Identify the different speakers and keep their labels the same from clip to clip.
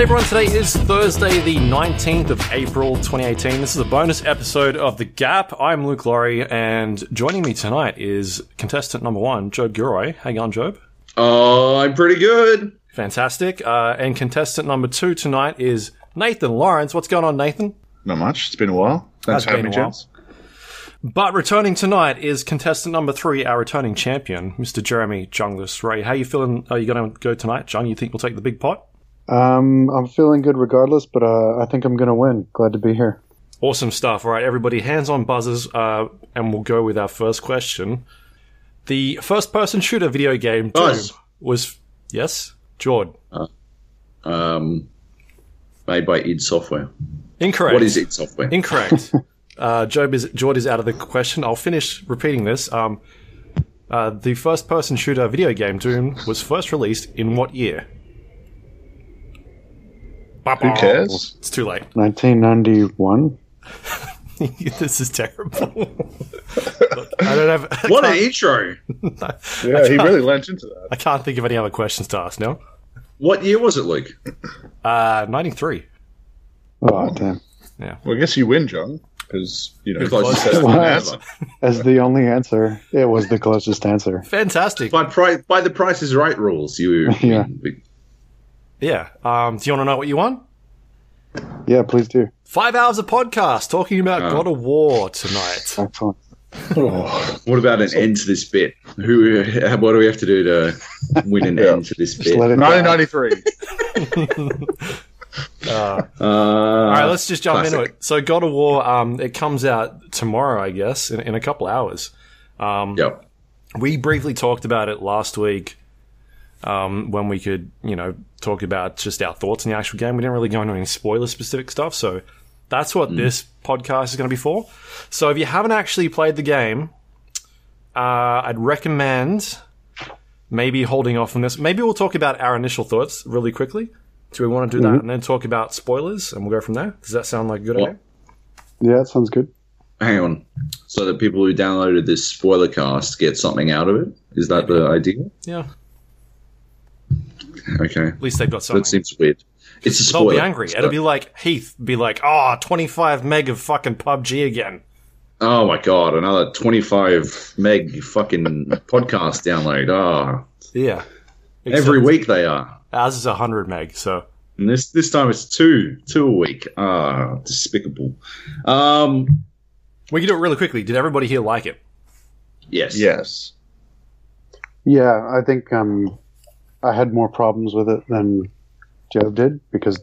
Speaker 1: Hey everyone, today is Thursday, the 19th of April 2018. This is a bonus episode of The Gap. I'm Luke Lawrie, and joining me tonight is contestant number one, Joab Gilroy. Hang on, Joab.
Speaker 2: Oh, I'm pretty good.
Speaker 1: Fantastic. Uh, and contestant number two tonight is Nathan Lawrence. What's going on, Nathan?
Speaker 3: Not much. It's been a while. Thanks for having me, gents.
Speaker 1: But returning tonight is contestant number three, our returning champion, Mr. Jeremy Junglist Ray. How you feeling? Are you going to go tonight, John? You think we'll take the big pot?
Speaker 4: Um, I'm feeling good regardless, but uh, I think I'm going to win. Glad to be here.
Speaker 1: Awesome stuff. All right, everybody, hands on buzzers, uh, and we'll go with our first question. The first person shooter video game Doom
Speaker 2: Buzz.
Speaker 1: was yes, Jord.
Speaker 2: Um, made by id Software.
Speaker 1: Incorrect.
Speaker 2: What is id Software?
Speaker 1: Incorrect. uh, Joab is Jord is out of the question. I'll finish repeating this. Um, uh, the first person shooter video game Doom was first released in what year?
Speaker 3: Who cares?
Speaker 1: It's too late.
Speaker 4: 1991.
Speaker 1: this is terrible. I don't have. I
Speaker 2: what an
Speaker 1: can't-
Speaker 2: intro!
Speaker 3: Yeah, he really leant into that.
Speaker 1: I can't think of any other questions to ask now.
Speaker 2: What year was it, Luke?
Speaker 1: Uh, 93.
Speaker 4: Oh, damn.
Speaker 3: Well, I guess you win, John, because you know.
Speaker 2: Because
Speaker 3: you said
Speaker 4: What?
Speaker 3: an.
Speaker 4: As the only answer, it was the closest answer.
Speaker 1: Fantastic.
Speaker 2: By pri- by the Price is Right rules, you.
Speaker 4: Yeah.
Speaker 1: Yeah. Um, do you want to know what you won?
Speaker 4: Yeah, please do.
Speaker 1: Five hours of podcast talking about
Speaker 2: Oh.
Speaker 1: God of War tonight.
Speaker 4: Excellent.
Speaker 2: What about an end to this bit? Who? What do we have to do to win an end to this bit?
Speaker 4: let it die.
Speaker 3: 1993.
Speaker 1: Uh,
Speaker 2: Uh,
Speaker 1: all right, let's just jump into it. So, God of War, um, it comes out tomorrow, I guess, in, in a couple hours. Um,
Speaker 2: Yep.
Speaker 1: we briefly talked about it last week um, when we could, you know, talk about just our thoughts on the actual game. We didn't really go into any spoiler specific stuff, so that's what this podcast is going to be for. So if you haven't actually played the game, uh, I'd recommend maybe holding off on this. Maybe we'll talk about our initial thoughts really quickly. Do we want to do that and then talk about spoilers and we'll go from there? Does that sound like a good
Speaker 2: Well-
Speaker 1: idea?
Speaker 4: Yeah, that sounds good.
Speaker 2: Hang on. So that people who downloaded this spoiler cast get something out of it? Is that the idea?
Speaker 1: Yeah.
Speaker 2: Okay.
Speaker 1: At least they've got something.
Speaker 2: That seems weird. It's a spoiler.
Speaker 1: They'll be angry. It'll be like Heath be like, "Oh, 25 meg of fucking PUBG again."
Speaker 2: Oh my god, another 25 meg fucking podcast download. Ah,
Speaker 1: Yeah.
Speaker 2: every week they are.
Speaker 1: Ours is 100 meg, so
Speaker 2: And this this time it's two, two a week. Ah, despicable. Um,
Speaker 1: we can do it really quickly. Did everybody here like it?
Speaker 2: yes.
Speaker 3: yes.
Speaker 4: Yeah, I think um, I had more problems with it than Joab did because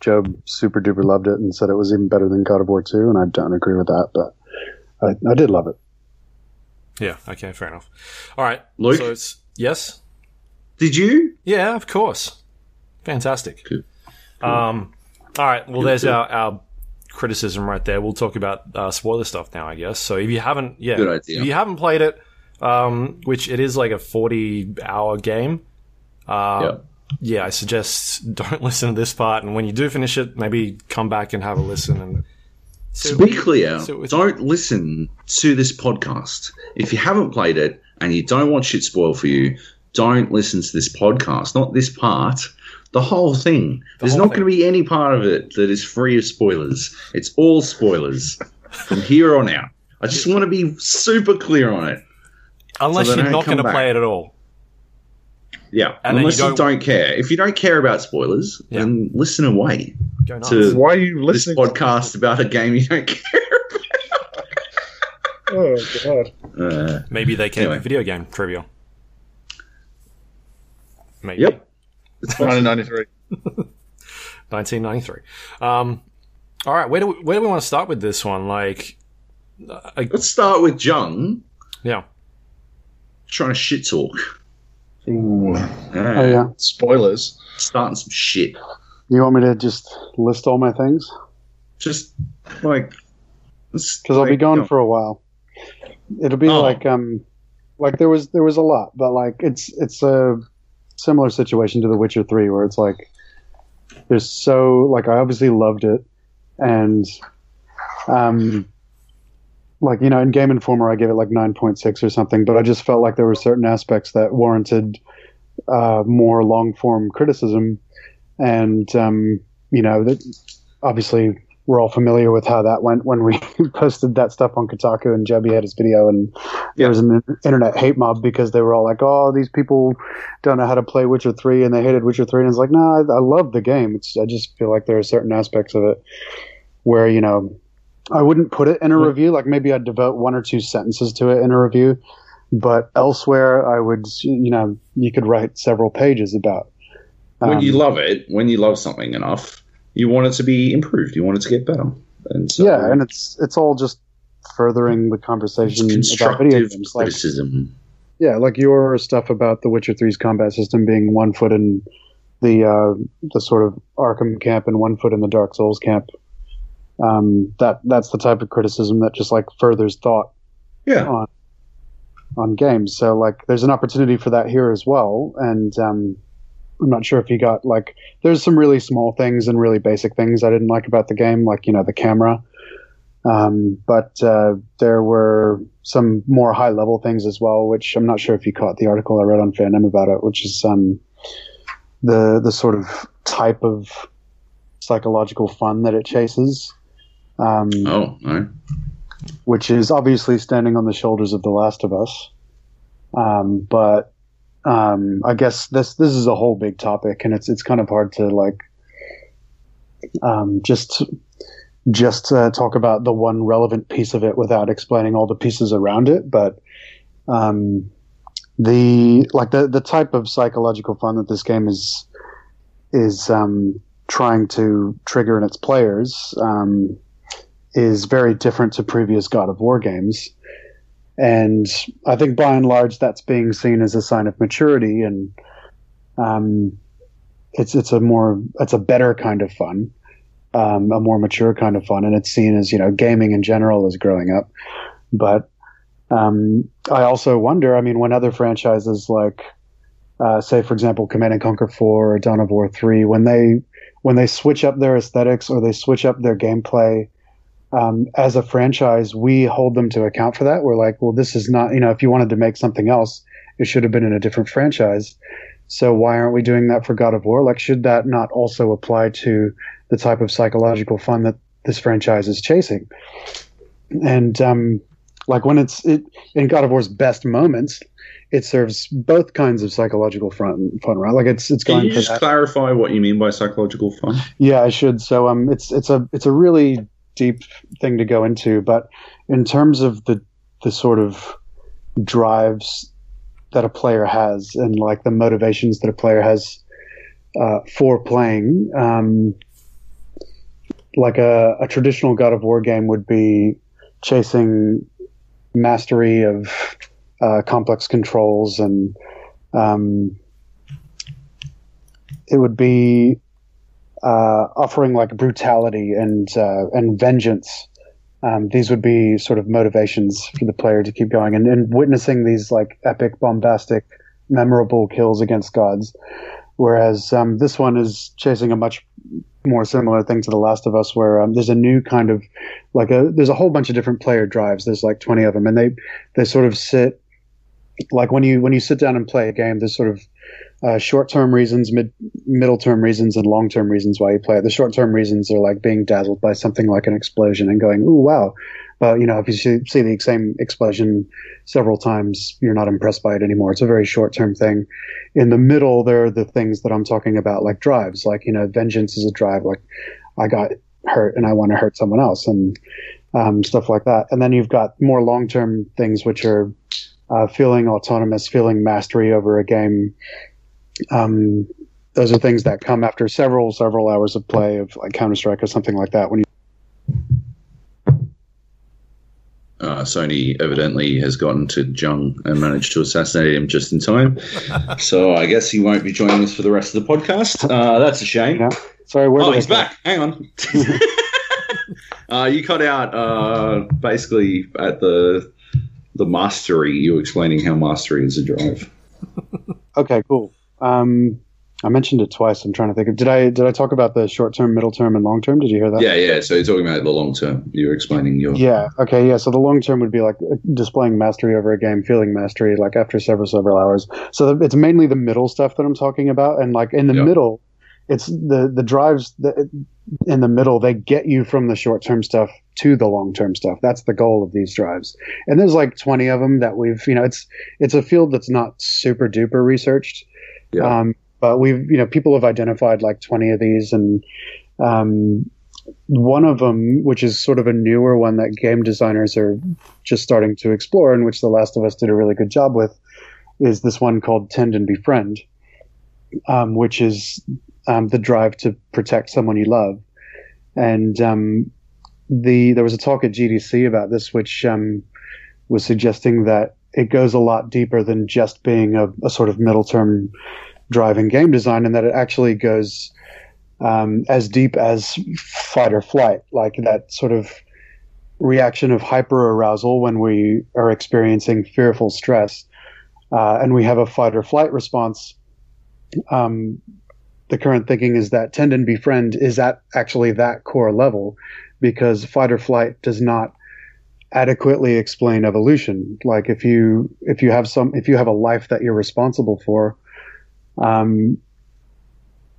Speaker 4: Joab super duper loved it and said it was even better than God of War 2, and I don't agree with that, but I, I did love it.
Speaker 1: Yeah. Okay. Fair enough. All right.
Speaker 2: Luke?
Speaker 1: So it's yes.
Speaker 2: Did you?
Speaker 1: Yeah. Of course. Fantastic.
Speaker 2: Cool.
Speaker 1: Um. All right. Well,
Speaker 2: Cool,
Speaker 1: there's our our criticism right there. We'll talk about uh, spoiler stuff now, I guess. So if you haven't, yeah,
Speaker 2: Good idea.
Speaker 1: if you haven't played it, um, which it is like a 40 hour game. Uh,
Speaker 2: Yeah.
Speaker 1: yeah, I suggest don't listen to this part, and when you do finish it, maybe come back and have a listen. And
Speaker 2: To be clear,
Speaker 1: so
Speaker 2: don't listen to this podcast. If you haven't played it and you don't want shit spoiled for you, don't listen to this podcast. Not this part. The whole thing. There's
Speaker 1: whole
Speaker 2: not going to be any part of it that is free of spoilers. It's all spoilers from here on out. I just want to be super clear on it.
Speaker 1: unless
Speaker 2: So
Speaker 1: you're not going to play it at all,
Speaker 2: Yeah,
Speaker 1: And
Speaker 2: unless
Speaker 1: you
Speaker 2: you
Speaker 1: don't-
Speaker 2: don't, care. If you don't care about spoilers,
Speaker 1: Yeah.
Speaker 2: then listen away
Speaker 1: go nuts.
Speaker 2: to
Speaker 3: Why are you
Speaker 2: this
Speaker 3: listening?
Speaker 2: podcast about a game you don't care
Speaker 3: Oh god.
Speaker 2: Uh,
Speaker 1: Maybe they can
Speaker 2: Anyway.
Speaker 1: do video game trivia. Maybe.
Speaker 2: yep.
Speaker 3: 1993.
Speaker 1: 1993. Um, all right, where do we, where do we want to start with this one? Like, uh, I-
Speaker 2: Let's start with Jung.
Speaker 1: yeah,
Speaker 2: trying to shit talk.
Speaker 3: Ooh.
Speaker 4: Oh, yeah.
Speaker 3: Spoilers.
Speaker 2: Starting some shit.
Speaker 4: You want me to just list all my things?
Speaker 2: Just like
Speaker 4: Because I'll be gone for a while. It'll be
Speaker 2: Oh.
Speaker 4: like um, like there was there was a lot, but like it's it's a similar situation to The Witcher Three, where it's like there's so like I obviously loved it, and um, like you know in Game Informer I gave it like nine point six or something, but I just felt like there were certain aspects that warranted uh, more long form criticism, and um, you know that obviously we're all familiar with how that went when we posted that stuff on Kotaku and Jebby had his video and there was an internet hate mob because they were all like, "Oh, these people don't know how to play Witcher three and they hated Witcher three and it's like, no, I, I love the game. It's I just feel like there are certain aspects of it where you know I wouldn't put it in a review. Like maybe I'd devote one or two sentences to it in a review, but elsewhere I would, you know, you could write several pages about.
Speaker 2: when
Speaker 4: Um,
Speaker 2: you love it, when you love something enough, you want it to be improved. You want it to get better. And so,
Speaker 4: yeah, and it's it's all just furthering the conversation about video games. Like
Speaker 2: criticism.
Speaker 4: yeah, like your stuff about The Witcher 3's combat system being one foot in the uh, the sort of Arkham camp and one foot in the Dark Souls camp. Um, that that's the type of criticism that just like furthers thought
Speaker 2: Yeah.
Speaker 4: on on games. So like, there's an opportunity for that here as well. And um, I'm not sure if you got like, there's some really small things and really basic things I didn't like about the game, like you know the camera. Um, but uh, there were some more high level things as well, which I'm not sure if you caught the article I read on Fandom about it, which is um, the the sort of type of psychological fun that it chases. Um,
Speaker 2: Oh, no.
Speaker 4: which is obviously standing on the shoulders of The Last of Us. Um, but um, I guess this this is a whole big topic, and it's it's kind of hard to like um, just just uh, talk about the one relevant piece of it without explaining all the pieces around it. But um, the like the the type of psychological fun that this game is is um, trying to trigger in its players. Um, is very different to previous God of War games. And I think by and large that's being seen as a sign of maturity and um, it's it's a more it's a better kind of fun, um, a more mature kind of fun, and it's seen as you know gaming in general is growing up. But um, I also wonder. I mean, when other franchises like, uh, say for example, Command and Conquer Four or Dawn of War Three, when they when they switch up their aesthetics or they switch up their gameplay um, as a franchise, we hold them to account for that. We're like, well, this is not, you know, if you wanted to make something else, it should have been in a different franchise. So why aren't we doing that for God of War? Like, should that not also apply to the type of psychological fun that this franchise is chasing? And um, like when it's it, in God of War's best moments, it serves both kinds of psychological fun, fun right? Like it's it's going.
Speaker 2: Can
Speaker 4: you
Speaker 2: just
Speaker 4: that.
Speaker 2: clarify what you mean by psychological fun?
Speaker 4: Yeah, I should. So um, it's it's a it's a really deep thing to go into, but in terms of the the sort of drives that a player has and like the motivations that a player has uh, for playing, um, like a, a traditional God of War game would be chasing mastery of uh, complex controls and um, it would be uh, offering like brutality and uh, and vengeance. Um, these would be sort of motivations for the player to keep going and, and witnessing these like epic, bombastic, memorable kills against gods. Whereas um, this one is chasing a much more similar thing to The Last of Us, where um, there's a new kind of like a there's a whole bunch of different player drives. There's like 20 of them, and they they sort of sit like when you when you sit down and play a game. There's sort of uh, short-term reasons, mid middle-term reasons, and long-term reasons why you play it. The short-term reasons are like being dazzled by something like an explosion and going, "Ooh, wow!" But you know, if you see, see the same explosion several times, you're not impressed by it anymore. It's a very short-term thing. In the middle, there are the things that I'm talking about, like drives. Like you know, vengeance is a drive. Like I got hurt and I want to hurt someone else, and um, stuff like that. And then you've got more long-term things, which are uh, feeling autonomous, feeling mastery over a game. Um, those are things that come after several several hours of play of like Counter Strike or something like that. When you
Speaker 2: Uh, Sony evidently has gotten to Jung and managed to assassinate him just in time. so I guess he won't be joining us for the rest of the podcast. Uh, that's a shame.
Speaker 4: Yeah. sorry, where
Speaker 2: Oh,
Speaker 4: did I
Speaker 2: he's
Speaker 4: go?
Speaker 2: back. Hang on. uh, you cut out uh, basically at the the mastery. You were explaining how mastery is a drive.
Speaker 4: Okay, cool. Um, I mentioned it twice. I'm trying to think of. Did I did I talk about the short term, middle term, and long term? Did you hear that?
Speaker 2: Yeah, yeah. So you're talking about the long term. You were explaining your.
Speaker 4: Yeah. Okay. Yeah. So the long term would be like displaying mastery over a game, feeling mastery like after several several hours. So the, it's mainly the middle stuff that I'm talking about, and like in the
Speaker 2: Yeah.
Speaker 4: middle, it's the the drives that in the middle they get you from the short term stuff to the long term stuff. That's the goal of these drives. And there's like 20 of them that we've you know it's it's a field that's not super duper researched.
Speaker 2: Yeah.
Speaker 4: Um, but we've you know people have identified like 20 of these and um, one of them, which is sort of a newer one that game designers are just starting to explore, and which The Last of Us did a really good job with, is this one called Tend and Befriend, um, which is um, the drive to protect someone you love. And um, the there was a talk at GDC about this, which um, was suggesting that it goes a lot deeper than just being a, a sort of middle term driving game design, and that it actually goes um, as deep as fight or flight, like that sort of reaction of hyper arousal when we are experiencing fearful stress, uh, and we have a fight or flight response. Um, the current thinking is that tend and befriend is at actually that core level, because fight or flight does not adequately explain evolution. Like if you if you have some if you have a life that you're responsible for, um,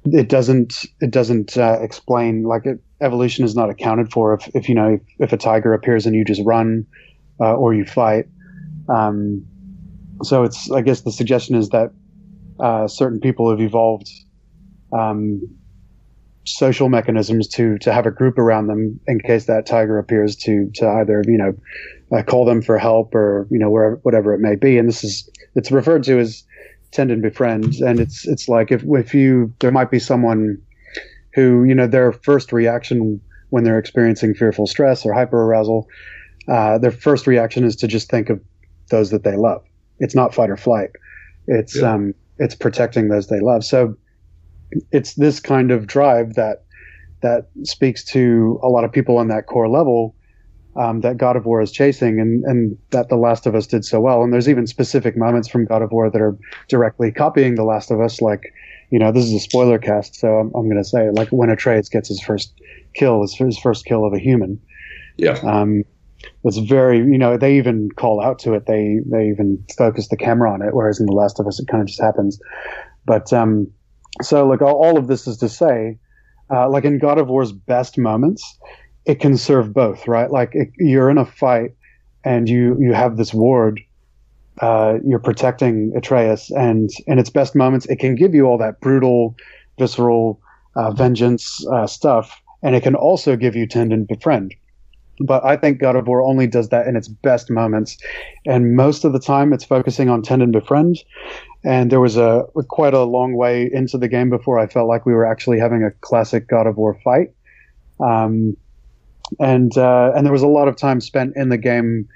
Speaker 4: it doesn't it doesn't uh, explain like it, evolution is not accounted for if, if you know if, if a tiger appears and you just run uh, or you fight um, so it's i guess the suggestion is that uh, certain people have evolved um, social mechanisms to to have a group around them in case that tiger appears to to either you know uh, call them for help or you know wherever whatever it may be. And this is it's referred to as tend and befriend. And it's it's like if if you there might be someone who you know their first reaction when they're experiencing fearful stress or hyperarousal uh, their first reaction is to just think of those that they love. It's not fight or flight. It's
Speaker 2: Yeah.
Speaker 4: um it's protecting those they love. So it's this kind of drive that that speaks to a lot of people on that core level um, that God of War is chasing, and, and that The Last of Us did so well. And there's even specific moments from God of War that are directly copying The Last of Us. Like, you know, this is a spoiler cast, so I'm, I'm going to say, like, when Atreus gets his first kill, his, his first kill of a human.
Speaker 2: Yeah.
Speaker 4: Um, it's very, you know, they even call out to it. They they even focus the camera on it, whereas in The Last of Us, it kind of just happens. But um, so, like, all, of this is to say, uh, like in God of War's best moments, it can serve both, right? Like it, you're in a fight and you you have this ward, uh, you're protecting Atreus, and in its best moments, it can give you all that brutal, visceral uh, vengeance uh, stuff, and it can also give you tend and befriend. But I think God of War only does that in its best moments, and most of the time, it's focusing on tend and befriend. And there was a quite a long way into the game before I felt like we were actually having a classic God of War fight. Um, and uh, and there was a lot of time spent in the game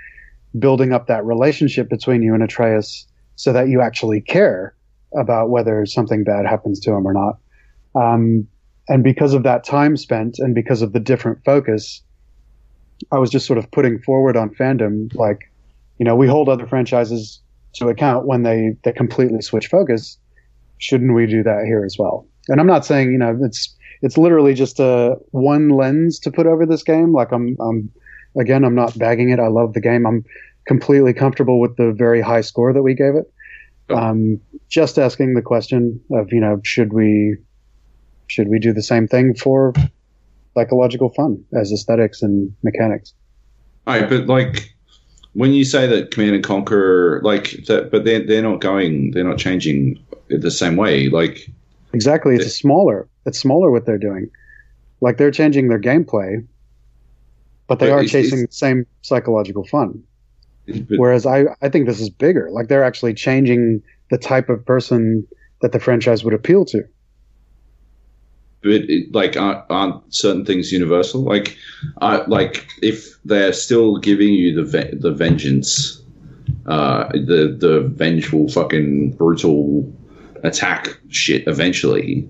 Speaker 4: building up that relationship between you and Atreus, so that you actually care about whether something bad happens to him or not. Um, and because of that time spent, and because of the different focus, I was just sort of putting forward on fandom, like, you know, we hold other franchises to account when they they completely switch focus. Shouldn't we do that here as well? And I'm not saying you know it's it's literally just a one lens to put over this game. Like I'm, I'm again, I'm not bagging it. I love the game. I'm completely comfortable with the very high score that we gave it. Um, just asking the question of, you know, should we, should we do the same thing for psychological fun as aesthetics and mechanics?
Speaker 2: All right, but like when you say that Command and Conquer, like that, but they're they're not going, they're not changing the same way. Like
Speaker 4: Exactly. It's smaller. It's smaller what they're doing. Like they're changing their gameplay, but they
Speaker 2: But
Speaker 4: are
Speaker 2: it's-
Speaker 4: chasing
Speaker 2: it's-
Speaker 4: the same psychological fun.
Speaker 2: but,
Speaker 4: Whereas I, I think this is bigger. Like they're actually changing the type of person that the franchise would appeal to.
Speaker 2: But it, like aren't, aren't certain things universal? Like, uh, like if they're still giving you the ve- the vengeance, uh, the the vengeful fucking brutal attack shit eventually.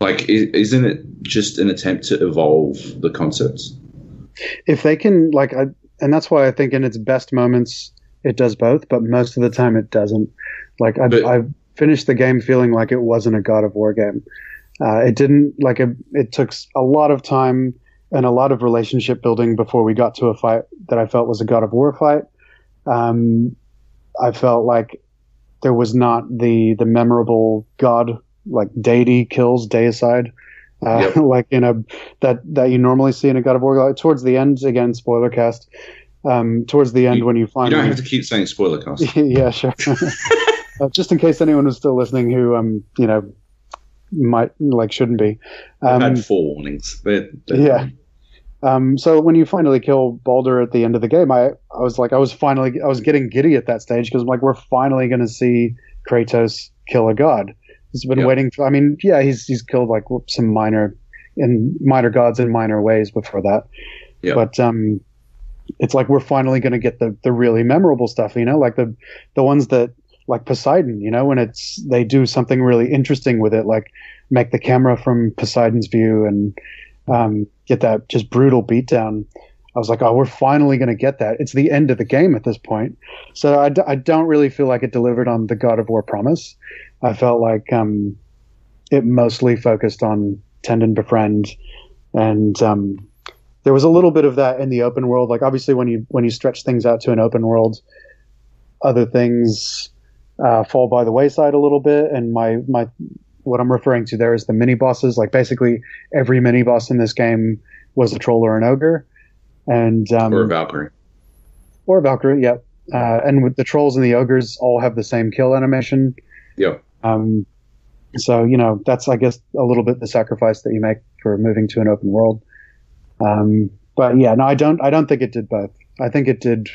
Speaker 2: Like, isn't it just an attempt to evolve the concepts?
Speaker 4: If they can, like, I, and that's why I think in its best moments it does both, but most of the time it doesn't. Like I,
Speaker 2: But-
Speaker 4: I finished the game feeling like it wasn't a God of War game. Uh, it didn't like it, it took a lot of time and a lot of relationship building before we got to a fight that I felt was a God of War fight. Um, I felt like there was not the the memorable God like deity kills deicide. Uh,
Speaker 2: Yep.
Speaker 4: like in a that that you normally see in a God of War. Like, towards the end, again, spoiler cast. Um, towards the end,
Speaker 2: You-
Speaker 4: when you
Speaker 2: You don't have to keep saying spoiler cast.
Speaker 4: yeah, sure. uh, just in case anyone was still listening who, um, you know, might like shouldn't be.
Speaker 2: I've
Speaker 4: Um,
Speaker 2: had four warnings. They're- they're
Speaker 4: yeah.
Speaker 2: fine.
Speaker 4: um, so when you finally kill Baldur at the end of the game, I, I was like, I was finally, I was getting giddy at that stage because I'm like, we're finally going to see Kratos kill a god. He's been
Speaker 2: Yeah.
Speaker 4: waiting for. I mean, yeah, he's he's killed like some minor, in minor gods in minor ways before that.
Speaker 2: Yeah.
Speaker 4: But um, it's like we're finally going to get the the really memorable stuff. You know, like the the ones that like Poseidon. You know, when it's they do something really interesting with it, like make the camera from Poseidon's view and um, get that just brutal beatdown. I was like, oh, we're finally going to get that. It's the end of the game at this point. So I, d- I don't really feel like it delivered on the God of War promise. I felt like um, it mostly focused on tend and befriend, and um, there was a little bit of that in the open world. Like obviously, when you when you stretch things out to an open world, other things uh, fall by the wayside a little bit. And my my what I'm referring to there is the mini bosses. Like basically every mini boss in this game was a troll or an ogre, and um,
Speaker 2: Or a Valkyrie.
Speaker 4: or a Valkyrie. Yep. Uh, and with the trolls and the ogres all have the same kill animation.
Speaker 2: Yep.
Speaker 4: Um, so you know that's I guess a little bit the sacrifice that you make for moving to an open world. Um, but yeah, no, I don't. I don't think it did both. I think it did.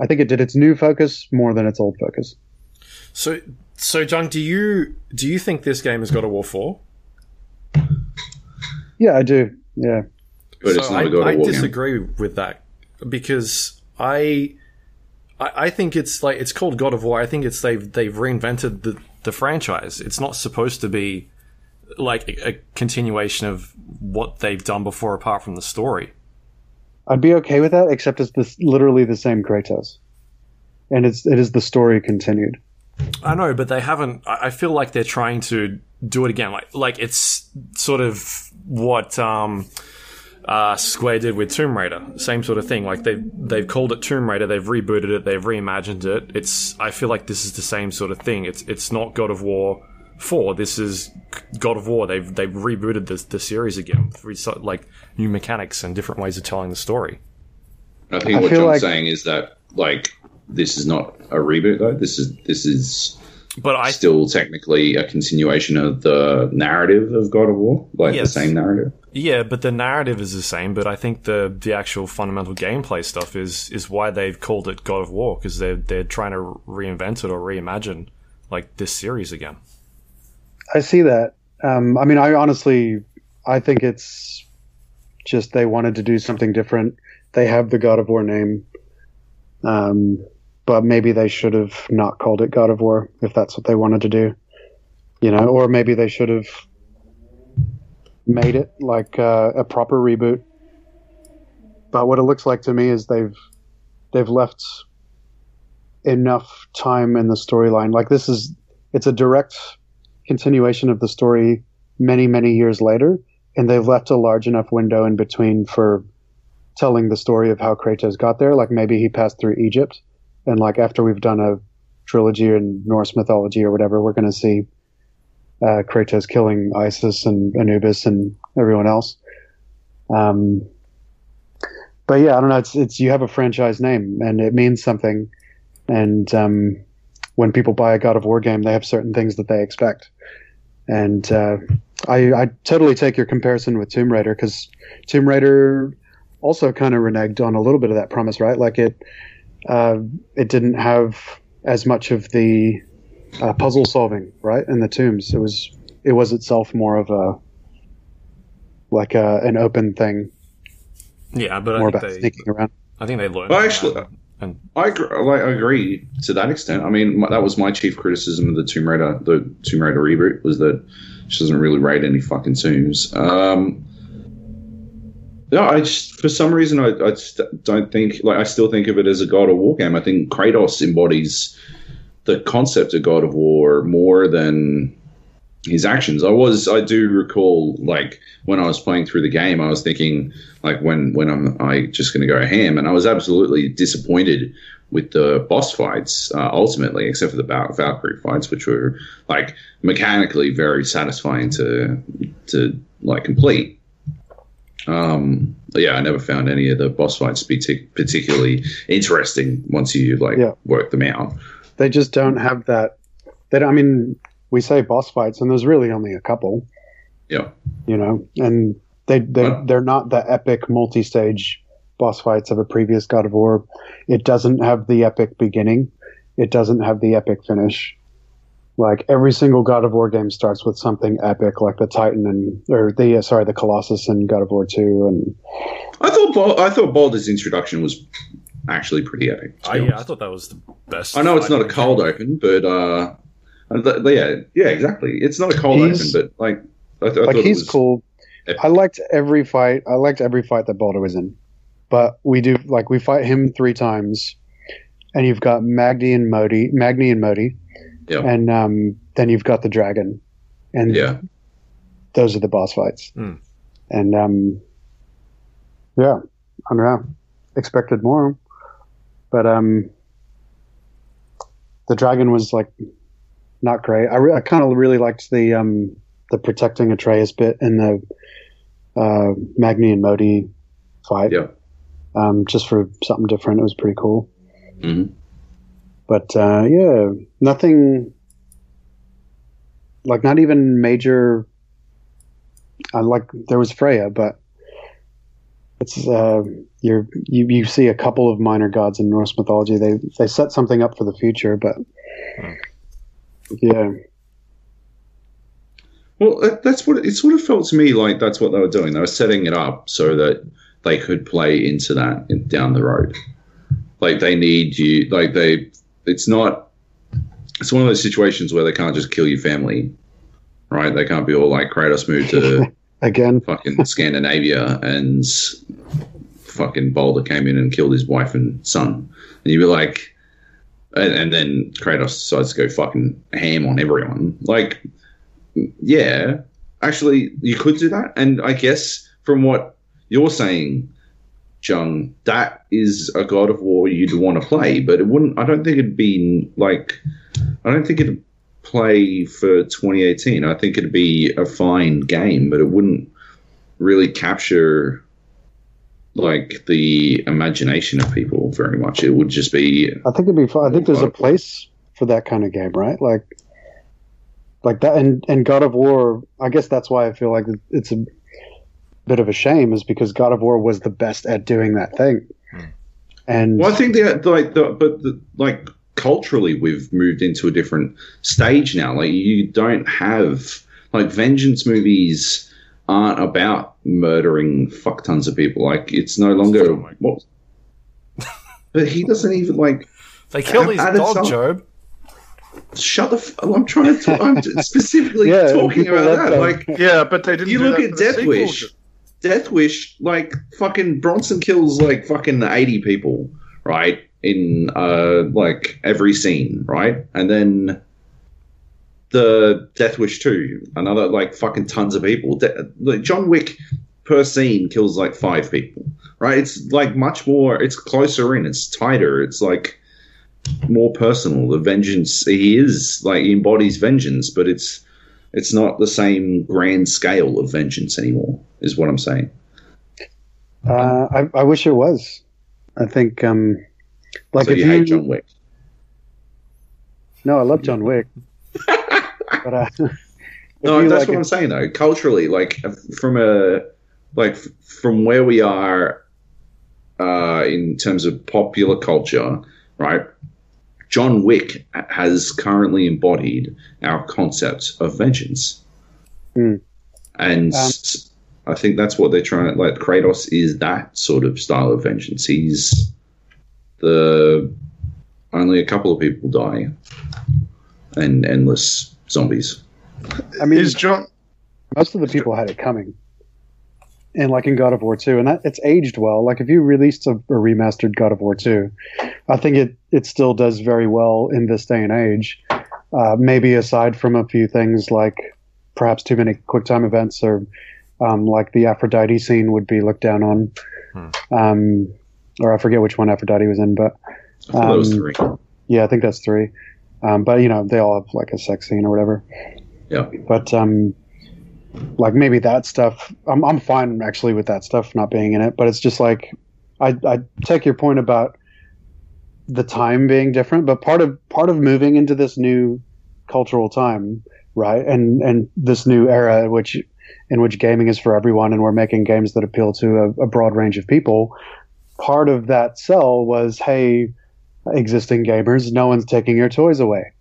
Speaker 4: I think it did its new focus more than its old focus.
Speaker 1: So, so John, do you do you think this game has got a War Four?
Speaker 4: Yeah, I do. Yeah,
Speaker 2: But it's not
Speaker 1: I,
Speaker 2: a God
Speaker 1: I
Speaker 2: of War game.
Speaker 1: disagree with that because I, I I think it's like it's called God of War. I think it's they've they've reinvented the the franchise. It's not supposed to be like a, a continuation of what they've done before, apart from the story.
Speaker 4: I'd be okay with that, except it's this literally the same Kratos, and it's it is the story continued.
Speaker 1: I know, but they haven't. I I feel like they're trying to do it again. Like, like it's sort of what um, uh, Square did with Tomb Raider. Same sort of thing. Like they've they've called it Tomb Raider. They've rebooted it. They've reimagined it. It's. I feel like this is the same sort of thing. It's. It's not God of War four. This is God of War. They've they've rebooted the the series again. For so- like new mechanics and different ways of telling the story.
Speaker 2: I think
Speaker 4: I
Speaker 2: what
Speaker 4: feel
Speaker 2: John's
Speaker 4: like-
Speaker 2: saying is that like this is not a reboot though. This is this is
Speaker 1: But I
Speaker 2: still technically a continuation of the narrative of God of War, like
Speaker 1: Yes.
Speaker 2: the same narrative.
Speaker 1: Yeah, but the narrative is the same. But I think the the actual fundamental gameplay stuff is is why they've called it God of War because they're they're trying to reinvent it or reimagine like this series again.
Speaker 4: I see that. Um, I mean, I honestly, I think it's just they wanted to do something different. They have the God of War name, um, but maybe they should have not called it God of War if that's what they wanted to do, you know, or maybe they should have made it like uh, a proper reboot. But what it looks like to me is they've they've left enough time in the storyline. Like this is it's a direct continuation of the story many many years later and they've left a large enough window in between for telling the story of how Kratos got there like maybe he passed through Egypt and like after we've done a trilogy in Norse mythology or whatever we're going to see uh, Kratos killing Isis and Anubis and everyone else um but yeah I don't know it's it's you have a franchise name and it means something and um when people buy a God of War game, they have certain things that they expect. And uh, I, I totally take your comparison with Tomb Raider because Tomb Raider also kind of reneged on a little bit of that promise, right? Like it, uh, it didn't have as much of the uh, puzzle solving, right? In the tombs, it was it was itself more of a like a, an open thing,
Speaker 1: Yeah, but I
Speaker 4: more
Speaker 1: think
Speaker 4: about
Speaker 1: they
Speaker 4: sneaking around.
Speaker 1: I think they learned.
Speaker 2: Well, actually-
Speaker 1: and
Speaker 2: I agree, like, I agree to that extent. I mean, my, that was my chief criticism of the Tomb Raider, the Tomb Raider reboot, was that she doesn't really raid any fucking tombs. Um, no, I just for some reason I, I don't think like I still think of it as a God of War game. I think Kratos embodies the concept of God of War more than his actions. I was I do recall like when I was playing through the game, I was thinking like when when I'm I just going to go ham, and I was absolutely disappointed with the boss fights uh, ultimately, except for the Val- Valkyrie fights, which were like mechanically very satisfying to to like complete. Um, yeah, I never found any of the boss fights to be t- particularly interesting once you like
Speaker 4: Yeah.
Speaker 2: work them out.
Speaker 4: They just don't have that. They I mean, we say boss fights, and there's really only a couple.
Speaker 2: Yeah.
Speaker 4: You know, and they they they're not the epic multi-stage boss fights of a previous God of War. It doesn't have the epic beginning. It doesn't have the epic finish. Like every single God of War game starts with something epic, like the Titan and or the uh, sorry the Colossus and God of War Two, and
Speaker 2: I thought Bal- I thought Baldur's introduction was actually pretty epic.
Speaker 1: I, yeah, I thought that was the best.
Speaker 2: I know it's not a cold
Speaker 1: game.
Speaker 2: open, but uh, th- yeah, yeah, exactly. It's not a cold
Speaker 4: He's-
Speaker 2: open, but like I, th- I
Speaker 4: like he's
Speaker 2: was
Speaker 4: cool.
Speaker 2: epic.
Speaker 4: I liked every fight. I liked every fight that Baldur was in, but we do like we fight him three times, and you've got Magni and Modi, Magni and Modi,
Speaker 2: Yeah.
Speaker 4: and um, then you've got the dragon, and
Speaker 2: Yeah,
Speaker 4: those are the boss fights.
Speaker 1: Hmm.
Speaker 4: And um, yeah, I don't know. Expected more, but um, the dragon was like not great. I, re- I kind of really liked the um the protecting Atreus bit in the uh, Magni and Modi fight.
Speaker 2: Yeah.
Speaker 4: Um, just for something different, it was pretty cool.
Speaker 2: hmm
Speaker 4: But uh, yeah, nothing like not even major. I like there was Freya, but it's uh, you're you you see a couple of minor gods in Norse mythology. They they set something up for the future, but yeah,
Speaker 2: Well, that's what it sort of felt to me like. That's what they were doing. They were setting it up so that they could play into that down the road. Like they need you. Like they. It's not. It's one of those situations where they can't just kill your family, right? They can't be all like Kratos moved to
Speaker 4: again,
Speaker 2: fucking Scandinavia and fucking Baldur came in and killed his wife and son. And you'd be like, and, and then Kratos decides to go fucking ham on everyone. Like, yeah, actually, you could do that. And I guess from what you're saying, Jung, that is a God of War you'd want to play, but it wouldn't, I don't think it'd be like, I don't think it'd play for 2018. I think it'd be a fine game, but it wouldn't really capture like the imagination of people very much. It would just be
Speaker 4: I think it'd be fun. I think there's a place for that kind of game, right? Like, like that, and and God of War. I guess that's why I feel like it's a bit of a shame, is because God of War was the best at doing that thing. Hmm. And
Speaker 2: Well, I think that like the but the, like culturally we've moved into a different stage now. Like you don't have like vengeance movies aren't about murdering fuck tons of people. Like it's no longer
Speaker 1: Oh my-
Speaker 2: what. But he doesn't even like
Speaker 1: They killed his
Speaker 2: Added
Speaker 1: dog,
Speaker 2: some-
Speaker 1: Joab.
Speaker 2: shut the. F- oh, I'm trying to. Talk, I'm specifically
Speaker 4: Yeah,
Speaker 2: talking about that.
Speaker 4: that.
Speaker 2: Like
Speaker 3: Yeah, but they didn't.
Speaker 2: you
Speaker 3: do
Speaker 2: look
Speaker 3: that
Speaker 2: at Death
Speaker 3: sequel.
Speaker 2: Wish. Death Wish, like fucking Bronson kills like fucking eighty people, right? In uh like every scene, right? And then the Death Wish two, another like fucking tons of people. De- like John Wick per scene kills like five people, right? It's like much more. It's closer in. It's tighter. It's like more personal. The vengeance he is like he embodies vengeance, but it's it's not the same grand scale of vengeance anymore. Is what I'm saying.
Speaker 4: uh, I, I wish it was. I think, um, like
Speaker 2: so
Speaker 4: if
Speaker 2: you
Speaker 4: you,
Speaker 2: hate John Wick.
Speaker 4: no, I love John Wick, but uh,
Speaker 2: No, that's
Speaker 4: like,
Speaker 2: what I'm saying though. Culturally, like from a like from where we are uh, in terms of popular culture, right? John Wick has currently embodied our concept of vengeance,
Speaker 4: Hmm.
Speaker 2: and
Speaker 4: Um,
Speaker 2: s- I think that's what they're trying. To like Kratos is that sort of style of vengeance. He's the only a couple of people die, and endless zombies.
Speaker 4: I mean,
Speaker 3: Is John?
Speaker 4: most of the people had it coming. And like in God of War 2, and that it's aged well. Like if you released a, a remastered God of War 2, I think it, it still does very well in this day and age. Uh, maybe aside from a few things like perhaps too many QuickTime events or um, like the Aphrodite scene would be looked down on. Um, or I forget which one Aphrodite was in, but
Speaker 2: was
Speaker 4: Um,
Speaker 2: three.
Speaker 4: Yeah, I think that's three. Um, but you know, they all have like a sex scene or whatever.
Speaker 2: Yeah.
Speaker 4: But um, like maybe that stuff, I'm I'm fine actually with that stuff not being in it. But it's just like I I take your point about the time being different, but part of part of moving into this new cultural time, right, and and this new era in which in which gaming is for everyone, and we're making games that appeal to a, a broad range of people. Part of that sell was, hey, existing gamers, no one's taking your toys away,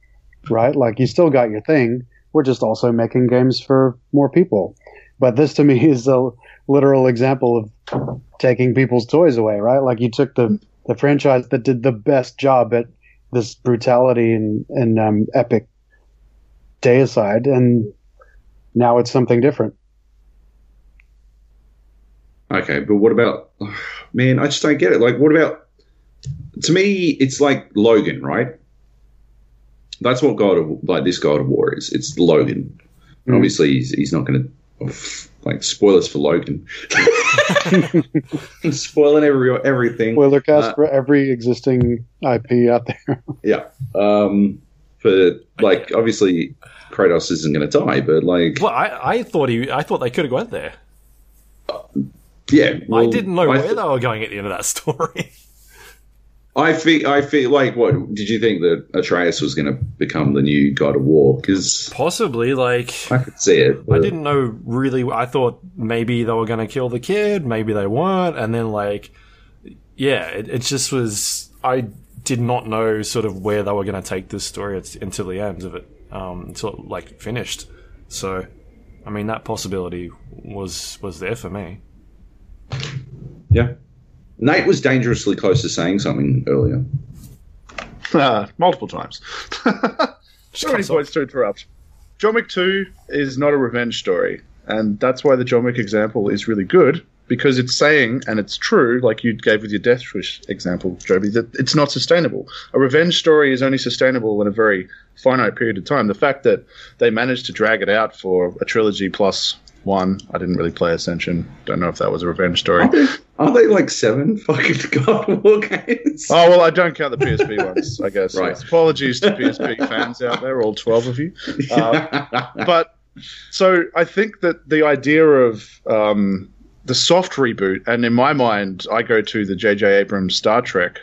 Speaker 4: right? Like you still got your thing. We're just also making games for more people. But this to me is a literal example of taking people's toys away, right? Like you took the, the franchise that did the best job at this brutality and, and um, epic deicide, and now it's something different.
Speaker 2: Okay, but what about man? I just don't get it. Like, what about to me? It's like Logan, right? That's what God of like this God of War is. It's Logan. And
Speaker 4: Mm.
Speaker 2: obviously, he's, he's not going to like spoilers for Logan. Spoiling every everything.
Speaker 4: Spoiler cast
Speaker 2: Uh,
Speaker 4: for every existing IP out there.
Speaker 2: Yeah. Um, for like, obviously, Kratos isn't going to die, but like,
Speaker 1: Well, I, I thought he, I thought they could have went there.
Speaker 2: yeah.
Speaker 1: I didn't know
Speaker 2: I
Speaker 1: where
Speaker 2: th-
Speaker 1: they were going at the end of that story.
Speaker 2: I feel, I feel like, what did you think that Atreus was going to become the new God of War? Because
Speaker 1: Possibly, like
Speaker 2: I could see it.
Speaker 1: I didn't know really. I thought maybe they were going to kill the kid, maybe they weren't, and then like, yeah, it, it just was. I did not know sort of where they were going to take this story until the end of it, um, until it, like finished. So, I mean, that possibility was was there for me.
Speaker 2: Yeah. Nate was dangerously close to saying something earlier.
Speaker 3: Uh, multiple times. so many points to interrupt. John Wick 2 is not a revenge story. And that's why the John Wick example is really good, because it's saying, and it's true, like you gave with your Death Wish example, Joby, that it's not sustainable. A revenge story is only sustainable in a very finite period of time. The fact that they managed to drag it out for a trilogy plus one, I didn't really play Ascension. Don't know if that was a revenge story.
Speaker 2: Aren't they like seven fucking God of War games?
Speaker 3: Oh well, I don't count the PSP ones. I guess.
Speaker 2: Right.
Speaker 3: Apologies to PSP fans out there, all twelve of you. Uh, but so I think that the idea of um, the soft reboot, and in my mind, I go to the J.J. Abrams Star Trek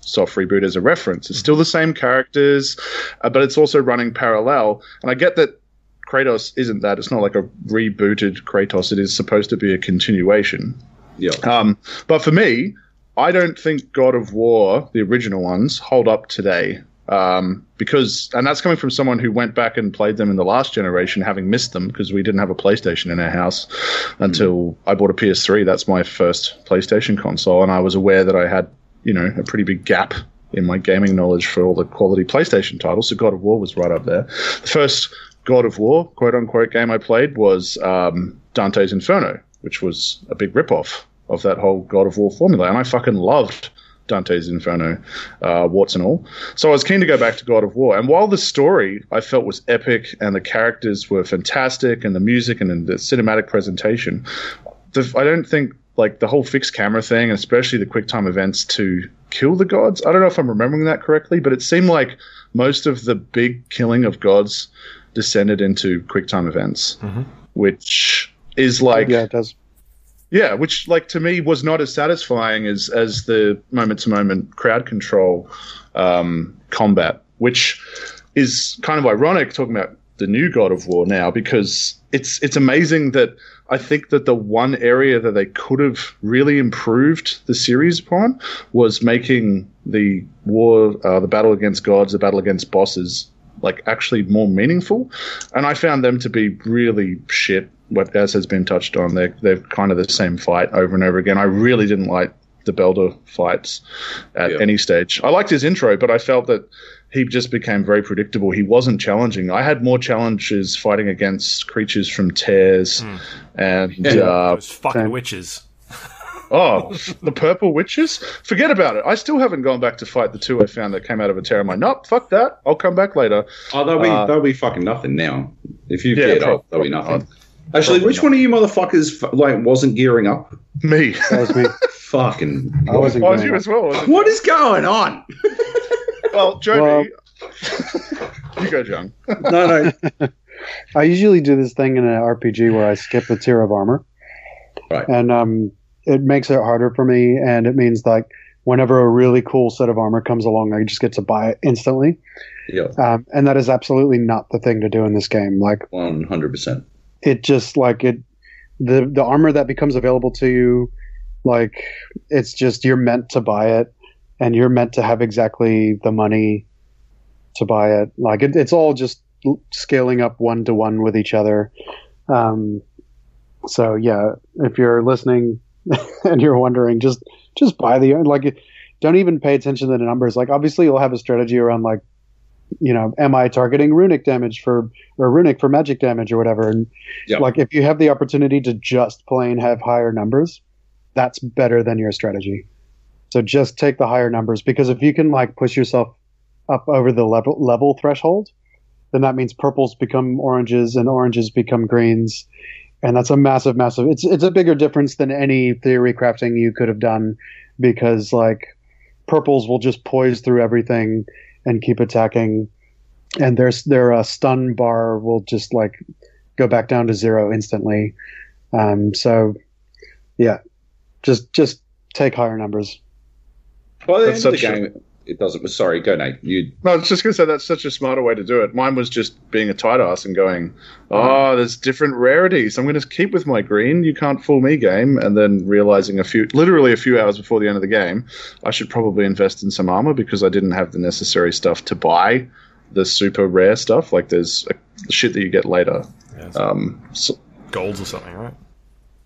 Speaker 3: soft reboot as a reference. It's still the same characters, uh, but it's also running parallel. And I get that Kratos isn't that. It's not like a rebooted Kratos. It is supposed to be a continuation.
Speaker 2: yeah.
Speaker 3: Um, but for me, I don't think God of War, the original ones, hold up today. Um, because, and that's coming from someone who went back and played them in the last generation, having missed them because we didn't have a PlayStation in our house until I bought a PS3. That's my first PlayStation console, and I was aware that I had, you know, a pretty big gap in my gaming knowledge for all the quality PlayStation titles. So God of War was right up there. The first God of War, quote unquote, game I played was um, Dante's Inferno, which was a big ripoff of that whole God of War formula, and I fucking loved Dante's Inferno, uh, warts and all. So I was keen to go back to God of War, and while the story I felt was epic and the characters were fantastic, and the music and the cinematic presentation, the, I don't think like the whole fixed camera thing, especially the quick time events to kill the gods. I don't know if I'm remembering that correctly, but it seemed like most of the big killing of gods descended into quick time events, which is like
Speaker 4: yeah, it does.
Speaker 3: yeah, which like to me was not as satisfying as as the moment to moment crowd control um, combat, which is kind of ironic talking about the new God of War now because it's it's amazing that I think that the one area that they could have really improved the series upon was making the war, uh, the battle against gods, the battle against bosses, like actually more meaningful. And I found them to be really shit. What as has been touched on, they're they're kind of the same fight over and over again. I really didn't like the Baldur fights at
Speaker 2: Yeah.
Speaker 3: any stage. I liked his intro, but I felt that he just became very predictable. He wasn't challenging. I had more challenges fighting against creatures from Tears and
Speaker 2: Yeah.
Speaker 3: uh,
Speaker 1: Those fucking
Speaker 4: same.
Speaker 1: witches.
Speaker 3: Oh, the purple witches. Forget about it. I still haven't gone back to fight the two I found that came out of a tear. I'm like, nope, fuck that. I'll come back later.
Speaker 2: Oh, they'll be
Speaker 3: Uh,
Speaker 2: they'll be fucking nothing now. If you
Speaker 3: Yeah,
Speaker 2: geared
Speaker 3: prob-
Speaker 2: up, they'll be
Speaker 3: probably
Speaker 2: nothing. Actually,
Speaker 3: Probably
Speaker 2: which
Speaker 3: not.
Speaker 2: one of you motherfuckers like wasn't gearing up?
Speaker 3: Me.
Speaker 4: That was me.
Speaker 2: Fucking.
Speaker 4: I wasn't
Speaker 3: Oh, was you
Speaker 4: up.
Speaker 3: as well? was it?
Speaker 2: What is going on?
Speaker 3: Well, Jody,
Speaker 4: Well-
Speaker 3: you go, Joab.
Speaker 2: No, no.
Speaker 4: I usually do this thing in an RPG where I skip the tier of armor.
Speaker 2: Right.
Speaker 4: And um, it makes it harder for me, and it means like whenever a really cool set of armor comes along, I just get to buy it instantly.
Speaker 2: Yeah,
Speaker 4: Um, and that is absolutely not the thing to do in this game. Like
Speaker 2: one hundred percent.
Speaker 4: it just like it, the the armor that becomes available to you, like it's just you're meant to buy it, and you're meant to have exactly the money to buy it. Like it, it's all just scaling up one to one with each other. Um, so yeah, if you're listening and you're wondering, just just buy the like. Don't even pay attention to the numbers. Like obviously, you'll have a strategy around like, you know, am I targeting runic damage for or runic for magic damage or whatever? And
Speaker 2: Yeah.
Speaker 4: like if you have the opportunity to just plain have higher numbers, that's better than your strategy. So just take the higher numbers because if you can like push yourself up over the level level threshold, then that means purples become oranges and oranges become greens. And that's a massive, massive. It's it's a bigger difference than any theory crafting you could have done, because like purples will just poise through everything and keep attacking, and their their uh, stun bar will just like go back down to zero instantly. Um, so yeah, just just take higher numbers.
Speaker 2: By the
Speaker 3: That's
Speaker 2: end the
Speaker 3: such a-
Speaker 2: game, it doesn't. Sorry, go Nate. You
Speaker 3: No, I was just going to say that's such a smarter way to do it. Mine was just being a tight ass and going, oh, there's different rarities. I'm going to keep with my green. You can't fool me game. And then realizing a few, literally a few hours before the end of the game, I should probably invest in some armor because I didn't have the necessary stuff to buy the super rare stuff. Like there's a, shit that you get later.
Speaker 1: Yeah,
Speaker 3: Um, so,
Speaker 1: golds or something, right?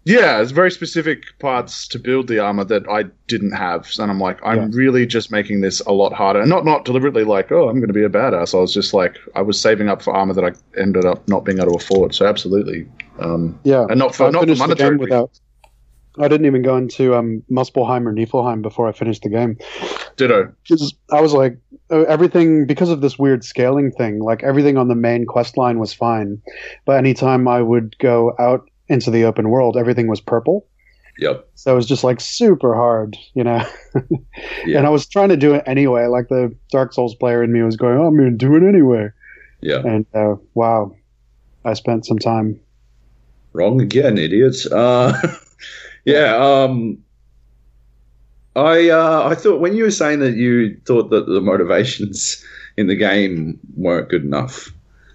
Speaker 3: Yeah, it's very specific parts to build the armor that I didn't have, and I'm like, I'm
Speaker 4: Yeah.
Speaker 3: really just making this a lot harder, and not not deliberately like, oh, I'm going to be a badass. I was just like, I was saving up for armor that I ended up not being able to afford. So absolutely, um,
Speaker 4: Yeah,
Speaker 3: and not for
Speaker 4: I
Speaker 3: not for monetary.
Speaker 4: without. I didn't even go into um, Muspelheim or Niflheim before I finished the game.
Speaker 3: Ditto.
Speaker 4: 'Cause I was like, uh, everything because of this weird scaling thing. Like everything on the main quest line was fine, but anytime I would go out into the open world, everything was purple.
Speaker 2: Yep.
Speaker 4: So it was just like super hard, you know.
Speaker 2: Yeah.
Speaker 4: And I was trying to do it anyway. Like the Dark Souls player in me was going, "Oh, I'm going to do it anyway."
Speaker 2: Yeah.
Speaker 4: And uh, wow, I spent some time.
Speaker 2: Wrong again, idiots. Uh, yeah. Um, I uh, I thought when you were saying that you thought that the motivations in the game weren't good enough,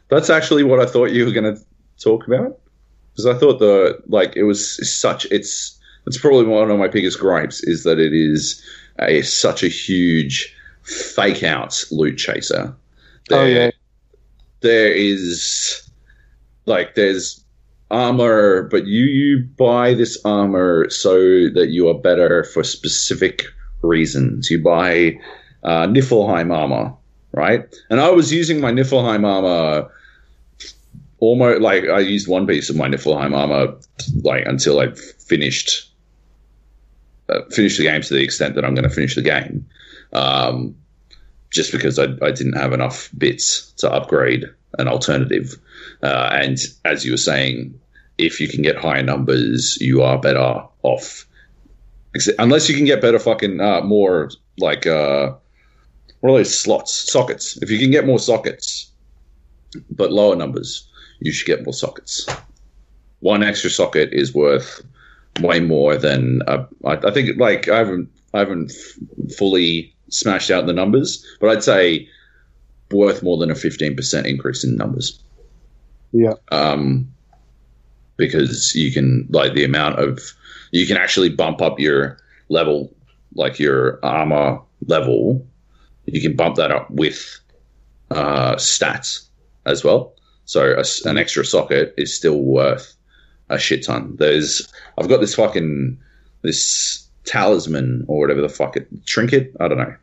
Speaker 2: that's actually what I thought you were going to talk about. Because I thought the like it was such it's it's probably one of my biggest gripes is that it is a such a huge fake out loot chaser.
Speaker 4: Oh, yeah.
Speaker 2: there is like there's armor, but you you buy this armor so that you are better for specific reasons. You buy uh, Niflheim armor, right? And I was using my Niflheim armor almost like I used one piece of my Niflheim armor like until I finished uh, finished the game to the extent that I'm going to finish the game. Um, just because I, I didn't have enough bits to upgrade an alternative. Uh, and as you were saying, if you can get higher numbers, you are better off. Unless you can get better fucking uh, more like uh, what are those slots sockets? If you can get more sockets, but lower numbers, you should get more sockets. One extra socket is worth way more than uh, I, I think. Like I haven't I haven't f- fully smashed out the numbers, but I'd say worth more than a fifteen percent increase in numbers
Speaker 4: Yeah,
Speaker 2: um, because you can like the amount of you can actually bump up your level, like your armor level. You can bump that up with uh, stats as well. So a an extra socket is still worth a shit ton. There's I've got this fucking this talisman or whatever the fuck it trinket. I don't know.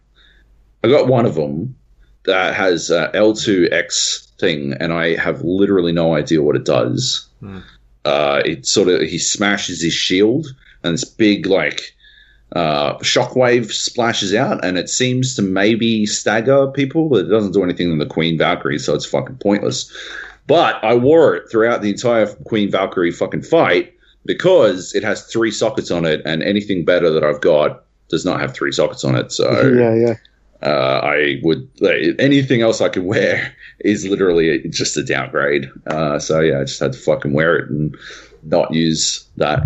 Speaker 2: I got one of them that has a L2X thing, and I have literally no idea what it does.
Speaker 1: Hmm.
Speaker 2: Uh, it sort of he smashes his shield, and this big like uh, shockwave splashes out, and it seems to maybe stagger people, but it doesn't do anything in the Queen Valkyrie, so it's fucking pointless. But I wore it throughout the entire Queen Valkyrie fucking fight because it has three sockets on it, and anything better that I've got does not have three sockets on it. So
Speaker 4: yeah, yeah.
Speaker 2: uh, I would like, anything else I could wear is literally just a downgrade. Uh, so yeah, I just had to fucking wear it and not use that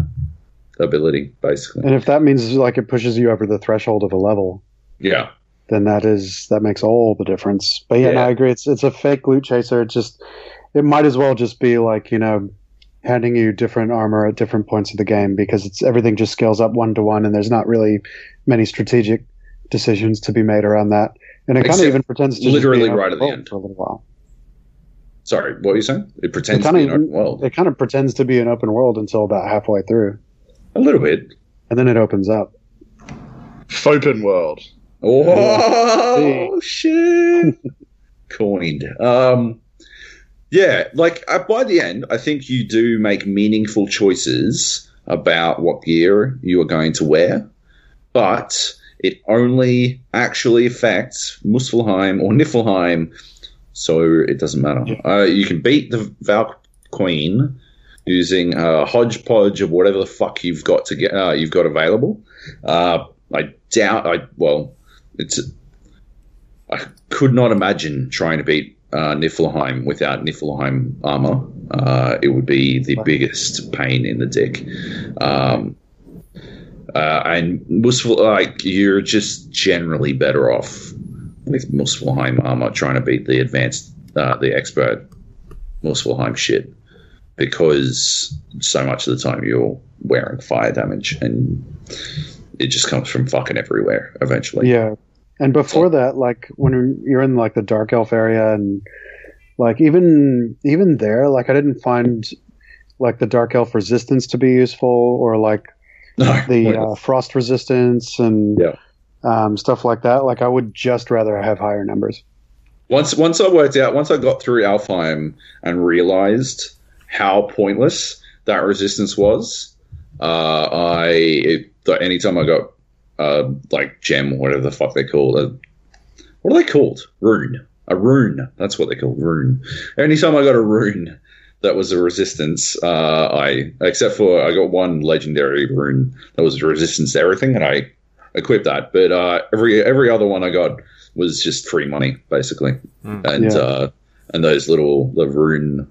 Speaker 2: ability, basically.
Speaker 4: And if that means like it pushes you over the threshold of a level,
Speaker 2: Yeah,
Speaker 4: then that is that makes all the difference. But yeah, no, I agree. It's it's a fake loot chaser. It just it might as well just be like you know handing you different armor at different points of the game because it's everything just scales up one to one, and there's not really many strategic decisions to be made around that. And it kind of even pretends to just
Speaker 2: literally
Speaker 4: be
Speaker 2: right at the end.
Speaker 4: for a little while.
Speaker 2: sorry, what were you saying? It pretends
Speaker 4: It
Speaker 2: to be an open world.
Speaker 4: It kind of pretends to be an open world until about halfway through,
Speaker 2: A little bit.
Speaker 4: and then it opens up.
Speaker 3: Fopen world.
Speaker 2: Oh shit! Coined. Um, yeah, like uh, by the end, I think you do make meaningful choices about what gear you are going to wear, but it only actually affects Muspelheim or Niflheim, so it doesn't matter. Uh, you can beat the Valk Queen using a hodgepodge of whatever the fuck you've got to get. Uh, you've got available. Uh, I doubt. I well, it's. I could not imagine trying to beat uh, Niflheim without Niflheim armor. Uh, it would be the biggest pain in the dick. Um, uh, and Muspel, like you're just generally better off with Muspelheim armor trying to beat the advanced, uh, the expert Muspelheim shit because so much of the time you're wearing fire damage and it just comes from fucking everywhere eventually.
Speaker 4: Yeah, and before that, like when you're in like the dark elf area, and like even even there, like I didn't find like the dark elf resistance to be useful, or like the uh, frost resistance and
Speaker 2: Yeah.
Speaker 4: um, stuff like that. Like I would just rather have higher numbers.
Speaker 2: once once I worked out, once I got through Alfheim and realized how pointless that resistance was, uh, I it, anytime I got uh, like gem or whatever the fuck they call it, what are they called? Rune. A rune. That's what they call rune. Anytime I got a rune that was a resistance, uh, I except for I got one legendary rune that was resistance to everything, and I equipped that. But uh, every every other one I got was just free money, basically, and
Speaker 4: Yeah.
Speaker 2: uh, and those little the rune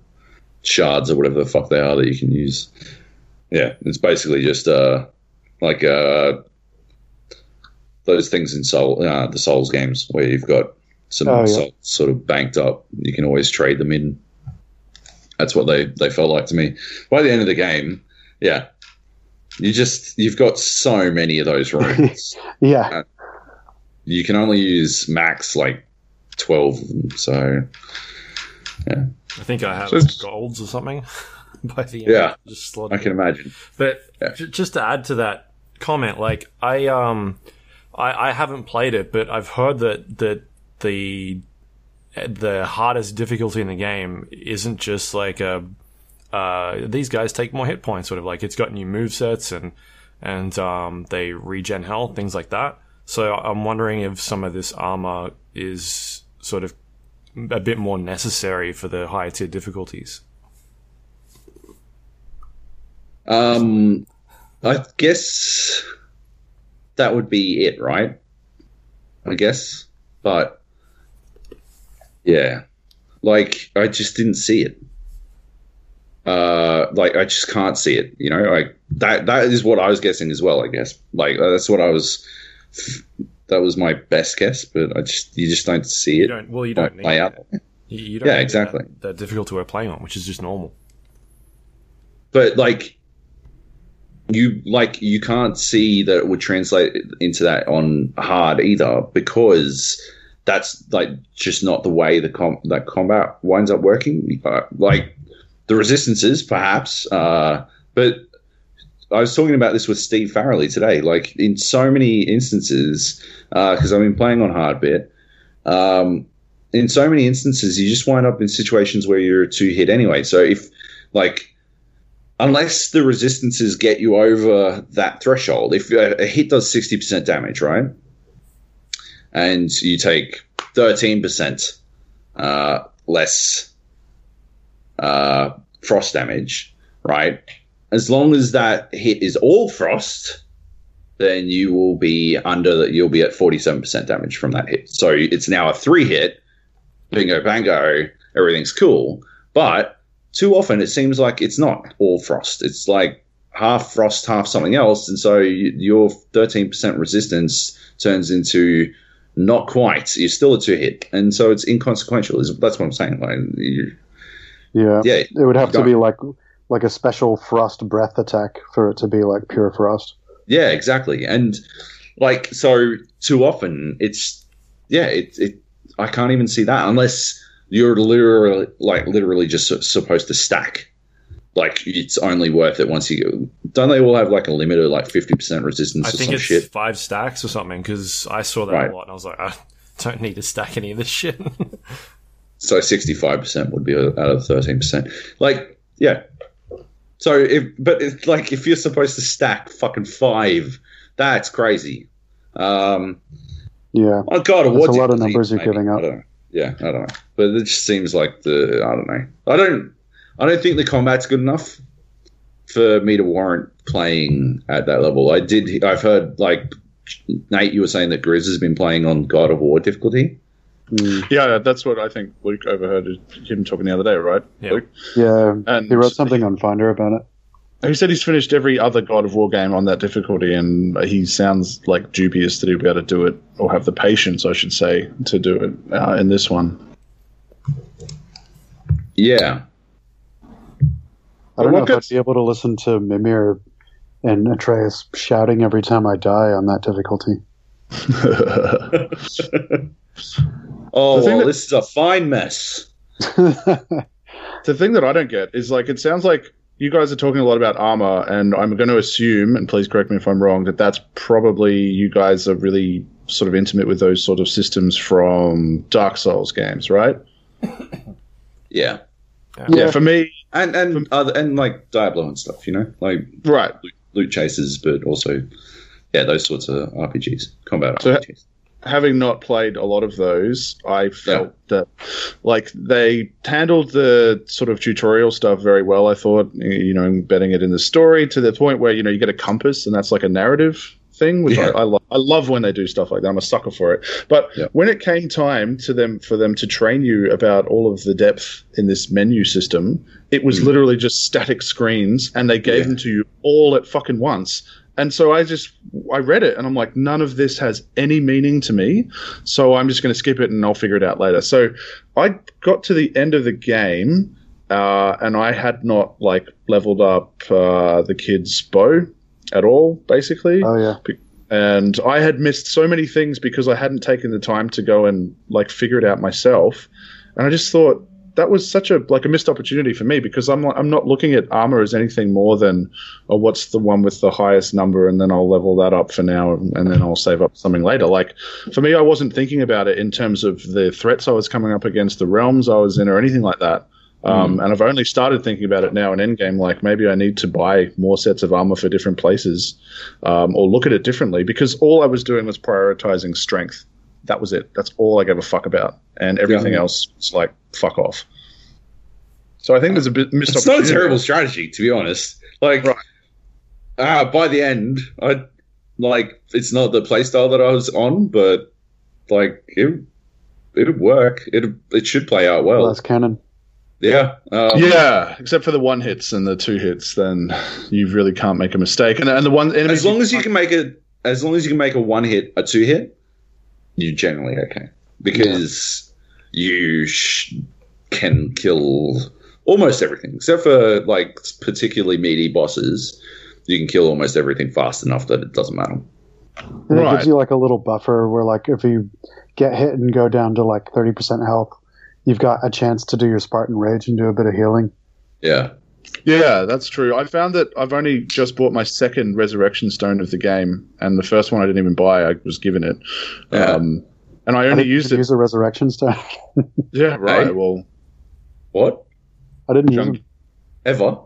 Speaker 2: shards or whatever the fuck they are that you can use. Yeah, it's basically just uh like uh those things in Soul uh, the Souls games where you've got some
Speaker 4: Oh, yeah.
Speaker 2: souls sort of banked up. You can always trade them in. That's what they they felt like to me. By the end of the game, yeah, you just you've got so many of those runes.
Speaker 4: Yeah,
Speaker 2: you can only use max like twelve of them. So yeah.
Speaker 1: I think I have
Speaker 3: So
Speaker 1: golds or something by the end.
Speaker 2: Yeah.
Speaker 1: just slot
Speaker 2: I can imagine.
Speaker 1: But
Speaker 2: Yeah.
Speaker 1: j- just to add to that comment, like I um, I, I haven't played it, but I've heard that that the the hardest difficulty in the game isn't just like a uh, these guys take more hit points, sort of like it's got new move sets and and um, they regen health, things like that. So I'm wondering if some of this armor is sort of a bit more necessary for the higher tier difficulties.
Speaker 2: Um, I guess that would be it, right? I guess, but yeah, like I just didn't see it. Uh, like I just can't see it. You know, like that. That is what I was guessing as well. I guess, like uh, that's what I was. That was my best guess, but I just you just don't see
Speaker 1: You
Speaker 2: it.
Speaker 1: don't well, you don't
Speaker 2: play out.
Speaker 1: You, you don't
Speaker 2: Yeah, exactly.
Speaker 1: That, that difficulty we're playing on, which is just normal.
Speaker 2: but like you like you can't see that it would translate into that on hard either because that's like just not the way the com- that combat winds up working uh, like the resistances perhaps uh, but I was talking about this with Steve Farrelly today. Like in so many instances, because I've been playing on hard bit. Um, in so many instances, you just wind up in situations where you're two hit anyway. So if like unless the resistances get you over that threshold, if a, a hit does 60% damage, right? And you take 13% uh, less uh, frost damage, right? as long as that hit is all frost, then you will be under the, you'll be at 47% damage from that hit. So it's now a three hit, bingo bango, everything's cool. But too often it seems like it's not all frost. It's like half frost, half something else. And so you, your 13% resistance turns into not quite. You're still a two hit. And so it's inconsequential. Is That's what I'm saying. Like, you,
Speaker 4: Yeah.
Speaker 2: yeah.
Speaker 4: It would have to be like like a special frost breath attack for it to be like pure frost.
Speaker 2: Yeah, exactly. And like so too often it's yeah, it it I can't even see that unless you're literally like literally just supposed to stack. Like it's only worth it once you go. Don't they all have like a limit of like fifty percent resistance
Speaker 1: I
Speaker 2: or
Speaker 1: think
Speaker 2: some
Speaker 1: it's
Speaker 2: shit?
Speaker 1: five stacks or something because I saw that
Speaker 2: Right.
Speaker 1: a lot and I was like, I don't need to stack any of this shit.
Speaker 2: So sixty five percent would be out of thirteen percent. Like yeah. So if but it's like if you're supposed to stack fucking five, that's crazy. Um,
Speaker 4: Yeah.
Speaker 2: Oh God,
Speaker 4: That's a lot of numbers you're
Speaker 2: maybe.
Speaker 4: giving up.
Speaker 2: I. Yeah, I don't know. But it just seems like the I don't know. I don't I don't think the combat's good enough for me to warrant playing at that level. I did I've heard like Nate, you were saying that Grizz has been playing on God of War difficulty.
Speaker 4: Mm.
Speaker 3: Yeah, that's what I think Luke overheard him talking the other day, right?
Speaker 1: Yeah.
Speaker 3: Luke?
Speaker 4: Yeah.
Speaker 3: And
Speaker 4: He wrote something on Finder about it.
Speaker 3: He said he's finished every other God of War game on that difficulty, and he sounds like dubious that he'll be able to do it, or have the patience, I should say, to do it uh, in this one.
Speaker 2: Yeah.
Speaker 4: I don't know if I'd be able to listen to Mimir and Atreus shouting every time I die on that difficulty.
Speaker 2: Oh well,
Speaker 3: that-
Speaker 2: this is a fine mess.
Speaker 3: the thing that I don't get is like it sounds like you guys are talking a lot about armor, and I'm going to assume, and please correct me if I'm wrong, that that's probably you guys are really sort of intimate with those sort of systems from Dark Souls games, right?
Speaker 2: Yeah.
Speaker 3: Yeah, for me,
Speaker 2: And and other and like Diablo and stuff, you know? Like
Speaker 3: right.
Speaker 2: loot chasers, but also yeah, those sorts of RPGs, combat
Speaker 3: So-
Speaker 2: RPGs.
Speaker 3: having not played a lot of those, I felt that like they handled the sort of tutorial stuff very well. I thought, you know, embedding it in the story to the point where you know you get a compass and that's like a narrative thing, which
Speaker 2: Yeah.
Speaker 3: I, I, lo- I love when they do stuff like that. I'm a sucker for it. But
Speaker 2: Yeah.
Speaker 3: when it came time to them for them to train you about all of the depth in this menu system, it was literally just static screens, and they gave
Speaker 2: Yeah.
Speaker 3: them to you all at fucking once. And so I just I read it and I'm like, none of this has any meaning to me. So I'm just going to skip it and I'll figure it out later. So I got to the end of the game uh, and I had not like leveled up uh, the kid's bow at all, basically.
Speaker 4: Oh yeah.
Speaker 3: and I had missed so many things because I hadn't taken the time to go and like figure it out myself. And I just thought that was such a like a missed opportunity for me because I'm like I'm not looking at armor as anything more than oh, what's the one with the highest number and then I'll level that up for now and then I'll save up something later. Like for me, I wasn't thinking about it in terms of the threats I was coming up against, the realms I was in, or anything like that. Um, and I've only started thinking about it now in Endgame. Like maybe I need to buy more sets of armor for different places, um, or look at it differently because all I was doing was prioritizing strength. That was it. That's all I gave a fuck about, and everything
Speaker 2: Yeah.
Speaker 3: else was like fuck off. So I think there's a bit missed
Speaker 2: It's not a terrible strategy, to be honest. Like,
Speaker 3: Right.
Speaker 2: ah, by the end, I like it's not the playstyle that I was on, but like it, it'd work. It it should play out well.
Speaker 4: Well, that's canon.
Speaker 2: Yeah, um,
Speaker 3: Yeah, except for the one hits and the two hits, then you really can't make a mistake. And and the one enemies
Speaker 2: As long as you can make a, as long as you can make a one hit, a two hit, you're generally okay because you sh- can kill almost everything except for like particularly meaty bosses. You can kill almost everything fast enough that it doesn't matter.
Speaker 4: And it
Speaker 3: Right.
Speaker 4: gives you like a little buffer where like if you get hit and go down to like thirty percent health, you've got a chance to do your Spartan Rage and do a bit of healing.
Speaker 2: Yeah,
Speaker 3: Yeah, that's true. I found that I've only just bought my second resurrection stone of the game, and the first one I didn't even buy. I was given it,
Speaker 2: Yeah.
Speaker 3: um, and I
Speaker 4: I
Speaker 3: only
Speaker 4: didn't
Speaker 3: used it.
Speaker 4: use a resurrection stone.
Speaker 3: Yeah, right.
Speaker 2: Hey?
Speaker 3: Well,
Speaker 2: what
Speaker 4: I didn't use them
Speaker 2: ever?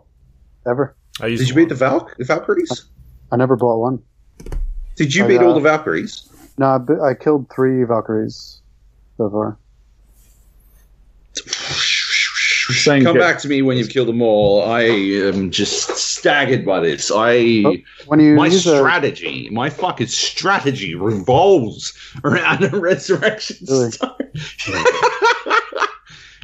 Speaker 4: ever.
Speaker 1: I used
Speaker 2: Did you beat the Valk the Valkyries?
Speaker 4: I never bought one.
Speaker 2: Did you
Speaker 4: I,
Speaker 2: beat
Speaker 4: uh,
Speaker 2: all the Valkyries?
Speaker 4: No, I, bi- I killed three Valkyries so far.
Speaker 3: Saying
Speaker 2: Come
Speaker 3: get-
Speaker 2: back to me when you've killed them all. I am just staggered by this. I
Speaker 4: Oh, When you
Speaker 2: my
Speaker 4: use a,
Speaker 2: strategy, my fucking strategy revolves around a resurrection
Speaker 4: Really?
Speaker 2: stone.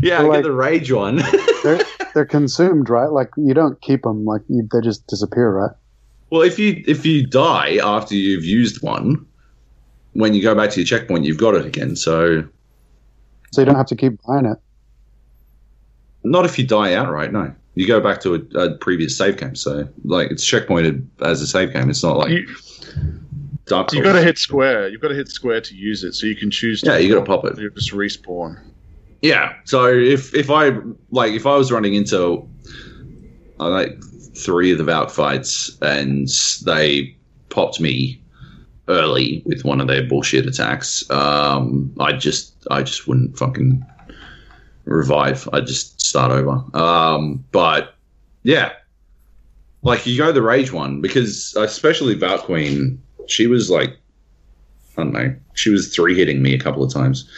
Speaker 2: yeah,
Speaker 4: So,
Speaker 2: I
Speaker 4: like-
Speaker 2: get the rage one.
Speaker 4: they're, they're consumed, right? Like you don't keep them, like you, they just disappear, right?
Speaker 2: well, if you if you die after you've used one, when you go back to your checkpoint, you've got it again. So
Speaker 4: So you don't have to keep buying it.
Speaker 2: Not if you die outright. No, you go back to a, a previous save game. So like it's checkpointed as a save game. It's not like
Speaker 3: You,
Speaker 2: Dark
Speaker 3: you
Speaker 2: Souls.
Speaker 3: got to hit square. You've got to hit square to use it, so you can choose. To
Speaker 2: Yeah, you gotta pop it.
Speaker 3: You just respawn.
Speaker 2: Yeah. So if if I like if I was running into uh, like three of the Valk fights and they popped me early with one of their bullshit attacks, um, I just I just wouldn't fucking revive. I'd just start over. Um, but yeah, like you go the rage one because especially Valk Queen, she was like I don't know, she was three hitting me a couple of times.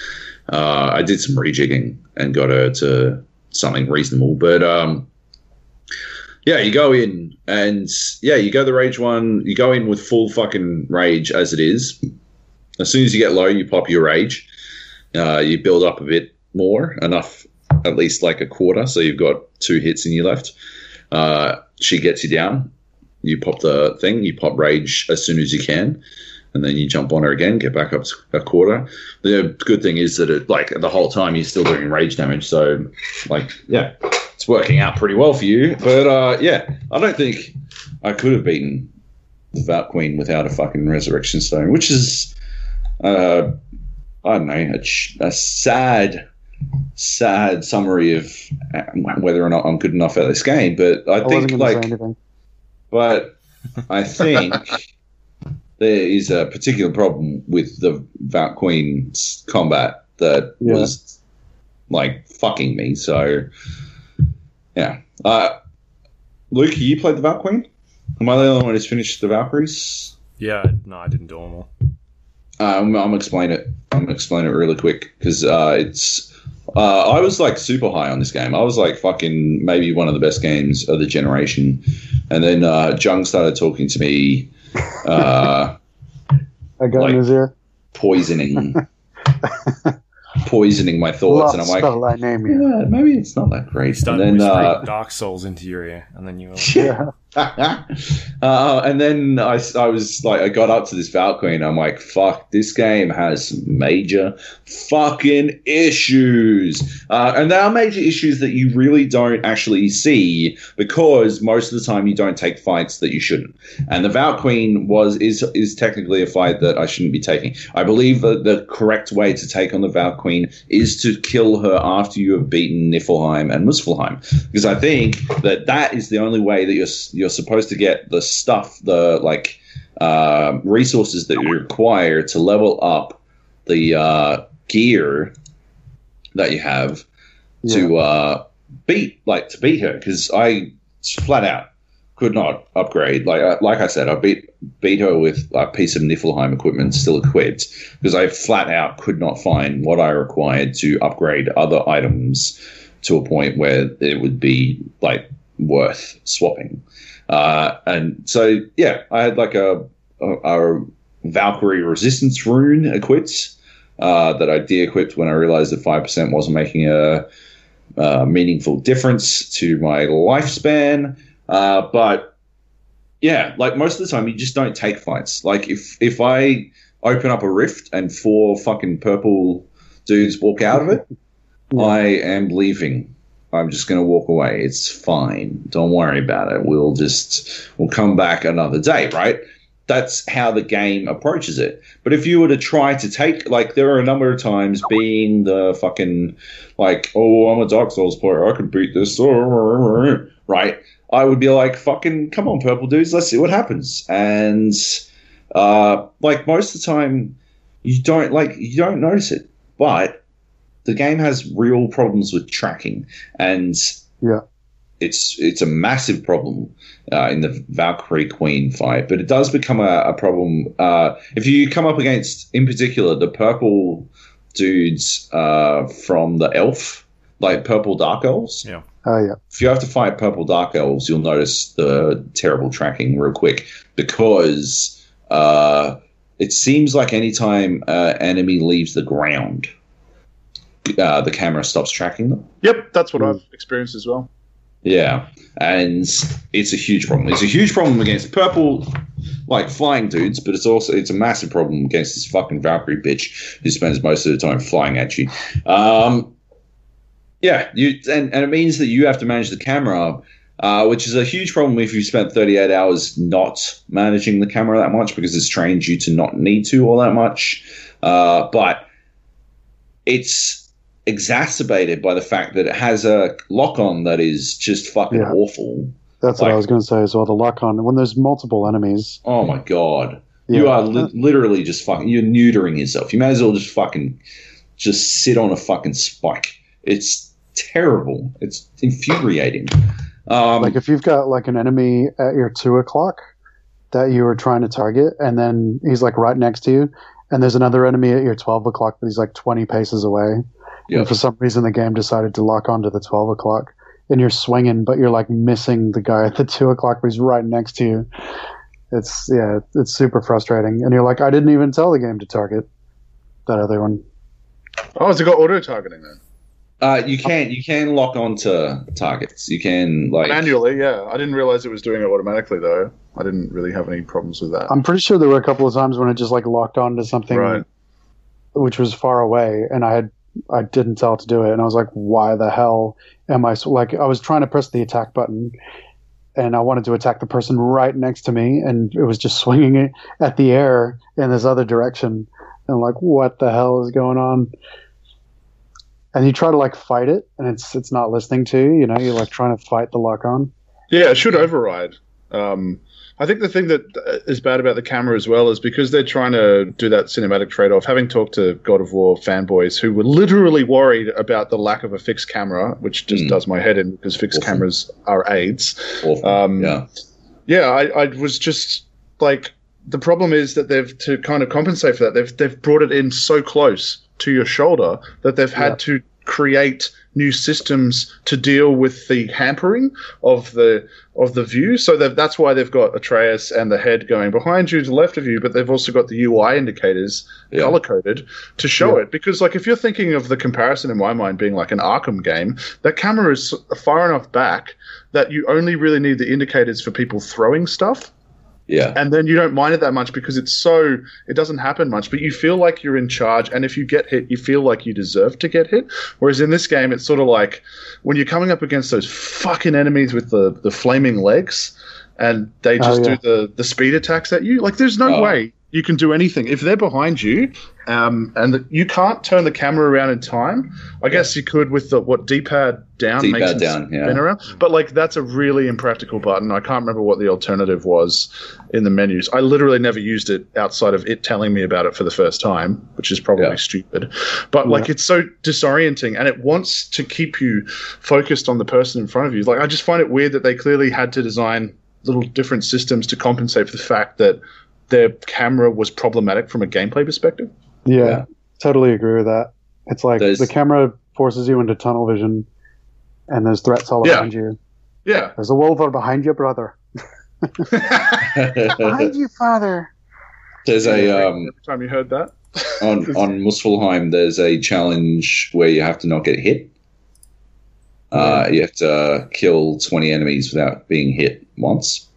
Speaker 2: Uh, I did some rejigging and got her to something reasonable. But um, yeah, you go in and yeah, you go the rage one. You go in with full fucking rage as it is. As soon as you get low, you pop your rage. Uh, you build up a bit more, enough, at least like a quarter. So you've got two hits in you left. Uh, she gets you down. You pop the thing. You pop rage as soon as you can and then you jump on her again, get back up to a quarter. The good thing is that it like the whole time you're still doing rage damage, so like yeah, it's working out pretty well for you. But uh, yeah, I don't think I could have beaten the Valk Queen without a fucking Resurrection Stone, which is uh, I don't know a, a sad. Sad summary of uh, whether or not I'm good enough at this game, but I,
Speaker 4: I
Speaker 2: think like but I think there is a particular problem with the Valk Queen's combat that
Speaker 4: Yeah.
Speaker 2: was like fucking me. So, yeah. Uh, Luke, you played the Valk Queen? Am I the only one who's finished the Valkyries?
Speaker 1: Yeah, no, I didn't do them all.
Speaker 2: Uh, I'm, I'm gonna explain it. I'm gonna explain it really quick because uh, it's. Uh, I was like super high on this game. I was like fucking maybe one of the best games of the generation, and then uh, Jung started talking to me, uh,
Speaker 4: I got
Speaker 2: like-
Speaker 4: in his ear.
Speaker 2: poisoning, poisoning my thoughts, and I'm like,
Speaker 4: spell thy name here.
Speaker 2: yeah, maybe it's not that
Speaker 1: You
Speaker 2: great. And then, uh,
Speaker 1: Dark Souls into your ear, and then you were
Speaker 4: Yeah.
Speaker 2: uh, and then I, I was like, I got up to this Valkyrie, and I'm like, fuck, this game has major fucking issues. Uh, and there are major issues that you really don't actually see because most of the time you don't take fights that you shouldn't. And the Valkyrie was is is technically a fight that I shouldn't be taking. I believe that the correct way to take on the Valkyrie is to kill her after you have beaten Niflheim and Muspelheim, because I think that that is the only way that you're you're supposed to get the stuff, the like uh, resources that you require to level up the uh, gear that you have to uh, beat like to beat her because I flat out could not upgrade. Like uh, like I said, I beat beat her with a piece of Niflheim equipment still equipped because I flat out could not find what I required to upgrade other items to a point where it would be like worth swapping. Uh, and so yeah, I had like a, a, a Valkyrie resistance rune equipped uh, that I de-equipped when I realized that five percent wasn't making a, a meaningful difference to my lifespan. Uh, but yeah, like most of the time, you just don't take fights. Like if if I open up a rift and four fucking purple dudes walk out of it,
Speaker 4: Yeah.
Speaker 2: I am leaving. I'm just going to walk away. It's fine. Don't worry about it. We'll just we'll come back another day, right? That's how the game approaches it. But if you were to try to take, like, there are a number of times being the fucking, like, oh, I'm a Dark Souls player, I can beat this, right? I would be like, fucking, come on, purple dudes, let's see what happens. And, uh, like, most of the time, you don't, like, you don't notice it. But the game has real problems with tracking. And,
Speaker 4: Yeah.
Speaker 2: it's it's a massive problem uh, in the Valkyrie Queen fight, but it does become a, a problem uh, if you come up against, in particular, the purple dudes uh, from the Elf like purple dark elves.
Speaker 1: Yeah.
Speaker 4: Oh yeah.
Speaker 2: If you have to fight purple dark elves, you'll notice the terrible tracking real quick because uh, it seems like anytime uh, enemy leaves the ground, uh, the camera stops tracking them.
Speaker 3: Yep, that's what I've experienced as well.
Speaker 2: Yeah, and it's a huge problem. It's a huge problem against purple, like flying dudes, but it's also it's a massive problem against this fucking Valkyrie bitch who spends most of the time flying at you. Um, yeah, you and, and it means that you have to manage the camera, uh, which is a huge problem if you spent 38 hours not managing the camera that much because it's trained you to not need to all that much. Uh, but it's exacerbated by the fact that it has a lock on that is just fucking
Speaker 4: Yeah.
Speaker 2: awful.
Speaker 4: That's what I was going to say as well. The lock on when there's multiple enemies.
Speaker 2: Oh my god. You are li- literally just fucking. You're neutering yourself. You may as well just fucking, just sit on a fucking spike. It's terrible. It's infuriating. Um,
Speaker 4: like if you've got like an enemy at your two o'clock that you were trying to target, and then he's like right next to you, and there's another enemy at your twelve o'clock, but he's like twenty paces away.
Speaker 2: Yeah.
Speaker 4: And for some reason, the game decided to lock onto the twelve o'clock, and you're swinging, but you're like missing the guy at the two o'clock, but he's right next to you. It's yeah, it's super frustrating, and you're like, I didn't even tell the game to target that other one.
Speaker 3: Oh, has it got auto targeting then?
Speaker 2: uh, you can you can lock onto targets. You can like
Speaker 3: Manually, yeah. I didn't realize it was doing it automatically though. I didn't really have any problems with that.
Speaker 4: I'm pretty sure there were a couple of times when it just like locked onto something
Speaker 3: Right.
Speaker 4: which was far away, and I had I didn't tell it to do it, and I was like, why the hell am I so like I was trying to press the attack button, and I wanted to attack the person right next to me, and it was just swinging it at the air in this other direction, and like, what the hell is going on? And you try to like fight it, and it's it's not listening to you. You know, you're like trying to fight the lock on.
Speaker 3: Yeah, it should override. Um, I think the thing that uh, bad about the camera as well is because they're trying to do that cinematic trade off. Having talked to God of War fanboys who were literally worried about the lack of a fixed camera, which just
Speaker 2: Mm.
Speaker 3: does my head in because fixed
Speaker 2: Awesome.
Speaker 3: cameras are aids.
Speaker 2: awful.
Speaker 3: Um,
Speaker 2: yeah,
Speaker 3: yeah, I, I was just like the problem is that they've to kind of compensate for that. They've they've brought it in so close to your shoulder that they've had
Speaker 4: Yeah.
Speaker 3: to create new systems to deal with the hampering of the of the view. So that's why they've got Atreus and the head going behind you to the left of you, but they've also got the UI indicators
Speaker 2: Yeah.
Speaker 3: color coded to show
Speaker 4: Yeah.
Speaker 3: it. Because like if you're thinking of the comparison in my mind being like an Arkham game, that camera is far enough back that you only really need the indicators for people throwing stuff
Speaker 2: yeah,
Speaker 3: and then you don't mind it that much because it's so it doesn't happen much but you feel like you're in charge and if you get hit you feel like you deserve to get hit whereas in this game it's sort of like when you're coming up against those fucking enemies with the the flaming legs and they
Speaker 4: Oh,
Speaker 3: just
Speaker 4: yeah.
Speaker 3: do the the speed attacks at you like there's no
Speaker 2: Oh.
Speaker 3: way you can do anything. If they're behind you um, and the, you can't turn the camera around in time i guess you could with the what d-pad down
Speaker 2: D-pad
Speaker 3: makes it
Speaker 2: down, yeah.
Speaker 3: spin around. But like that's a really impractical button. I can't remember what the alternative was in the menus. I literally never used it outside of it telling me about it for the first time which is probably
Speaker 2: Yeah.
Speaker 3: stupid. But like it's so disorienting and it wants to keep you focused on the person in front of you. Like i just find it weird that they clearly had to design little different systems to compensate for the fact that their camera was problematic from a gameplay perspective
Speaker 4: Yeah,
Speaker 2: Yeah.
Speaker 4: totally agree with that. It's like
Speaker 2: There's-
Speaker 4: the camera forces you into tunnel vision, and there's threats all
Speaker 3: Yeah.
Speaker 4: around you.
Speaker 3: yeah
Speaker 4: There's a wulver behind you, brother. Behind you, father.
Speaker 2: there's a um,
Speaker 3: every time you heard that
Speaker 2: on on Muspelheim, there's a challenge where you have to not get hit. Uh, you have to uh, kill 20 enemies without being hit once.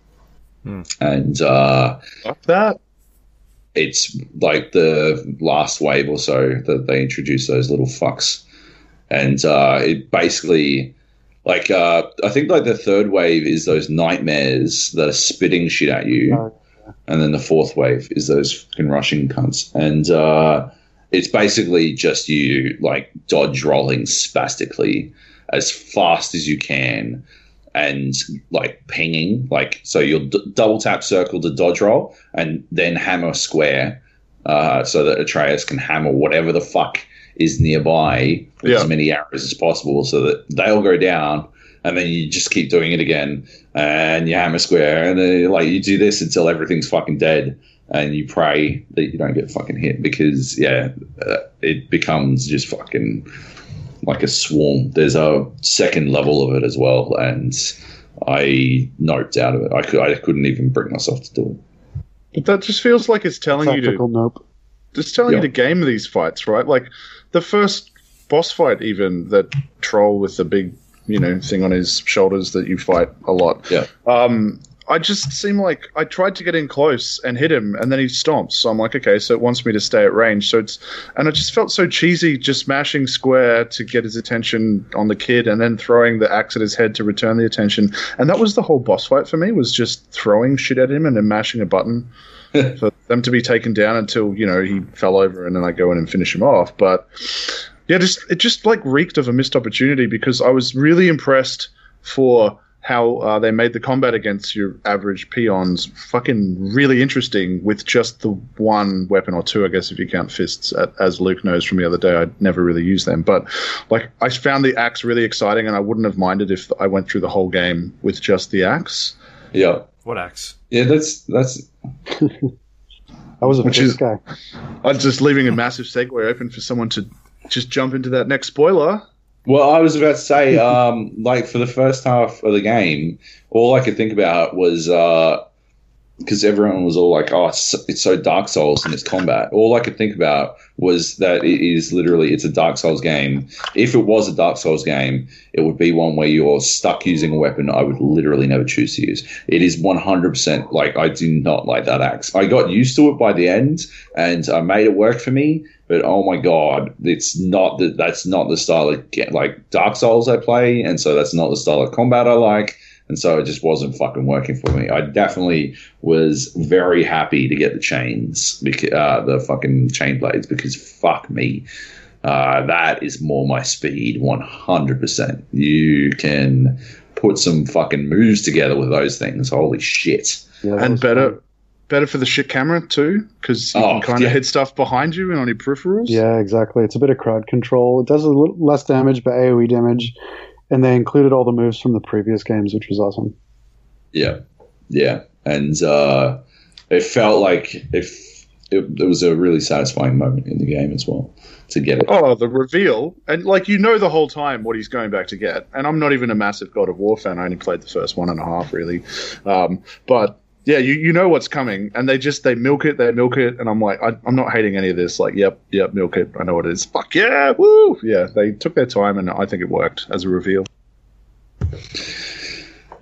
Speaker 1: Hmm.
Speaker 2: And uh,
Speaker 3: Fuck that
Speaker 2: it's like the last wave or so that they introduced those little fucks. And uh, it basically, like, uh, I think like the third wave is those nightmares that are spitting shit at you.
Speaker 4: Oh,
Speaker 2: And then the fourth wave is those fucking rushing cunts. And uh, it's basically just you, like, dodge rolling spastically as fast as you can and, like, pinging. Like, so you'll d- double tap circle to dodge roll and then hammer square uh, so that Atreus can hammer whatever the fuck is nearby with
Speaker 3: Yeah.
Speaker 2: as many arrows as possible so that they all go down. And then you just keep doing it again, and you hammer square, and then like you do this until everything's fucking dead, and you pray that you don't get fucking hit because yeah, uh, it becomes just fucking like a swarm. There's a second level of it as well, and I noped out of it. I could I couldn't even bring myself to do it.
Speaker 3: But that just feels like it's telling you to
Speaker 4: Tactical nope.
Speaker 3: just telling
Speaker 2: Yeah.
Speaker 3: you to game these fights, right? Like the first boss fight, even that troll with the big, you know, thing on his shoulders that you fight a lot.
Speaker 2: Yeah.
Speaker 3: Um, I just seem like I tried to get in close and hit him, and then he stomps. So I'm like, okay, so it wants me to stay at range. So it's, and I just felt so cheesy, just mashing square to get his attention on the kid, and then throwing the axe at his head to return the attention. And that was the whole boss fight for me. Was just throwing shit at him and then mashing a button for them to be taken down until you know he fell over, and then I go in and finish him off. But yeah, just it just like reeked of a missed opportunity because I was really impressed for how uh, they made the combat against your average peons fucking really interesting with just the one weapon or two, I guess, if you count fists. At, as Luke knows from the other day, I'd never really used them, but like I found the axe really exciting, and I wouldn't have minded if I went through the whole game with just the axe.
Speaker 2: Yeah,
Speaker 1: What axe?
Speaker 2: yeah. That's that's
Speaker 4: I was a
Speaker 3: Which
Speaker 4: fist
Speaker 3: is-
Speaker 4: guy.
Speaker 3: I'm just leaving a massive segue open for someone to just jump into that next spoiler.
Speaker 2: Well, I was about to say, um, like for the first half of the game, all I could think about was because everyone was all like, "Oh, it's, it's so Dark Souls in its combat." All I could think about was that it is literally it's a Dark Souls game. If it was a Dark Souls game, it would be one where you're stuck using a weapon I would literally never choose to use. It is 100% like I do not like that axe. I got used to it by the end, and I made it work for me. But oh my god, it's not that. That's not the style of like Dark Souls I play, and so that's not the style of combat I like. And so it just wasn't fucking working for me. I definitely was very happy to get the chains, because, uh, the fucking chain blades, because fuck me, uh, that is more my speed, one hundred percent. You can put some fucking moves together with those things. Holy shit!
Speaker 4: Yeah,
Speaker 3: and better
Speaker 4: fun.
Speaker 3: Better for the shit camera too because you
Speaker 2: Oh,
Speaker 3: can kind of
Speaker 2: yeah.
Speaker 3: hit stuff behind you and on your peripherals
Speaker 4: Yeah, exactly. It's a bit of crowd control. It does a little less damage, but AOE damage. And they included all the moves from the previous games, which was awesome.
Speaker 2: Yeah, yeah, and uh, it felt like if it, it was a really satisfying moment in the game as well to get it.
Speaker 3: oh the reveal and like you know the whole time what he's going back to get and i'm not even a massive god of war fan i only played the first one and a half really um, but yeah you, you know what's coming. And they just they milk it they milk it. And i'm like I, i'm not hating any of this. Like yep yep milk it. I know what it is. Fuck yeah woo! Yeah they took their time and i think it worked as a reveal.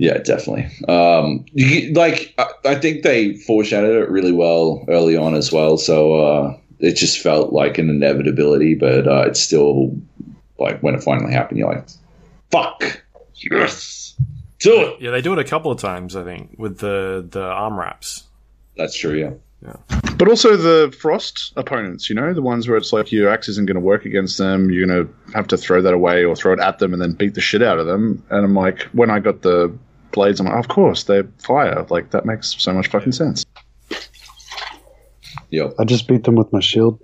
Speaker 2: Yeah, definitely. Um, you, like I, I think they foreshadowed it really well early on as well, so uh, it just felt like an inevitability. But uh, it's still like when it finally happened, you're like, "Fuck, yes, do it."
Speaker 1: Yeah, they do it a couple of times, I think, with the the arm wraps.
Speaker 2: That's true. Yeah. Yeah.
Speaker 3: But also the frost opponents, you know, the ones where it's like your axe isn't going to work against them. You're going to have to throw that away or throw it at them and then beat the shit out of them. And I'm like, when I got the blades, I'm like, of course, they're fire. Like, that makes so much fucking sense.
Speaker 2: Yep.
Speaker 4: I just beat them with my shield.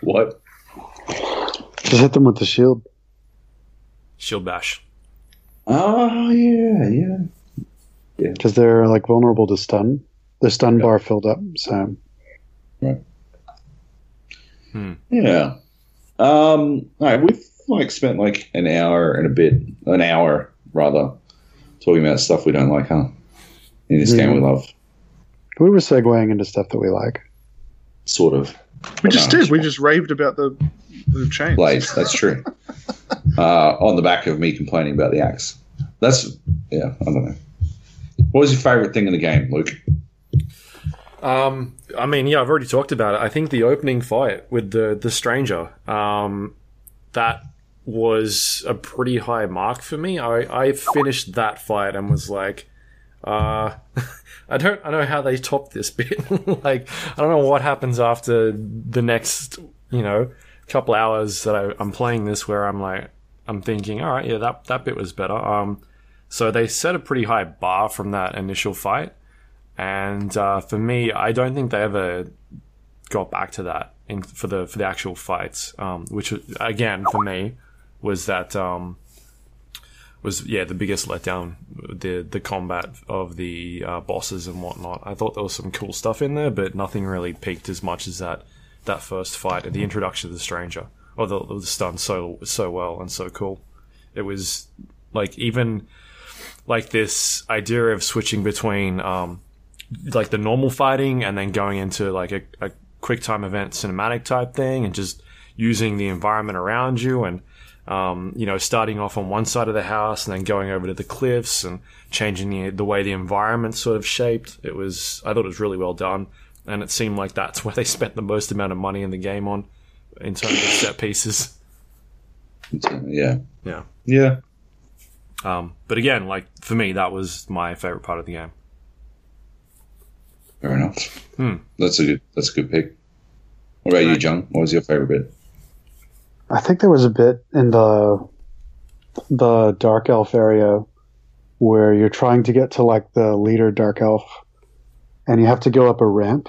Speaker 2: What?
Speaker 4: Just hit them with the shield.
Speaker 1: Shield bash.
Speaker 2: Oh yeah, yeah.
Speaker 4: Because they're like vulnerable to stun. The stun bar filled up, so
Speaker 2: Yeah. Um, all right, we've like spent like an hour and a bit, an hour rather, talking about stuff we don't like, huh? In this game we love,
Speaker 4: we were segueing into stuff that we like.
Speaker 2: sort of.
Speaker 3: We just
Speaker 2: No,
Speaker 3: did. We just raved about the, the chains.
Speaker 2: Blades, that's true. uh, on the back of me complaining about the axe. That's, yeah, I don't know. What was your favorite thing in the game, Luke?
Speaker 1: Um, I mean, yeah, I've already talked about it. I think the opening fight with the the stranger, um, that was a pretty high mark for me. I, I finished that fight and was like, uh, I don't I know how they top this bit. like, I don't know what happens after the next, you know, couple hours that I, I'm playing this, where I'm like, I'm thinking, all right, yeah, that that bit was better. Um, so they set a pretty high bar from that initial fight. And uh, for me, I don't think they ever got back to that in, for the for the actual fights. Um, which again for me was that um, was yeah the biggest letdown the the combat of the uh, bosses and whatnot. I thought there was some cool stuff in there, but nothing really peaked as much as that that first fight and the introduction of the stranger although the, was done so so well and so cool. It was like even like this idea of switching between um, like the normal fighting and then going into like a, a quick time event cinematic type thing and just using the environment around you and um, you know starting off on one side of the house and then going over to the cliffs and changing the, the way the environment sort of shaped it was i thought it was really well done and it seemed like that's where they spent the most amount of money in the game on in terms of set pieces
Speaker 2: Yeah.
Speaker 1: yeah
Speaker 2: Yeah.
Speaker 1: um, but again like for me that was my favorite part of the game
Speaker 2: Fair enough.
Speaker 1: Hmm.
Speaker 2: That's a good. That's a good pick. What about you, John? What was your favorite bit?
Speaker 4: I think there was a bit in the the dark elf area where you're trying to get to like the leader dark elf, and you have to go up a ramp,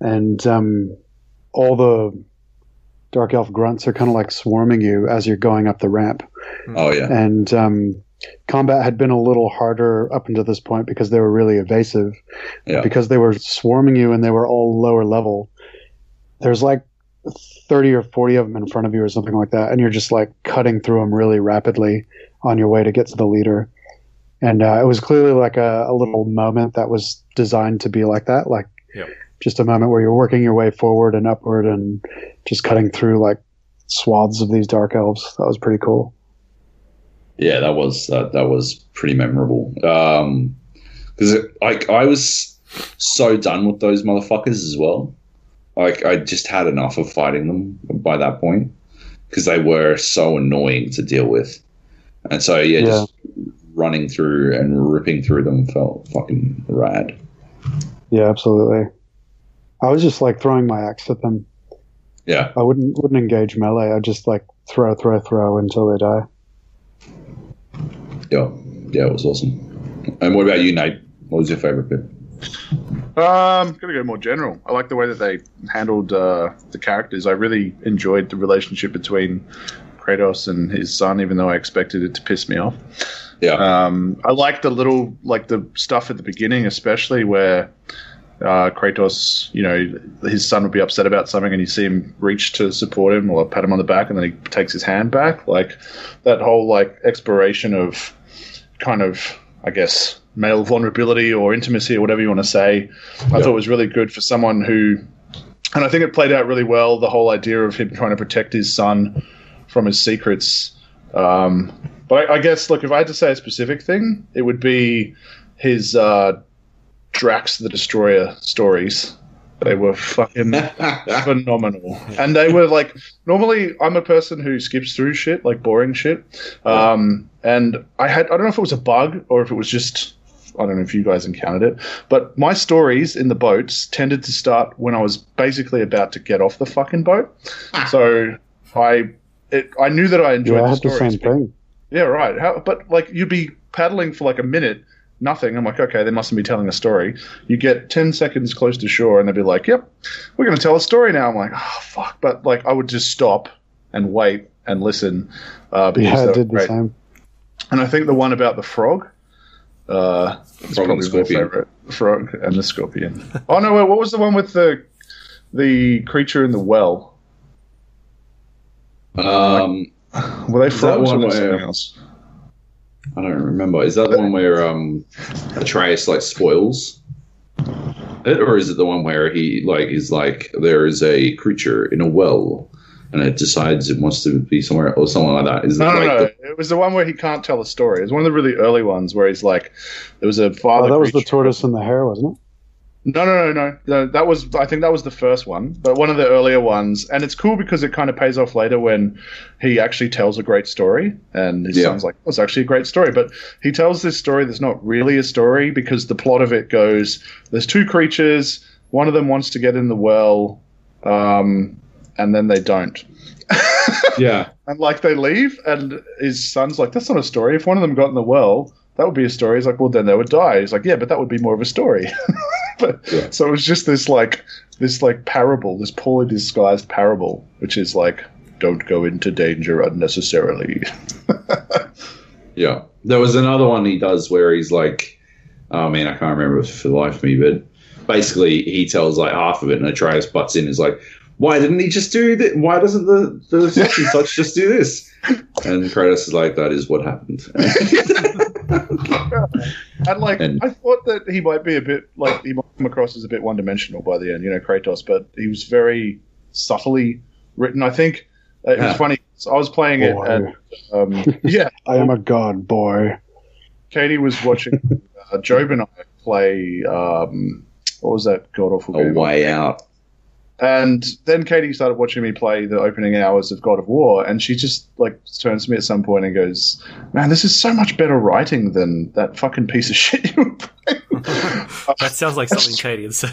Speaker 4: and um, all the dark elf grunts are kind of like swarming you as you're going up the ramp,
Speaker 2: Oh yeah.
Speaker 4: and um, combat had been a little harder up until this point because they were really evasive
Speaker 2: Yeah.
Speaker 4: because they were swarming you and they were all lower level. There's like 30 or 40 of them in front of you or something like that. And you're just like cutting through them really rapidly on your way to get to the leader. And uh, it was clearly like a, a little moment that was designed to be like that. Like
Speaker 1: Yep.
Speaker 4: just a moment where you're working your way forward and upward and just cutting through like swaths of these dark elves. That was pretty cool.
Speaker 2: Yeah, that was uh, that was pretty memorable. Um 'cause because like I was so done with those motherfuckers as well. Like I just had enough of fighting them by that point because they were so annoying to deal with, and so yeah,
Speaker 4: Yeah.
Speaker 2: just running through and ripping through them felt fucking rad.
Speaker 4: Yeah, absolutely. I was just like throwing my axe at them.
Speaker 2: Yeah,
Speaker 4: I wouldn't wouldn't engage melee. I just like throw, throw, throw until they die.
Speaker 2: yeah, yeah, it was awesome. And what about you, Nate? What was your favorite bit?
Speaker 3: Um, gonna go more general. I like the way that they handled uh, the characters. I really enjoyed the relationship between Kratos and his son, even though I expected it to piss me off.
Speaker 2: Yeah,
Speaker 3: Um, I like the little, like the stuff at the beginning, especially where uh, Kratos, you know, his son would be upset about something, and you see him reach to support him or pat him on the back, and then he takes his hand back. Like that whole like exploration of kind of, I guess, male vulnerability or intimacy or whatever you want to say. I thought was really good for someone who, and I think it played out really well. The whole idea of him trying to protect his son from his secrets. Um, but I, I guess, look, if I had to say a specific thing, it would be his uh, Drax the Destroyer stories. They were fucking phenomenal. And they were like, normally I'm a person who skips through shit, like boring shit. Um, and I had, I don't know if it was a bug or if it was just, I don't know if you guys encountered it, but my stories in the boats tended to start when I was basically about to get off the fucking boat. So I, it, I knew that I enjoyed
Speaker 4: Yeah, I
Speaker 3: the
Speaker 4: had the
Speaker 3: stories.
Speaker 4: same thing.
Speaker 3: Yeah, right. How, but like you'd be paddling for like a minute, nothing. I'm like, okay, they mustn't be telling a story. You get ten seconds close to shore, and they'd be like, "Yep, we're going to tell a story now." I'm like, oh fuck. But like, I would just stop and wait and listen. Uh, because
Speaker 4: Yeah, I
Speaker 3: were
Speaker 4: did the same.
Speaker 3: And I think the one about the frog. Uh, is
Speaker 2: Frog and
Speaker 3: probably my
Speaker 2: scorpion.
Speaker 3: favorite. Frog and the scorpion. oh no! Wait, what was the one with the the creature in the well?
Speaker 2: um,
Speaker 3: Were they
Speaker 2: Is that
Speaker 3: frogs or
Speaker 2: one
Speaker 3: was
Speaker 2: where-
Speaker 3: something else?
Speaker 2: I don't remember. Is that the one where um, Atreus like spoils it, or is it the one where he like is like there is a creature in a well and it decides it wants to be somewhere or something like that? Is
Speaker 3: No,
Speaker 2: it
Speaker 3: no,
Speaker 2: like
Speaker 3: no.
Speaker 2: the-
Speaker 3: It was the one where he can't tell a story. It was one of the really early ones where he's like, there was a
Speaker 4: Oh,
Speaker 3: father.
Speaker 4: that was the tortoise and the hare, wasn't it?
Speaker 3: No, no, no, no. That was, I think that was the first one, but one of the earlier ones. And it's cool because it kind of pays off later when he actually tells a great story. And his
Speaker 2: Yeah.
Speaker 3: son's like, oh, it's actually a great story. But he tells this story that's not really a story because the plot of it goes there's two creatures, one of them wants to get in the well, um, and then they don't.
Speaker 2: yeah,
Speaker 3: And like they leave, and his son's like, "That's not a story. If one of them got in the well, that would be a story." He's like, "Well, then they would die." He's like, "Yeah, but that would be more of a story." but
Speaker 2: Yeah.
Speaker 3: so it was just this like this like parable, this poorly disguised parable, which is like, "Don't go into danger unnecessarily."
Speaker 2: yeah. There was another one he does where he's like, oh man, I can't remember for the life of me, but basically he tells like half of it and Atreus butts in. Is like, why didn't he just do that? Why doesn't the the such and such just do this? And Kratos is like, that is what happened.
Speaker 3: And like,
Speaker 2: And-
Speaker 3: I thought that he might be a bit like he might come across as a bit one-dimensional by the end, you know, Kratos. But he was very subtly written. I think uh, it was funny. So I was playing it,
Speaker 4: Boy.
Speaker 3: and um, yeah,
Speaker 4: I am a god, boy.
Speaker 3: Katie was watching uh, Joab and I play. Um, what was that god awful
Speaker 2: A way out.
Speaker 3: And then Katie started watching me play the opening hours of God of War, and she just like turns to me at some point and goes, "Man, this is so much better writing than that fucking piece of shit you were playing."
Speaker 1: That sounds like something Katie would say.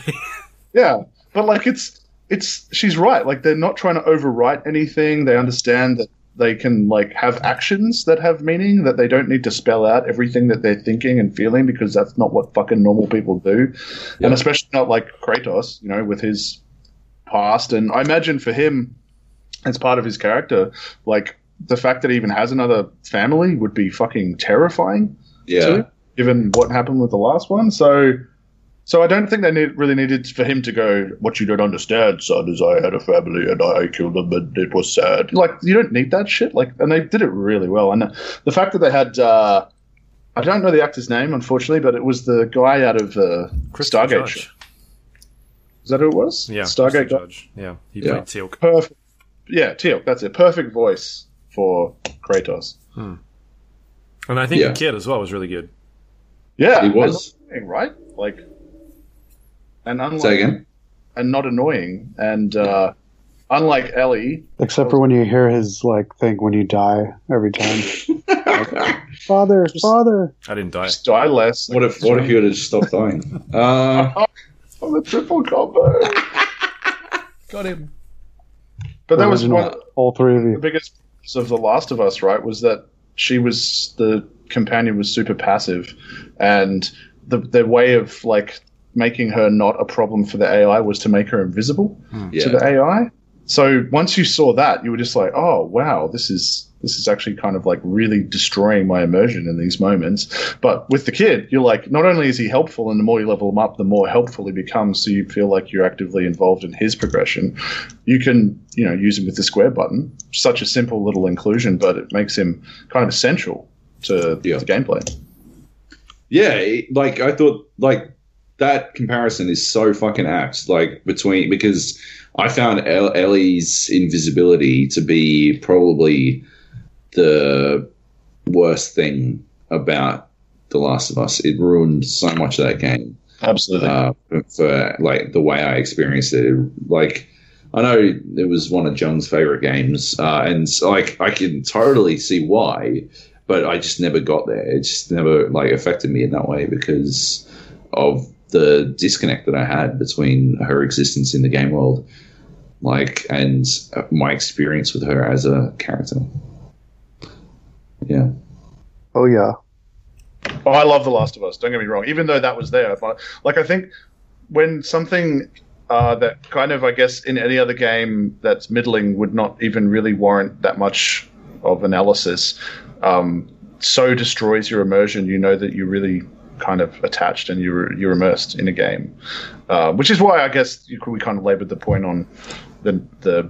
Speaker 3: yeah, but like it's it's she's right. Like they're not trying to overwrite anything. They understand that they can like have actions that have meaning. That they don't need to spell out everything that they're thinking and feeling because that's not what fucking normal people do,
Speaker 2: Yeah.
Speaker 3: and especially not like Kratos. You know, with his past, and I imagine for him, as part of his character, like the fact that he even has another family would be fucking terrifying
Speaker 2: Yeah.
Speaker 3: too, given what happened with the last one. So, so I don't think they need, really needed for him to go. What you don't understand, son, is I had a family and I killed them, and it was sad. Like you don't need that shit. Like, and they did it really well. And the fact that they had. Uh, I don't know the actor's name, unfortunately, but it was the guy out of uh,
Speaker 1: Christopher
Speaker 3: Stargate.
Speaker 1: Judge.
Speaker 3: Is that who it was?
Speaker 1: Yeah,
Speaker 3: Stargate.
Speaker 1: Christopher
Speaker 3: guy?
Speaker 1: Judge. Yeah, he
Speaker 2: Yeah.
Speaker 1: played Teal'c.
Speaker 3: Perfect. Yeah, Teal. That's it. Perfect voice for Kratos.
Speaker 1: And I think
Speaker 2: Yeah.
Speaker 1: the kid as well was really good.
Speaker 3: Yeah,
Speaker 2: He was.
Speaker 3: annoying, right? Like, and unlike
Speaker 2: Say again.
Speaker 3: and not annoying. And uh, unlike Ellie,
Speaker 4: Except for when you hear his like thing when you die every time. Father, father.
Speaker 1: I didn't die.
Speaker 3: just die less.
Speaker 2: What if what if you had just stopped dying? Uh,
Speaker 3: on the triple combo?
Speaker 1: Got him.
Speaker 3: But that was
Speaker 4: Original.
Speaker 3: one
Speaker 4: All three of
Speaker 3: the biggest of The Last of Us, right? Was that she was the companion was super passive, and the the way of like making her not a problem for the AI was to make her invisible hmm. to
Speaker 2: yeah.
Speaker 3: the AI. So once you saw that, you were just like, "Oh wow, this is this is actually kind of like really destroying my immersion in these moments." But with the kid, you're like, not only is he helpful, and the more you level him up, the more helpful he becomes. So you feel like you're actively involved in his progression. You can, you know, use him with the square button. Such a simple little inclusion, but it makes him kind of essential to
Speaker 2: Yeah.
Speaker 3: the gameplay.
Speaker 2: Yeah, like I thought, like that comparison is so fucking apt. Like between because I found Ellie's invisibility to be probably the worst thing about The Last of Us. It ruined so much of that game
Speaker 3: Absolutely.
Speaker 2: uh, for like the way I experienced it. Like I know it was one of John's favorite games, uh, and like I can totally see why, but I just never got there. It just never like affected me in that way because of the disconnect that I had between her existence in the game world, like and uh, my experience with her as a character. Yeah.
Speaker 4: Oh yeah.
Speaker 3: Oh, I love The Last of Us. Don't get me wrong. Even though that was there, but like I think when something uh, that kind of, I guess, in any other game that's middling would not even really warrant that much of analysis, um, so destroys your immersion. You know that you're really kind of attached and you're you're immersed in a game, uh, which is why I guess we kind of laboured the point on the the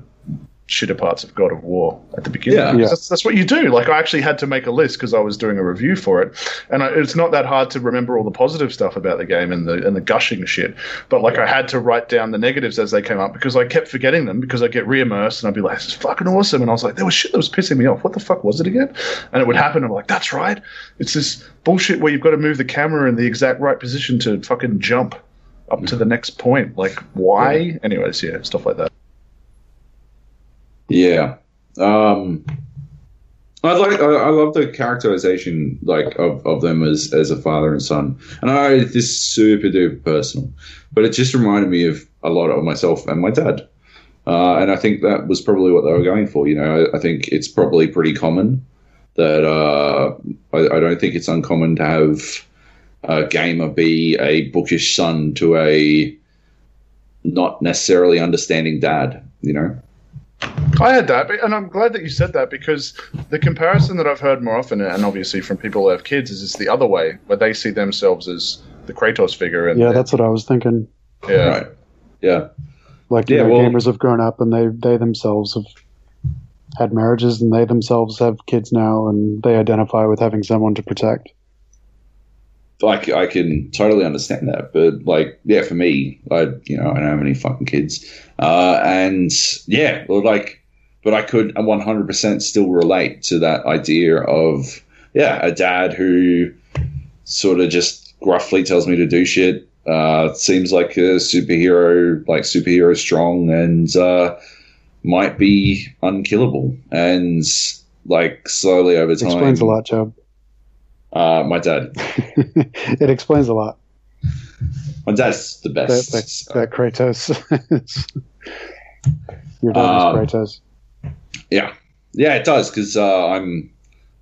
Speaker 3: shitter parts of God of War at the beginning.
Speaker 2: Yeah.
Speaker 4: Yeah.
Speaker 3: That's, that's what you do. Like I actually had to make a list because I was doing a review for it, and I, it's not that hard to remember all the positive stuff about the game and the and the gushing shit. But like I had to write down the negatives as they came up because I kept forgetting them because I get re-immersed and I'd be like, "This is fucking awesome," and I was like, "There was shit that was pissing me off. What the fuck was it again?" And it would happen. I'm like, "That's right. It's this bullshit where you've got to move the camera in the exact right position to fucking jump." Up to the next point, like why? Anyways, yeah, stuff like that.
Speaker 2: Yeah. Um, I like. I, I love the characterization, like of, of them as as a father and son. And I this is super duper personal, but it just reminded me of a lot of myself and my dad. Uh, and I think that was probably what they were going for. You know, I, I think it's probably pretty common that uh, I, I don't think it's uncommon to have a gamer be a bookish son to a not necessarily understanding dad. You know.
Speaker 3: I had that, and I'm glad that you said that because the comparison that I've heard more often, and obviously from people who have kids, is it's the other way, where they see themselves as the Kratos figure. And
Speaker 4: Yeah, that's what I was thinking.
Speaker 3: yeah.
Speaker 2: Right. Yeah.
Speaker 4: Like you
Speaker 2: Yeah,
Speaker 4: know,
Speaker 2: well-
Speaker 4: gamers have grown up and they they themselves have had marriages and they themselves have kids now and they identify with having someone to protect.
Speaker 2: Like I can totally understand that, but like, yeah, for me, I you know I don't have any fucking kids, uh, and yeah, or like, but I could 100 percent still relate to that idea of yeah, a dad who sort of just gruffly tells me to do shit. Uh, seems like a superhero, like superhero strong, and uh, might be unkillable, and like slowly over time,
Speaker 4: explains a lot, Joab.
Speaker 2: Uh, my dad,
Speaker 4: it explains a lot.
Speaker 2: my dad's the best.
Speaker 4: that, that Kratos. Your dad
Speaker 2: Um,
Speaker 4: is Kratos.
Speaker 2: Yeah, yeah, it does because uh, I'm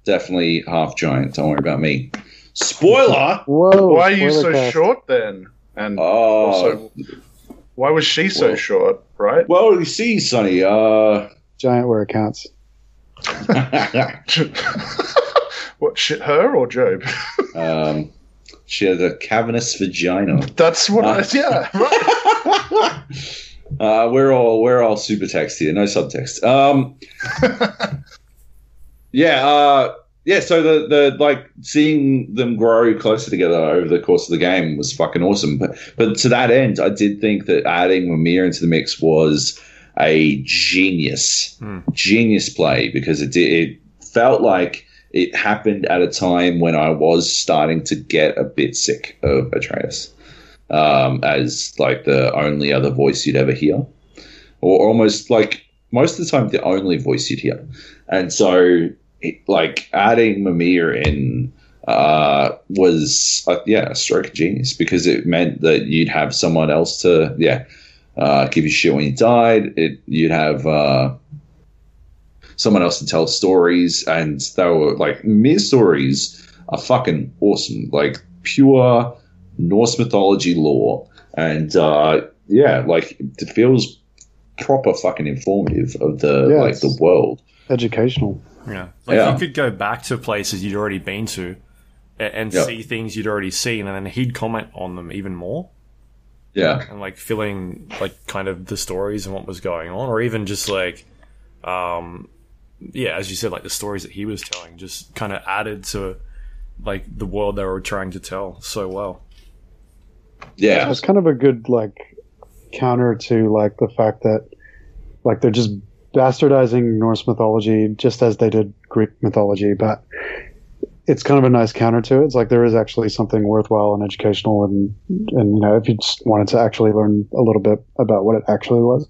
Speaker 2: definitely half giant. Don't worry about me. Spoiler.
Speaker 4: Whoa!
Speaker 3: Why are you so
Speaker 4: cast.
Speaker 3: short then? And
Speaker 2: Oh,
Speaker 3: also, why was she so
Speaker 2: Well-
Speaker 3: short? Right?
Speaker 2: well, you see, Sonny. Uh,
Speaker 4: Giant where it counts.
Speaker 3: what shit? Her or Joab?
Speaker 2: um, she has a cavernous vagina.
Speaker 3: That's what. I,
Speaker 2: Uh.
Speaker 3: yeah. Right.
Speaker 2: uh, we're all we're all super text here, no subtext. Um, yeah, uh, yeah. So the the like seeing them grow closer together over the course of the game was fucking awesome. But but to that end, I did think that adding Mimir into the mix was a genius,
Speaker 1: Hmm.
Speaker 2: genius play because it did, it felt like it happened at a time when I was starting to get a bit sick of Atreus um, as like the only other voice you'd ever hear, or almost like most of the time the only voice you'd hear. And so, it, like adding Mimir in uh, was uh, yeah a stroke of genius because it meant that you'd have someone else to yeah uh, give you shit when you died. It you'd have. Someone else to tell stories, and they were like mere stories are fucking awesome. Like pure Norse mythology lore, and uh, yeah, like it feels proper fucking informative of the
Speaker 4: Yeah,
Speaker 2: like the world.
Speaker 4: Educational.
Speaker 1: Yeah. Like
Speaker 2: Yeah.
Speaker 1: you could go back to places you'd already been to and
Speaker 2: Yeah.
Speaker 1: see things you'd already seen and then he'd comment on them even more
Speaker 2: Yeah,
Speaker 1: and like filling like kind of the stories and what was going on or even just like um yeah, as you said, like the stories that he was telling just kind of added to like the world they were trying to tell so well.
Speaker 2: yeah,
Speaker 4: It's kind of a good like counter to like the fact that like they're just bastardizing Norse mythology just as they did Greek mythology, but it's kind of a nice counter to it. It's like there is actually something worthwhile and educational, and and you know if you just wanted to actually learn a little bit about what it actually was.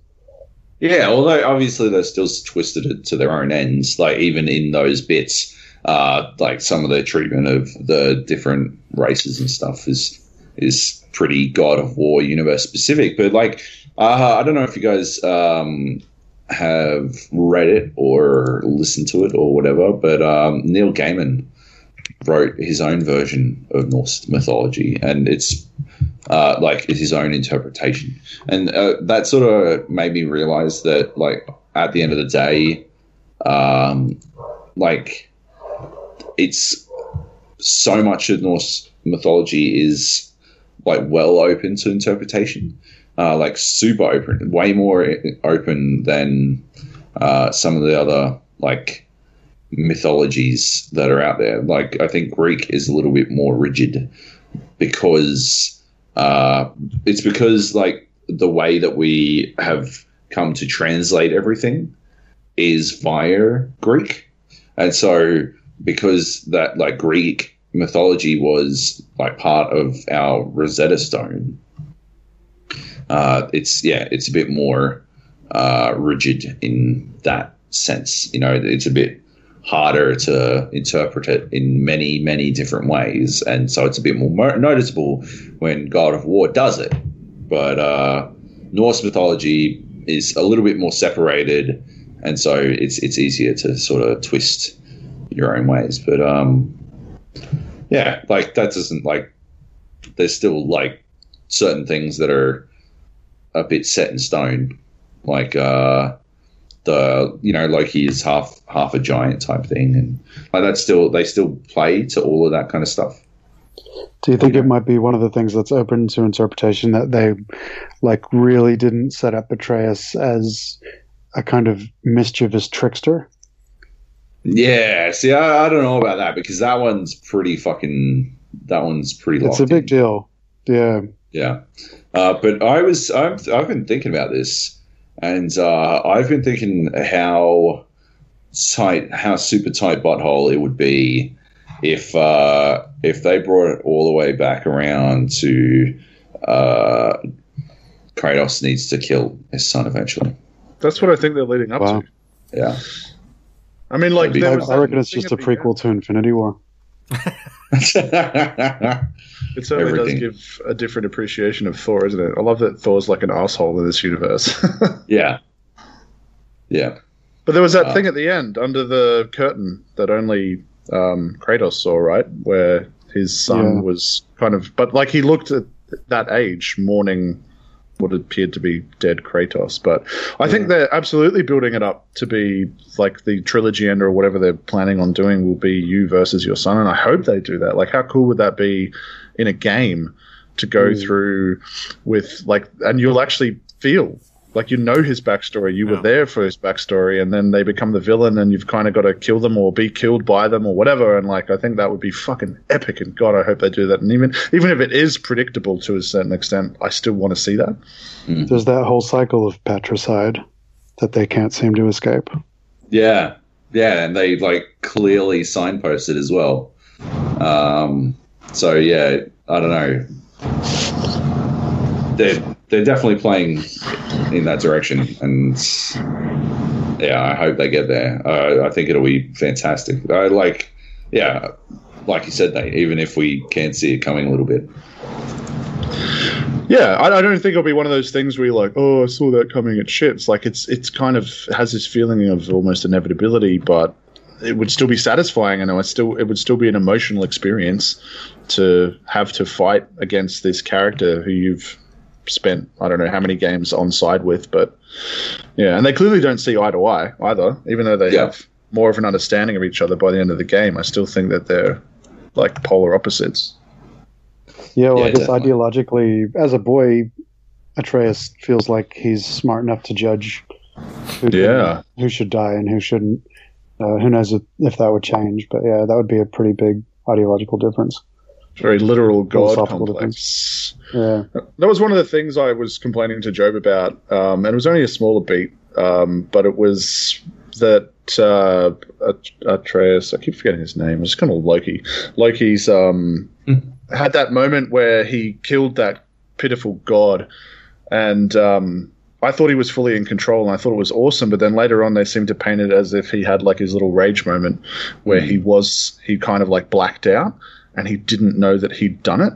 Speaker 2: Yeah. Although obviously they still twisted it to their own ends. Like even in those bits, uh, like some of the treatment of the different races and stuff is is pretty God of War universe specific. But like, uh, I don't know if you guys um, have read it or listened to it or whatever, but um, Neil Gaiman wrote his own version of Norse mythology, and it's uh, like it's his own interpretation, and uh, that sort of made me realize that, like, at the end of the day, um, like, it's so much of Norse mythology is like well open to interpretation, uh, like super open, way more open than uh, some of the other like mythologies that are out there. Like I think Greek is a little bit more rigid because uh, it's because like the way that we have come to translate everything is via Greek, and so because that like Greek mythology was like part of our Rosetta Stone. Uh, it's yeah, it's a bit more uh, rigid in that sense. You know, it's a bit harder to interpret it in many, many different ways, and so it's a bit more mo- noticeable when God of War does it. But uh, Norse mythology is a little bit more separated, and so it's it's easier to sort of twist your own ways. But um, yeah, like that doesn't like there's still like certain things that are a bit set in stone, like uh, the you know Loki is half half a giant type thing, and like that's still they still play to all of that kind of stuff.
Speaker 4: Do you think it might be one of the things that's open to interpretation that they like really didn't set up Atreus as a kind of mischievous trickster?
Speaker 2: Yeah, see, I, I don't know about that because that one's pretty fucking. That one's pretty.
Speaker 4: It's a big
Speaker 2: in.
Speaker 4: deal. Yeah.
Speaker 2: Yeah, uh, but I was I've, I've been thinking about this, and uh, I've been thinking how tight, how super tight butthole it would be if uh, if they brought it all the way back around to uh, Kratos needs to kill his son eventually.
Speaker 3: That's what I think they're leading up
Speaker 4: Wow.
Speaker 3: to.
Speaker 2: Yeah,
Speaker 3: I mean, like, there
Speaker 4: I,
Speaker 3: was
Speaker 4: I reckon it's just a
Speaker 3: at end.
Speaker 4: prequel to Infinity War.
Speaker 3: It certainly
Speaker 2: Everything.
Speaker 3: does give a different appreciation of Thor, isn't it? I love that Thor's like an asshole in this universe.
Speaker 2: yeah, yeah.
Speaker 3: but there was that
Speaker 2: Uh,
Speaker 3: thing at the end under the curtain that only um, Kratos saw, right? Where his son
Speaker 4: Yeah.
Speaker 3: was kind of, but like he looked at that age mourning what appeared to be dead Kratos. But I think they're absolutely building it up to be like the trilogy end or whatever they're planning on doing will be you versus your son. And I hope they do that. Like, how cool would that be in a game to go
Speaker 4: Mm.
Speaker 3: through with like, and you'll actually feel like you know his backstory. You were there for his backstory, and then they become the villain, and you've kind of got to kill them or be killed by them or whatever. And like, I think that would be fucking epic. And God, I hope they do that. And even even if it is predictable to a certain extent, I still want to see that.
Speaker 4: There's that whole cycle of patricide that they can't seem to escape.
Speaker 2: Yeah, yeah, and they like clearly signposted as well. Um, so yeah, I don't know. They're they're definitely playing in that direction, and yeah, I hope they get there. Uh, I think it'll be fantastic. I like, yeah, like you said, Nate. Even if we can't see it coming a little bit,
Speaker 3: Yeah, I, I don't think it'll be one of those things where you're like, oh, I saw that coming. It's shit. It's like it's it's kind of has this feeling of almost inevitability, but it would still be satisfying. I know it still it would still be an emotional experience to have to fight against this character who you've spent I don't know how many games on side with, but yeah, and they clearly don't see eye to eye either, even though they
Speaker 2: Yeah.
Speaker 3: have more of an understanding of each other by the end of the game. I still think that they're like polar opposites.
Speaker 4: Yeah, well,
Speaker 2: Yeah,
Speaker 4: I guess
Speaker 2: definitely.
Speaker 4: ideologically, as a boy, Atreus feels like he's smart enough to judge who, can- who should die and who shouldn't. Uh, who knows if, if that would change? But yeah, that would be a pretty big ideological difference.
Speaker 3: Very literal god complex.
Speaker 4: Yeah,
Speaker 3: That was one of the things I was complaining to Joab about, um, and it was only a smaller beat, um, but it was that uh, At- Atreus, I keep forgetting his name, it's kind of Loki. Loki's um, had that moment where he killed that pitiful god, and um, I thought he was fully in control, and I thought it was awesome. But then later on, they seemed to paint it as if he had like his little rage moment, where he was he kind of like blacked out, and he didn't know that he'd done it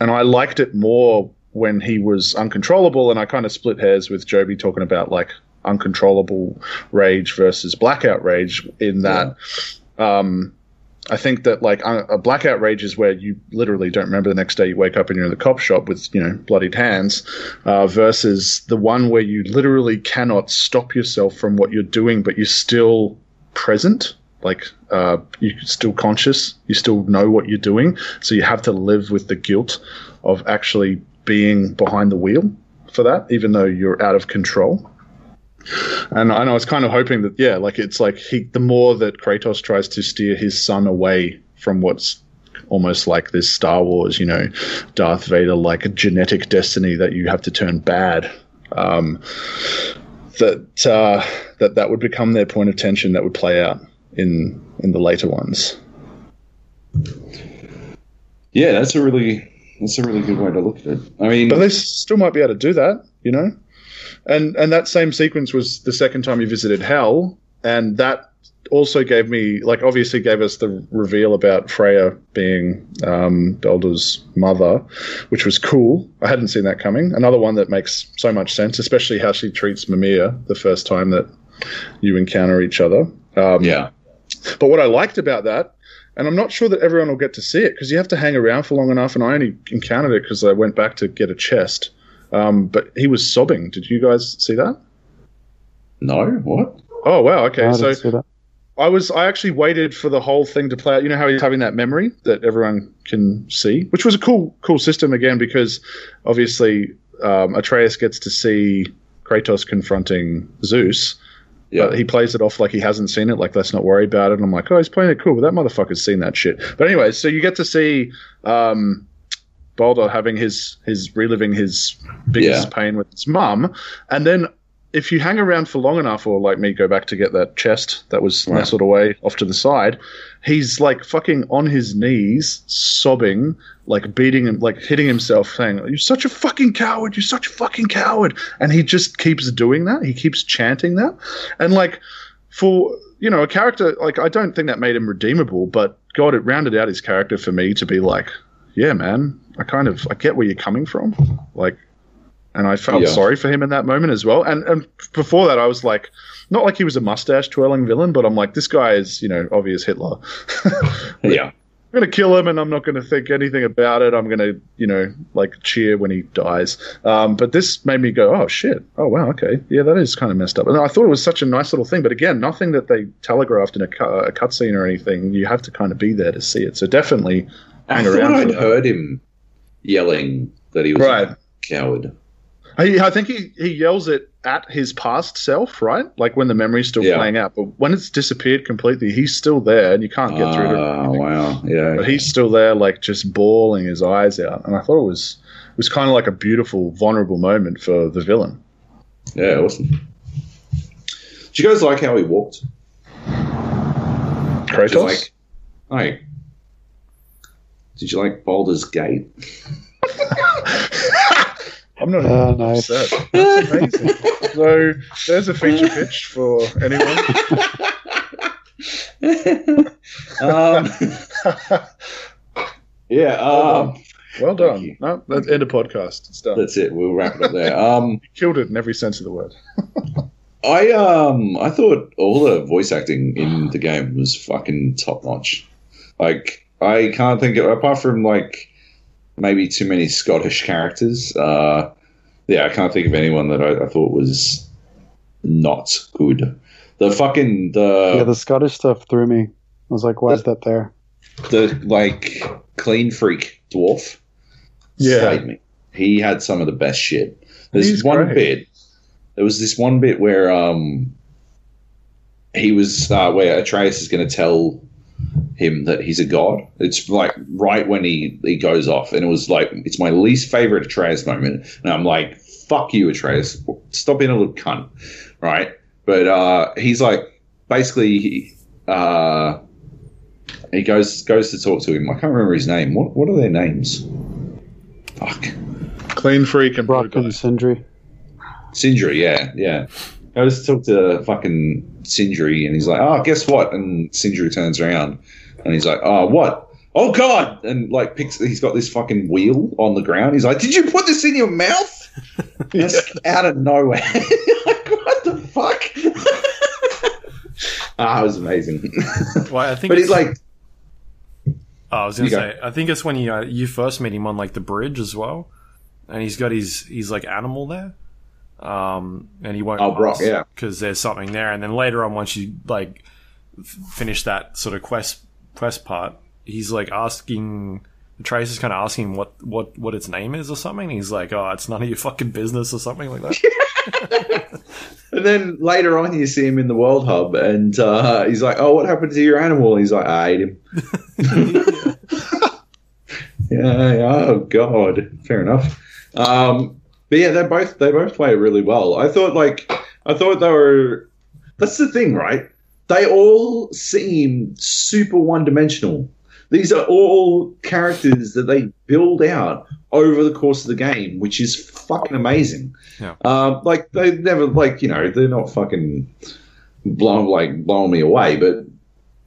Speaker 3: and I liked it more when he was uncontrollable. And I kind of split hairs with Joby talking about like uncontrollable rage versus blackout rage. In that, um, I think that like a a blackout rage is where you literally don't remember the next day. You wake up and you're in the cop shop with you know bloodied hands, uh, versus the one where you literally cannot stop yourself from what you're doing, but you're still present. Like uh, you're still conscious, you still know what you're doing, so you have to live with the guilt of actually being behind the wheel for that, even though you're out of control. And I I was kind of hoping that, yeah, like it's like he, the more that Kratos tries to steer his son away from what's almost like this Star Wars, you know, Darth Vader like a genetic destiny that you have to turn bad. Um, that uh, that that would become their point of tension that would play out in in the later ones.
Speaker 2: yeah, that's a really that's a really good way to look at it. I mean,
Speaker 3: But they still might be able to do that, you know. And and that same sequence was the second time you visited Hell, and that also gave me like obviously gave us the reveal about Freya being um, mother, which was cool. I hadn't seen that coming. Another one that makes so much sense, especially how she treats Mimir the first time that you encounter each other. Um,
Speaker 2: yeah,
Speaker 3: but what I liked about that, and I'm not sure that everyone will get to see it because you have to hang around for long enough, and I only encountered it because I went back to get a chest. Um, but he was sobbing. Did you guys see that?
Speaker 2: no, what?
Speaker 3: Oh wow. Okay,
Speaker 4: I
Speaker 3: so
Speaker 4: didn't see that.
Speaker 3: I was I actually waited for the whole thing to play out. You know how he's having that memory that everyone can see, which was a cool cool system again because obviously um, Atreus gets to see Kratos confronting Zeus.
Speaker 2: Yeah.
Speaker 3: But he plays it off like he hasn't seen it, like let's not worry about it. And I'm like, oh, he's playing it cool, but that motherfucker's seen that shit. But anyway, so you get to see um, Baldur having his his reliving his biggest
Speaker 2: Yeah.
Speaker 3: pain with his mum, and then if you hang around for long enough, or like me, go back to get that chest that was
Speaker 2: Right.
Speaker 3: nestled away off to the side, he's like fucking on his knees, sobbing, like beating him, like hitting himself, saying, "You're such a fucking coward! You're such a fucking coward!" And he just keeps doing that. He keeps chanting that, and like for you know a character like I don't think that made him redeemable, but God, it rounded out his character for me to be like, yeah, man, I kind of I get where you're coming from, like and I felt
Speaker 2: Yeah.
Speaker 3: sorry for him in that moment as well. And and before that, I was like, not like he was a mustache twirling villain, but I'm like, this guy is you know obvious Hitler.
Speaker 2: Yeah.
Speaker 3: I'm gonna kill him, and I'm not gonna think anything about it. I'm gonna you know like cheer when he dies. Um, but this made me go, oh shit, oh wow, okay, yeah, that is kind of messed up. And I thought it was such a nice little thing, but again, nothing that they telegraphed in a, cu- a cutscene or anything. You have to kind of be there to see it. So definitely
Speaker 2: I
Speaker 3: hang
Speaker 2: thought
Speaker 3: around.
Speaker 2: I'd heard him yelling that he was
Speaker 3: Right.
Speaker 2: a coward.
Speaker 3: I, I think he, he yells it at his past self, right? Like when the memory's still
Speaker 2: Yeah.
Speaker 3: playing out. But when it's disappeared completely, he's still there and you can't get through to ah,
Speaker 2: Oh,
Speaker 3: him.
Speaker 2: wow. Yeah.
Speaker 3: But he's still there, like just bawling his eyes out. And I thought it was it was kind of like a beautiful, vulnerable moment for the villain.
Speaker 2: Yeah, awesome. Did you guys like how he walked?
Speaker 3: Kratos?
Speaker 2: Like, like, did you like Baldur's Gate?
Speaker 3: I'm not
Speaker 4: Uh,
Speaker 3: even
Speaker 4: nice.
Speaker 3: upset. That's amazing. so there's a feature pitch for anyone.
Speaker 2: um, yeah, um,
Speaker 3: Well done. No, let's end a podcast. It's done.
Speaker 2: that's it. We'll wrap it up there. Um,
Speaker 3: Killed it in every sense of the word.
Speaker 2: I um, I thought all the voice acting in the game was fucking top notch. Like, I can't think of apart from like maybe too many Scottish characters. Uh, yeah, I can't think of anyone that I, I thought was not good. The fucking the
Speaker 4: yeah, the Scottish stuff threw me. I was like, why is that there?
Speaker 2: the like clean freak dwarf
Speaker 3: Yeah.
Speaker 2: me. He had some of the best shit. There's
Speaker 3: He's
Speaker 2: one
Speaker 3: great.
Speaker 2: bit. There was this one bit where um he was uh, where Atreus is going to tell him that he's a god. It's like right when he he goes off, and it was like it's my least favorite Atreus moment, and I'm like, "Fuck you, Atreus! Stop being a little cunt!" Right? But uh, he's like, basically, he, uh, he goes goes to talk to him. I can't remember his name. What what are their names? Fuck.
Speaker 3: Clean freak and
Speaker 4: Brok
Speaker 3: blue
Speaker 4: and. Sindri.
Speaker 2: Sindri, yeah, yeah. Goes just talked to fucking Sindri, and he's like, "Oh, guess what?" And Sindri turns around, and he's like, "Oh, what? Oh God!" And like picks, he's got this fucking wheel on the ground. He's like, "Did you put this in your mouth?" It's out of nowhere. like, what the fuck? ah, it was amazing.
Speaker 1: Well, I think
Speaker 2: but he's like,
Speaker 1: Oh, I was gonna
Speaker 2: You go.
Speaker 1: say, I think it's when you uh, you first meet him on like the bridge as well, and he's got his he's like animal there, um, and he won't.
Speaker 2: Oh, Brok, yeah.
Speaker 1: because there's something there, and then later on, once you like f- finish that sort of quest quest part, he's like asking. Trace is kind of asking what, what, what its name is or something. He's like, "Oh, it's none of your fucking business" or something like that.
Speaker 2: and then later on, you see him in the World Hub, and uh, he's like, "Oh, what happened to your animal?" And he's like, "I ate him." Yeah, yeah, oh god, fair enough. Um, but yeah, they both they both play really well. I thought like I thought they were. That's the thing, right? They all seem super one dimensional. These are all characters that they build out over the course of the game, which is fucking amazing.
Speaker 1: Yeah.
Speaker 2: Um, like they never like you know they're not fucking blowing like blowing me away, but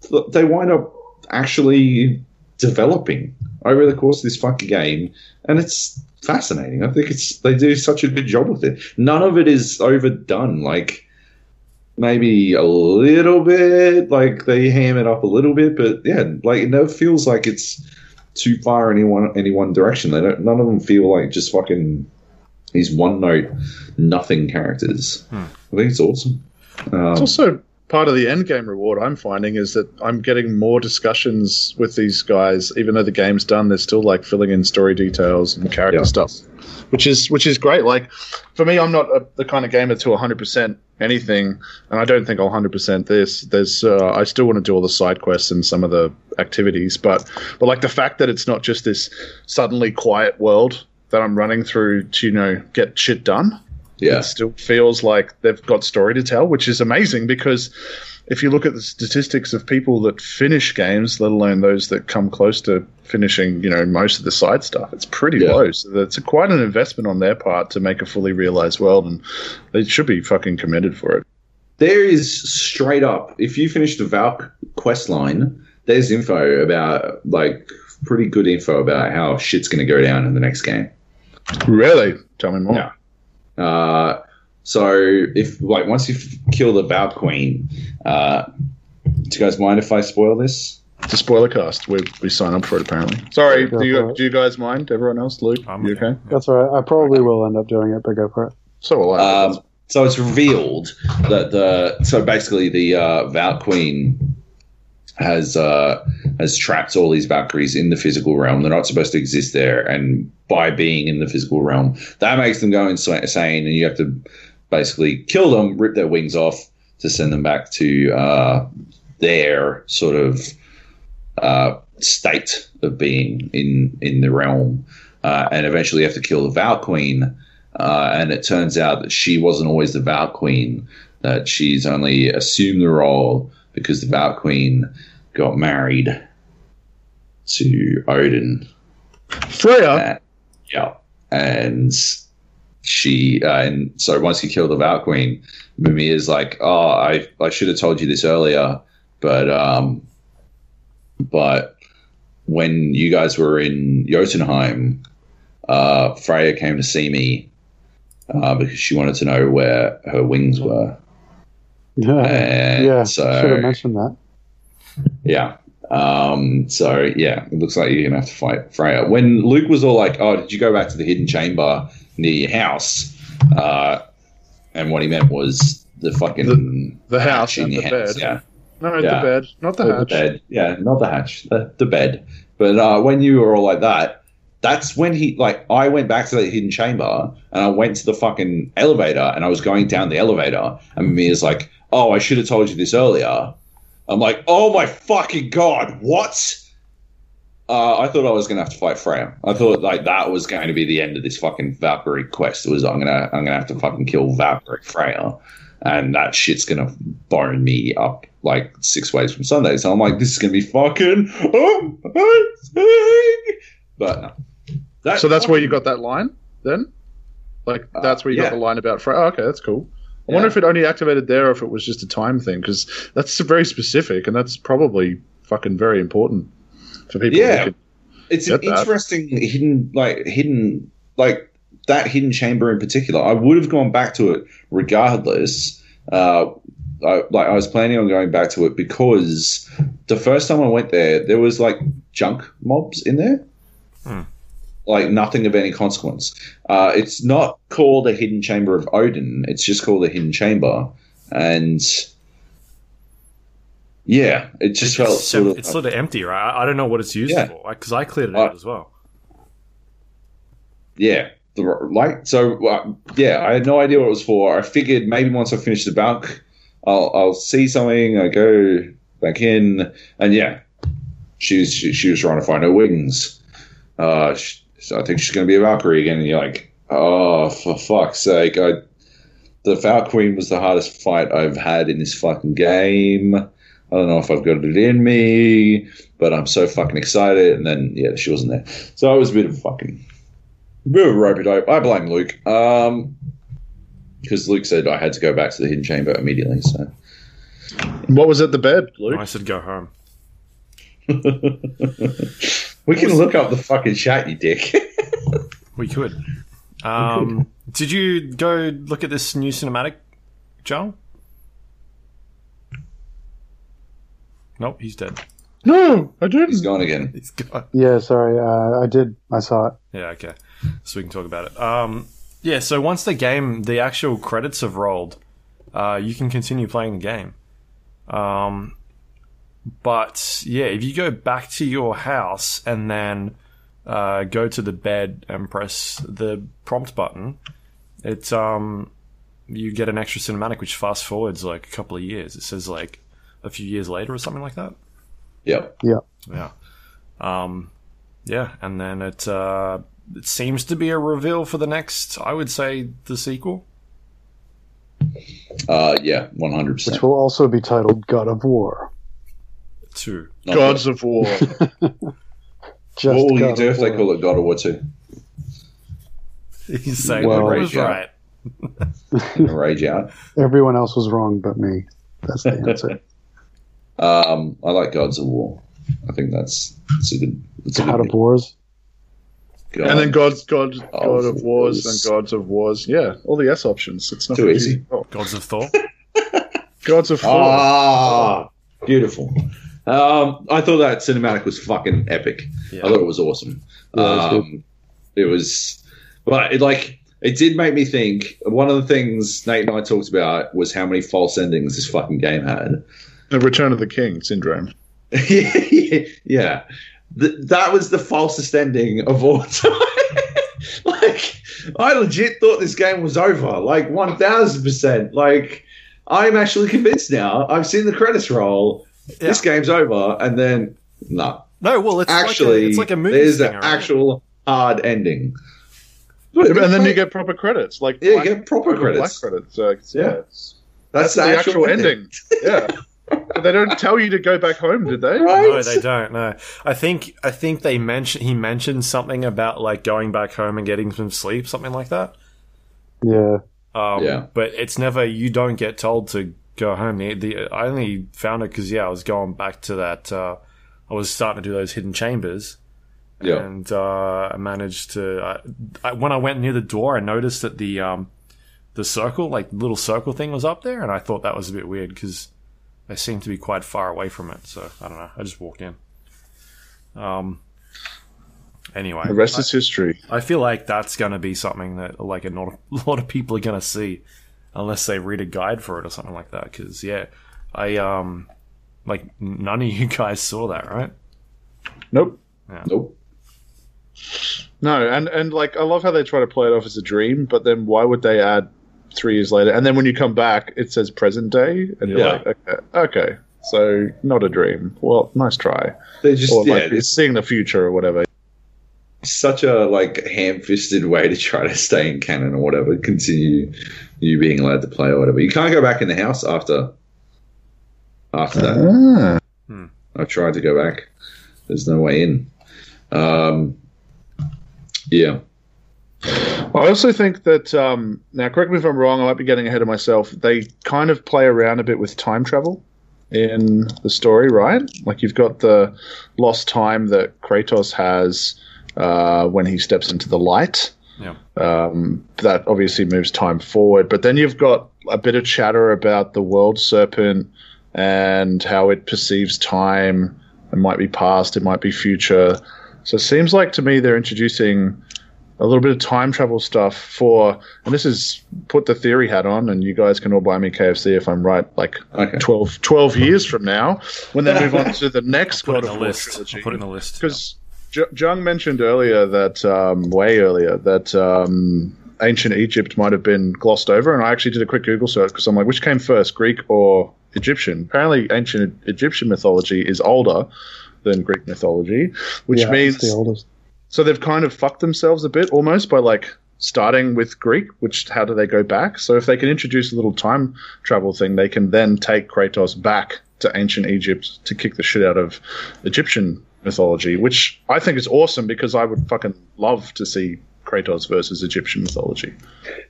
Speaker 2: th- they wind up actually developing over the course of this fucking game, and it's fascinating. I think it's they do such a good job with it. None of it is overdone. Like maybe a little bit, like they ham it up a little bit, but yeah, like it never feels like it's too far any one any one direction. They don't. None of them feel like just fucking these one note nothing characters. I think it's awesome. Um,
Speaker 3: It's also part of the end game reward I'm finding is that I'm getting more discussions with these guys, even though the game's done. They're still like filling in story details and character
Speaker 2: Yeah.
Speaker 3: stuff, which is which is great. Like for me, I'm not a, the kind of gamer to 100 percent anything, and I don't think I'll 100 percent this. There's uh, I still want to do all the side quests and some of the activities, but but like the fact that it's not just this suddenly quiet world that I'm running through to you know get shit done
Speaker 2: Yeah.
Speaker 3: it still feels like they've got story to tell, which is amazing because if you look at the statistics of people that finish games, let alone those that come close to finishing, you know, most of the side stuff, it's pretty
Speaker 2: Yeah.
Speaker 3: low. So that's a, quite an investment on their part to make a fully realized world, and they should be fucking commended for it.
Speaker 2: There is straight up, if you finish the Valk quest line, there's info about, like, pretty good info about how shit's going to go down in the next game.
Speaker 3: Really? Tell me more.
Speaker 2: Yeah. Uh, so if like once you f- kill the Valk Queen, uh, do you guys mind if I spoil this?
Speaker 3: It's a spoiler cast. We, we sign up for it apparently. Sorry,
Speaker 4: Go
Speaker 3: do you
Speaker 4: for it.
Speaker 3: do you guys mind? Everyone else, Luke,
Speaker 1: I'm
Speaker 3: you
Speaker 1: okay.
Speaker 3: okay?
Speaker 4: That's all right. I probably will end up doing it, but go for it.
Speaker 3: So will I.
Speaker 2: Um, so it's revealed that the so basically the uh, Valk Queen has uh, has trapped all these Valkyries in the physical realm. They're not supposed to exist there, and by being in the physical realm, that makes them go insane, and you have to basically kill them, rip their wings off to send them back to uh, their sort of uh, state of being in in the realm, uh, and eventually you have to kill the Valk Queen. Uh, and it turns out that she wasn't always the Valk Queen; that she's only assumed the role because the Valk Queen got married to Odin.
Speaker 3: Freya.
Speaker 2: Uh, yeah, and she uh, and so once you kill the Valk Queen, Mimir's like, "Oh, I I should have told you this earlier, but um, but when you guys were in Jotunheim, uh, Freya came to see me uh, because she wanted to know where her wings were, and
Speaker 4: yeah,
Speaker 2: so
Speaker 4: should have mentioned that.
Speaker 2: yeah. Um, so yeah, it looks like you're gonna have to fight Freya. When Luke was all like, "Oh, did you go back to the hidden chamber near your house?" Uh, and what he meant was the fucking
Speaker 3: The house
Speaker 2: in your
Speaker 3: the
Speaker 2: house.
Speaker 3: bed.
Speaker 2: Yeah,
Speaker 3: No,
Speaker 2: yeah.
Speaker 3: the bed, not the
Speaker 2: the
Speaker 3: hatch.
Speaker 2: bed. Yeah, not the hatch, the the bed. But uh, when you were all like that, that's when he like I went back to the hidden chamber and I went to the fucking elevator and I was going down the elevator and Mia's like, "Oh, I should have told you this earlier." I'm like, "Oh my fucking god, what?" Uh, I thought I was gonna have to fight Freya. I thought like that was going to be the end of this fucking Valkyrie quest. It was I'm gonna I'm gonna have to fucking kill Valkyrie Freya, and that shit's gonna bone me up like six ways from Sunday. So I'm like, this is gonna be fucking amazing. But no. That
Speaker 3: So that's where you got that line, then? Like
Speaker 2: Uh,
Speaker 3: that's where you
Speaker 2: yeah.
Speaker 3: got the line about Freya. Oh, okay, that's cool. I
Speaker 2: Yeah.
Speaker 3: wonder if it only activated there, or if it was just a time thing, because that's very specific, and that's probably fucking very important for people. who
Speaker 2: Yeah.
Speaker 3: could-
Speaker 2: it's an
Speaker 3: that.
Speaker 2: interesting hidden like hidden like that hidden chamber in particular i would have gone back to it regardless uh I, like i was planning on going back to it because the first time i went there there was like junk mobs in there
Speaker 1: Hmm.
Speaker 2: Like nothing of any consequence uh it's not called a hidden chamber of odin it's just called a hidden chamber and yeah it just felt
Speaker 1: it's,
Speaker 2: sort of
Speaker 1: it's sort of empty, right? I- I don't know what it's used
Speaker 2: Yeah.
Speaker 1: for because I cleared it out as well.
Speaker 2: Yeah, the like so. Uh, yeah, I had no idea what it was for. I figured maybe once I finish the bulk, I'll I'll see something. I go back in, and yeah, she was she, she was trying to find her wings. Uh, sh so I think she's going to be a Valkyrie again, and you're like, oh, for fuck's sake! I the Valkyrie Queen was the hardest fight I've had in this fucking game. I don't know if I've got it in me, but I'm so fucking excited. And then yeah, she wasn't there, so I was a bit of a fucking bit of a ropey dope. I blame Luke. Um, because Luke said I had to go back to the hidden chamber immediately. So
Speaker 3: What was at the bed, Luke?
Speaker 1: I said go home.
Speaker 2: we can look up the fucking chat, you dick.
Speaker 1: We could. Um, did you go look at this new cinematic, Joel? Nope, he's dead.
Speaker 3: No, I didn't.
Speaker 2: He's gone again.
Speaker 1: He's gone.
Speaker 4: Yeah, sorry. Uh, I did. I saw it.
Speaker 1: Yeah, okay. So we can talk about it. Um, yeah, so once the game, the actual credits have rolled, uh, you can continue playing the game. Um, but yeah, if you go back to your house and then uh, go to the bed and press the prompt button, it's um you get an extra cinematic which fast forwards like a couple of years. It says like a few years later or something like that.
Speaker 2: Yeah.
Speaker 1: Yeah. Um, yeah, and then it uh, it seems to be a reveal for the next. I would say the sequel.
Speaker 2: Uh, yeah, one hundred percent.
Speaker 4: which will also be titled God of War.
Speaker 1: Two.
Speaker 3: Gods of War.
Speaker 4: Just
Speaker 2: What will you do
Speaker 4: of
Speaker 2: if they call it God of War Two?
Speaker 1: He's saying
Speaker 4: Well-
Speaker 1: well, was
Speaker 2: Yeah.
Speaker 1: right.
Speaker 2: Rage out.
Speaker 4: Everyone else was wrong but me. That's the answer.
Speaker 2: Um, I like Gods of War. I think that's that's a good. That's a
Speaker 4: God
Speaker 2: good
Speaker 4: of Wars.
Speaker 2: God.
Speaker 3: and then Gods, God, God
Speaker 2: Of
Speaker 3: of Wars,
Speaker 2: Wars.
Speaker 3: and Gods of Wars. Yeah, all the S options. It's not
Speaker 2: Too
Speaker 3: that
Speaker 2: easy.
Speaker 3: Oh,
Speaker 1: Gods of Thor.
Speaker 3: Gods of War.
Speaker 2: Ah, beautiful. Um, I thought that cinematic was fucking epic.
Speaker 1: Yeah.
Speaker 2: I thought it was awesome.
Speaker 4: Yeah, it was
Speaker 2: um, it was, but it like it did make me think. One of the things Nate and I talked about was how many false endings this fucking game had.
Speaker 3: The Return of the King syndrome.
Speaker 2: yeah, Th- that was the falsest ending of all time. like, I legit thought this game was over. Like one thousand percent. Like, I'm actually convinced now. I've seen the credits roll. This game's over, and then no.
Speaker 1: No, well, it's
Speaker 2: actually,
Speaker 1: like a, it's like a movie.
Speaker 2: there's
Speaker 1: stinger,
Speaker 2: an
Speaker 1: right?
Speaker 2: actual hard ending.
Speaker 3: and then you get proper credits, like
Speaker 2: yeah, you get proper
Speaker 3: black
Speaker 2: credits.
Speaker 3: credits. So, it's- yeah,
Speaker 2: Yeah. That's,
Speaker 3: that's the actual ending. yeah, but they don't tell you to go back home, did they?
Speaker 2: Right?
Speaker 1: No, they don't. No, I think I think they mentioned he mentioned something about like going back home and getting some sleep, something like that.
Speaker 4: Yeah.
Speaker 1: Um,
Speaker 2: Yeah.
Speaker 1: But it's never you don't get told to go home. The, the I only found it because yeah, I was going back to that. Uh, I was starting to do those hidden chambers,
Speaker 2: Yeah.
Speaker 1: and uh, I managed to. I, I, when I went near the door, I noticed that the um, the circle, like little circle thing, was up there, and I thought that was a bit weird because they seem to be quite far away from it. So I don't know. I just walked in. Um. Anyway,
Speaker 3: The rest is history.
Speaker 1: I feel like that's going to be something that like a lot of, a lot of people are going to see unless they read a guide for it or something like that. Because yeah, I um like none of you guys saw that, right?
Speaker 3: Nope.
Speaker 2: Nope.
Speaker 3: No, and and like I love how they try to play it off as a dream, but then why would they add three years later? And then when you come back, it says present day, and you're
Speaker 2: Yeah.
Speaker 3: like, okay, okay, so not a dream. Well, nice try.
Speaker 2: They just
Speaker 3: Or
Speaker 2: yeah,
Speaker 3: like
Speaker 2: it's
Speaker 3: it's seeing the future or whatever.
Speaker 2: Such a like ham-fisted way to try to stay in canon or whatever, continue you being allowed to play or whatever. You can't go back in the house after after that.
Speaker 3: Ah.
Speaker 2: I've tried to go back. There's no way in. Um, yeah.
Speaker 3: I also think that um, now, correct me if I'm wrong. I might be getting ahead of myself. They kind of play around a bit with time travel in the story, right? Like you've got the lost time that Kratos has uh, when he steps into the light.
Speaker 1: Yeah.
Speaker 3: Um, that obviously moves time forward, but then you've got a bit of chatter about the world serpent and how it perceives time. It might be past, it might be future. So it seems like to me they're introducing a little bit of time travel stuff for, and this is put the theory hat on, and you guys can all buy me KFC if I'm right, like
Speaker 2: Okay.
Speaker 3: 12, 12 years from now, when they move on to the next
Speaker 1: Put
Speaker 3: God
Speaker 1: in
Speaker 3: of
Speaker 1: the
Speaker 3: War
Speaker 1: list.
Speaker 3: trilogy.
Speaker 1: I'll put in the list.
Speaker 3: Because J- Jung mentioned earlier that, um, way earlier, that um, ancient Egypt might have been glossed over, and I actually did a quick Google search because I'm like, which came first, Greek or Egyptian? Apparently, ancient Egyptian mythology is older than Greek mythology, which
Speaker 4: yeah,
Speaker 3: means
Speaker 4: the oldest.
Speaker 3: so they've kind of fucked themselves a bit almost by like starting with Greek, which how do they go back? So if they can introduce a little time travel thing, they can then take Kratos back to ancient Egypt to kick the shit out of Egyptian mythology, which I think is awesome because I would fucking love to see Kratos versus Egyptian mythology.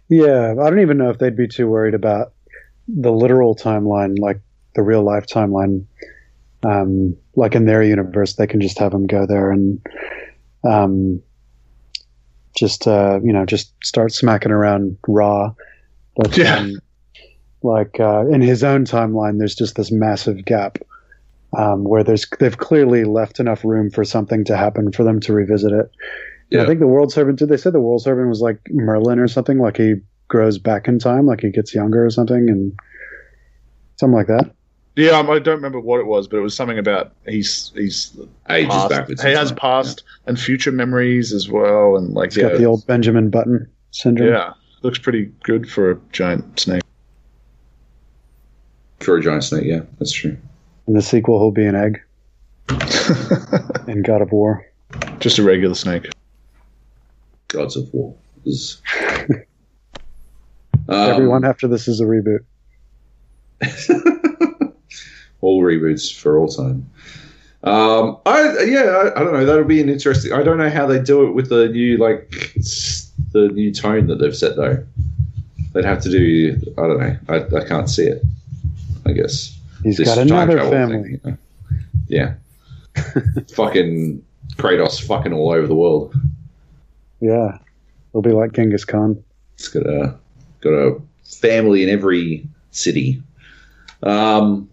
Speaker 4: Yeah, I don't even know if they'd be too worried about the literal timeline, like the real life timeline. Um, like in their universe, they can just have him go there and um, just uh, you know just start smacking around raw. But
Speaker 3: Yeah.
Speaker 4: um, like uh, in his own timeline, there's just this massive gap um, where there's they've clearly left enough room for something to happen for them to revisit it.
Speaker 2: Yeah.
Speaker 4: I think the world serpent. Did they say the world serpent was like Merlin or something? Like he grows back in time, like he gets younger or something, and something like that.
Speaker 3: Yeah, I don't remember what it was, but it was something about he's he's
Speaker 2: Ages
Speaker 3: past.
Speaker 2: backwards.
Speaker 3: He has
Speaker 2: time.
Speaker 3: past and future memories as well, and like
Speaker 4: It's got the old Benjamin Button syndrome.
Speaker 3: yeah, looks pretty good for a giant snake.
Speaker 2: For a giant snake, yeah, that's true.
Speaker 4: In the sequel, he'll be an egg in God of War.
Speaker 3: Just a regular snake.
Speaker 2: Gods of War. Is-
Speaker 4: Everyone
Speaker 2: Um,
Speaker 4: after this is a reboot.
Speaker 2: all reboots for all time. Um, I yeah, I, I don't know. That'll be an interesting. I don't know how they do it with the new like the new tone that they've set though. They'd have to do. I don't know. I, I can't see it. I guess
Speaker 4: He's
Speaker 2: this
Speaker 4: got
Speaker 2: time
Speaker 4: another
Speaker 2: travel
Speaker 4: family.
Speaker 2: thing, you? Yeah, fucking Kratos, fucking all over the world.
Speaker 4: Yeah, he'll be like Genghis Khan.
Speaker 2: It's got a got a family in every city. Um,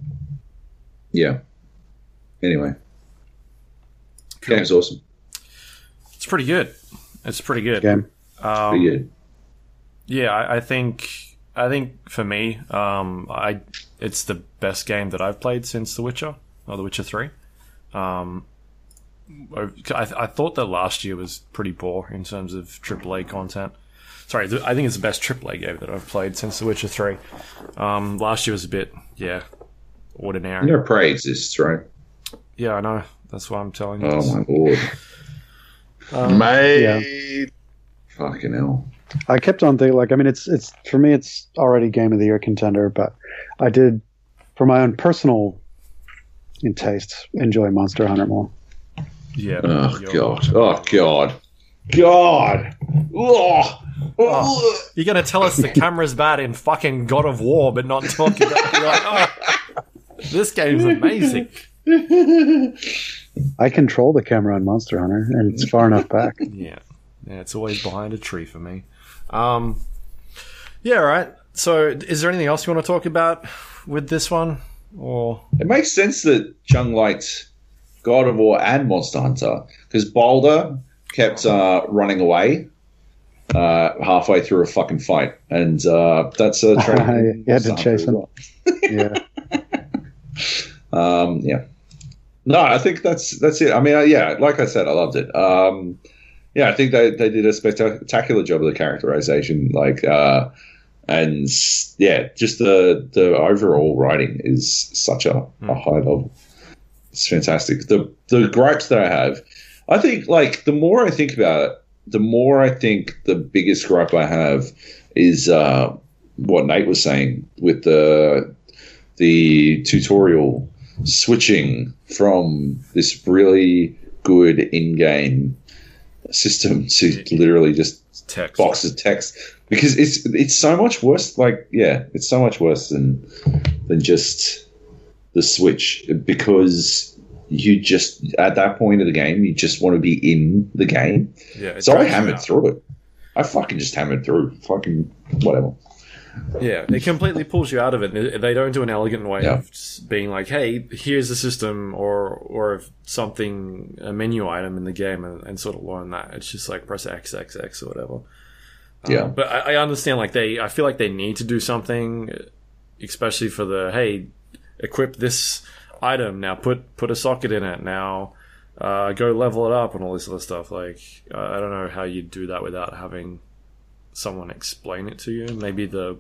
Speaker 2: yeah. Anyway,
Speaker 1: Cool.
Speaker 2: game's awesome.
Speaker 1: It's pretty good. It's pretty good.
Speaker 4: Game.
Speaker 1: Um,
Speaker 2: Pretty good.
Speaker 1: Yeah, I, I think I think for me, um, I it's the best game that I've played since The Witcher or The Witcher Three. Um, I, I thought that last year was pretty poor in terms of AAA content. Sorry, th- I think it's the best AAA game that I've played since The Witcher Three. Um, last year was a bit, yeah, ordinary.
Speaker 2: Know, Prey exists, right?
Speaker 1: Yeah, I know. That's why I'm telling you.
Speaker 2: Oh
Speaker 1: this.
Speaker 2: my lord,
Speaker 1: Um,
Speaker 3: Made
Speaker 2: fucking hell!
Speaker 4: I kept on thinking, like, I mean, it's it's for me, it's already game of the year contender, but I did, for my own personal in taste, enjoy Monster Hunter more.
Speaker 1: yeah.
Speaker 2: Oh god! Oh god! God! Oh.
Speaker 1: Oh. You're gonna tell us the camera's bad in fucking God of War, but not talk about. You're like, oh, this game's amazing.
Speaker 4: I control the camera on Monster Hunter, and it's far enough back.
Speaker 1: Yeah, yeah, it's always behind a tree for me. Um, yeah, all right. So, is there anything else you want to talk about with this one, or
Speaker 2: It makes sense that Jung liked God of War and Monster Hunter because Baldur kept uh, running away uh, halfway through a fucking fight, and uh, that's a trend.
Speaker 4: You had to chase him. Yeah,
Speaker 2: Um, yeah. No, I think that's that's it. I mean, uh, yeah, like I said, I loved it. Um, yeah, I think they, they did a spectacular job of the characterization. Like, uh, and yeah, just the the overall writing is such a, a high level. It's fantastic. The the gripes that I have, I think, like the more I think about it, the more I think the biggest gripe I have is uh, what Nate was saying with the the tutorial switching from this really good in-game system to literally just
Speaker 1: text?
Speaker 2: boxes of text. Because it's it's so much worse like yeah it's so much worse than than just the switch. Because you just at that point of the game you just want to be in the game.
Speaker 1: Yeah,
Speaker 2: so I hammered through it. I fucking just hammered through. Fucking whatever
Speaker 1: Yeah, it completely pulls you out of it. They- don't do an elegant way
Speaker 2: Yeah.
Speaker 1: of being like, "Hey, here's the system," or or something a menu item in the game, and, and sort of learn that. It's just like press X X X or whatever.
Speaker 2: Yeah.
Speaker 1: Um, but I, I understand. Like they, I feel like they need to do something, especially for the hey, equip this item now. Put put a socket in it now. Uh, go level it up and all this other stuff. Like I I don't know how you'd do that without having someone explain it to you. Maybe the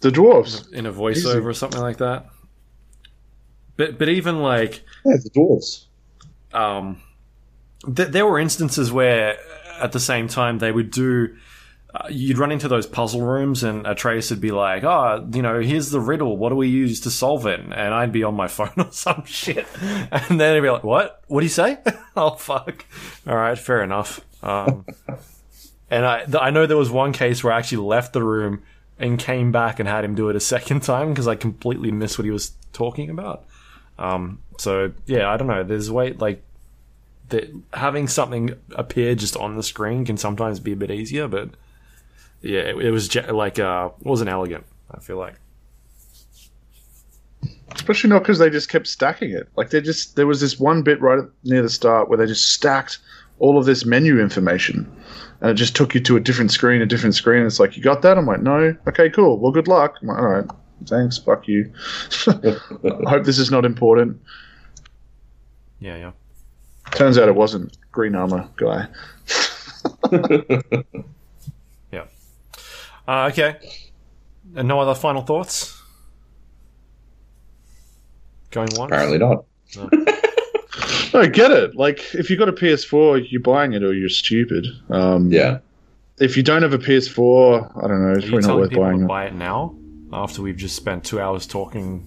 Speaker 3: the dwarves.
Speaker 1: in a voiceover or something like that. But but even like
Speaker 2: yeah the dwarves
Speaker 1: um, th- there were instances where at the same time they would do. Uh, you'd run into those puzzle rooms, and Atreus would be like, "Oh, you know, here's the riddle. What do we use to solve it?" And I'd be on my phone or some shit, and then he'd be like, "What? What do you say?" oh fuck! All right, fair enough. Um, and I th- I know there was one case where I actually left the room and came back and had him do it a second time because I completely missed what he was talking about. Um, so yeah, I don't know. There's way like that having something appear just on the screen can sometimes be a bit easier, but yeah, it, it was ge- like uh, wasn't elegant. I feel like
Speaker 3: Especially not because they just kept stacking it. Like they just there was this one bit right near the start where they just stacked all of this menu information, and it just took you to a different screen, a different screen. It's like you got that. I'm like, no, okay, cool. Well, good luck. I'm like, all right. Thanks. Fuck you. I hope this is not important.
Speaker 1: Yeah, yeah.
Speaker 3: Turns out it wasn't green armor guy.
Speaker 1: Yeah. Uh, okay. And no other final thoughts? Going once?
Speaker 2: Apparently not.
Speaker 3: I get it. Like, if you've got a PS4, you're buying it or you're stupid. Um,
Speaker 2: Yeah.
Speaker 3: If you don't have a PS4, I don't know. It's
Speaker 1: Are
Speaker 3: probably not worth buying
Speaker 1: to
Speaker 3: it.
Speaker 1: buy it now? After we've just spent two hours talking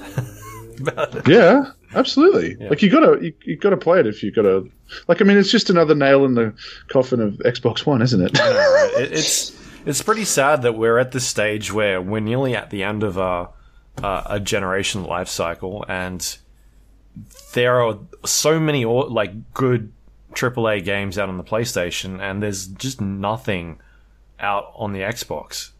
Speaker 1: about it?
Speaker 3: Yeah, absolutely.
Speaker 1: Yeah.
Speaker 3: Like you gotta you, you gotta play it if you gotta. Like I mean, it's just another nail in the coffin of Xbox One, isn't it?
Speaker 1: It- it's it's pretty sad that we're at this stage where we're nearly at the end of a a, a generation life cycle, and there are so many like good AAA games out on the PlayStation, and there's just nothing out on the Xbox.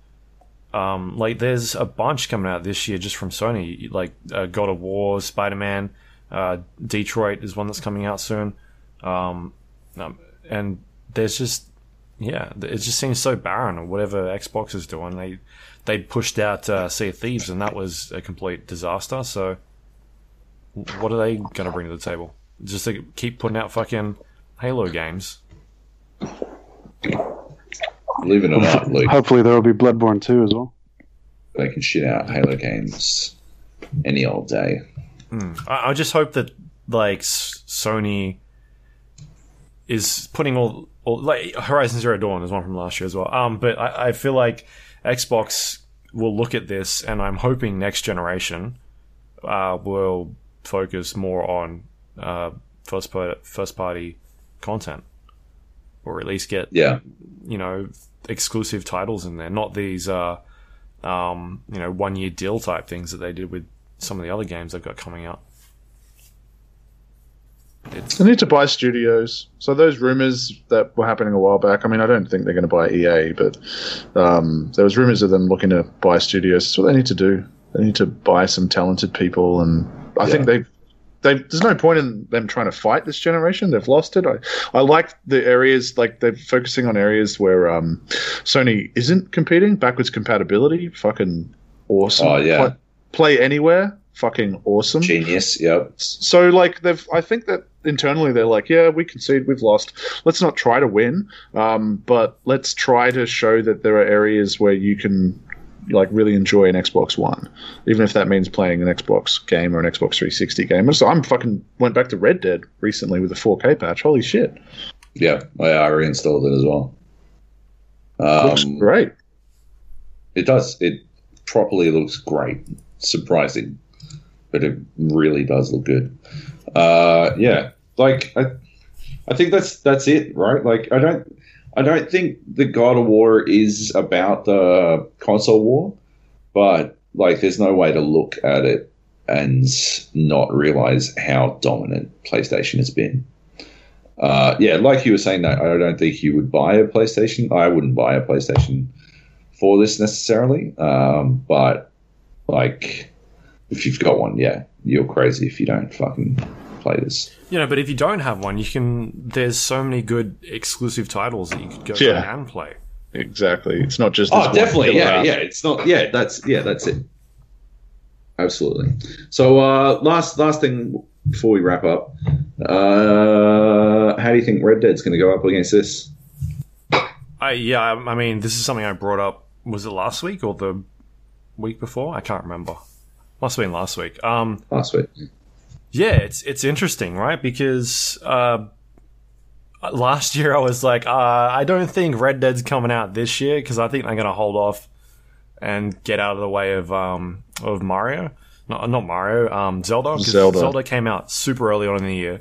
Speaker 1: Um, like there's a bunch coming out this year just from Sony, like uh, God of War, Spider Man, uh, Detroit is one that's coming out soon, um, um, and there's just yeah, it just seems so barren. Or whatever Xbox is doing, they they pushed out uh, Sea of Thieves, and that was a complete disaster. So, what are they going to bring to the table? Just to keep putting out fucking Halo games?
Speaker 2: Believe it or not, Luke,
Speaker 4: Hopefully there will be Bloodborne 2 as well.
Speaker 2: they can shit out Halo games any old day.
Speaker 1: I, I just hope that like S- Sony is putting all, all like Horizon Zero Dawn is one from last year as well. Um, but I, I feel like Xbox will look at this, and I'm hoping next generation uh, will focus more on uh, first part, first party content, or at least get
Speaker 2: Yeah.
Speaker 1: you know exclusive titles in there, not these uh, um, you know one year deal type things that they did with some of the other games they've got coming out. It's
Speaker 3: They need to buy studios. So those rumors that were happening a while back. I mean, I don't think they're going to buy EA, but um, there was rumors of them looking to buy studios. That's what they need to do. They need to buy some talented people, and I think they've. They've, there's no point in them trying to fight this generation. They've lost it. I, I like the areas like they're focusing on areas where um, Sony isn't competing. Backwards compatibility, fucking awesome.
Speaker 2: Oh, yeah.
Speaker 3: Play, play anywhere, fucking awesome.
Speaker 2: Genius. Yep.
Speaker 3: So like they've, I think that internally they're like, yeah, we concede, we've lost. Let's not try to win, um, but let's try to show that there are areas where you can like really enjoy an Xbox One, even if that means playing an Xbox game or an Xbox 360 game. So I'm fucking went back to Red Dead recently with a 4K patch. Holy shit,
Speaker 2: Yeah. I, I reinstalled it as well.
Speaker 3: looks
Speaker 2: Um,
Speaker 3: great.
Speaker 2: It does. It properly looks great. Surprising, but it really does look good. Uh, yeah, like I, I think that's that's it, right? Like I don't, I don't think the God of War is about the console war, but like there's no way to look at it and not realize how dominant PlayStation has been. Uh, yeah, like you were saying I don't think you would buy a PlayStation. I wouldn't buy a PlayStation for this necessarily. Um, but like, if you've got one, yeah, you're crazy if you don't fucking play this.
Speaker 1: you know, but if you don't have one, you can. There's so many good exclusive titles that you could go
Speaker 3: Yeah.
Speaker 1: and play.
Speaker 3: Exactly. It's not just this
Speaker 2: Oh,
Speaker 3: one
Speaker 2: definitely, yeah,
Speaker 3: app.
Speaker 2: yeah. It's not, yeah. That's yeah, that's it. Absolutely. So, uh, last last thing before we wrap up, uh, how do you think Red Dead's going to go up against this?
Speaker 1: I yeah, I, I mean, this is something I brought up. Was it last week or the week before? I can't remember. Must have been last week. Um,
Speaker 2: Last week,
Speaker 1: yeah, it's it's interesting, right? Because uh, last year I was like, uh, I don't think Red Dead's coming out this year because I think they're going to hold off and get out of the way of um of Mario. Not not Mario, um, Zelda.
Speaker 3: Zelda.
Speaker 1: Zelda came out super early on in the year,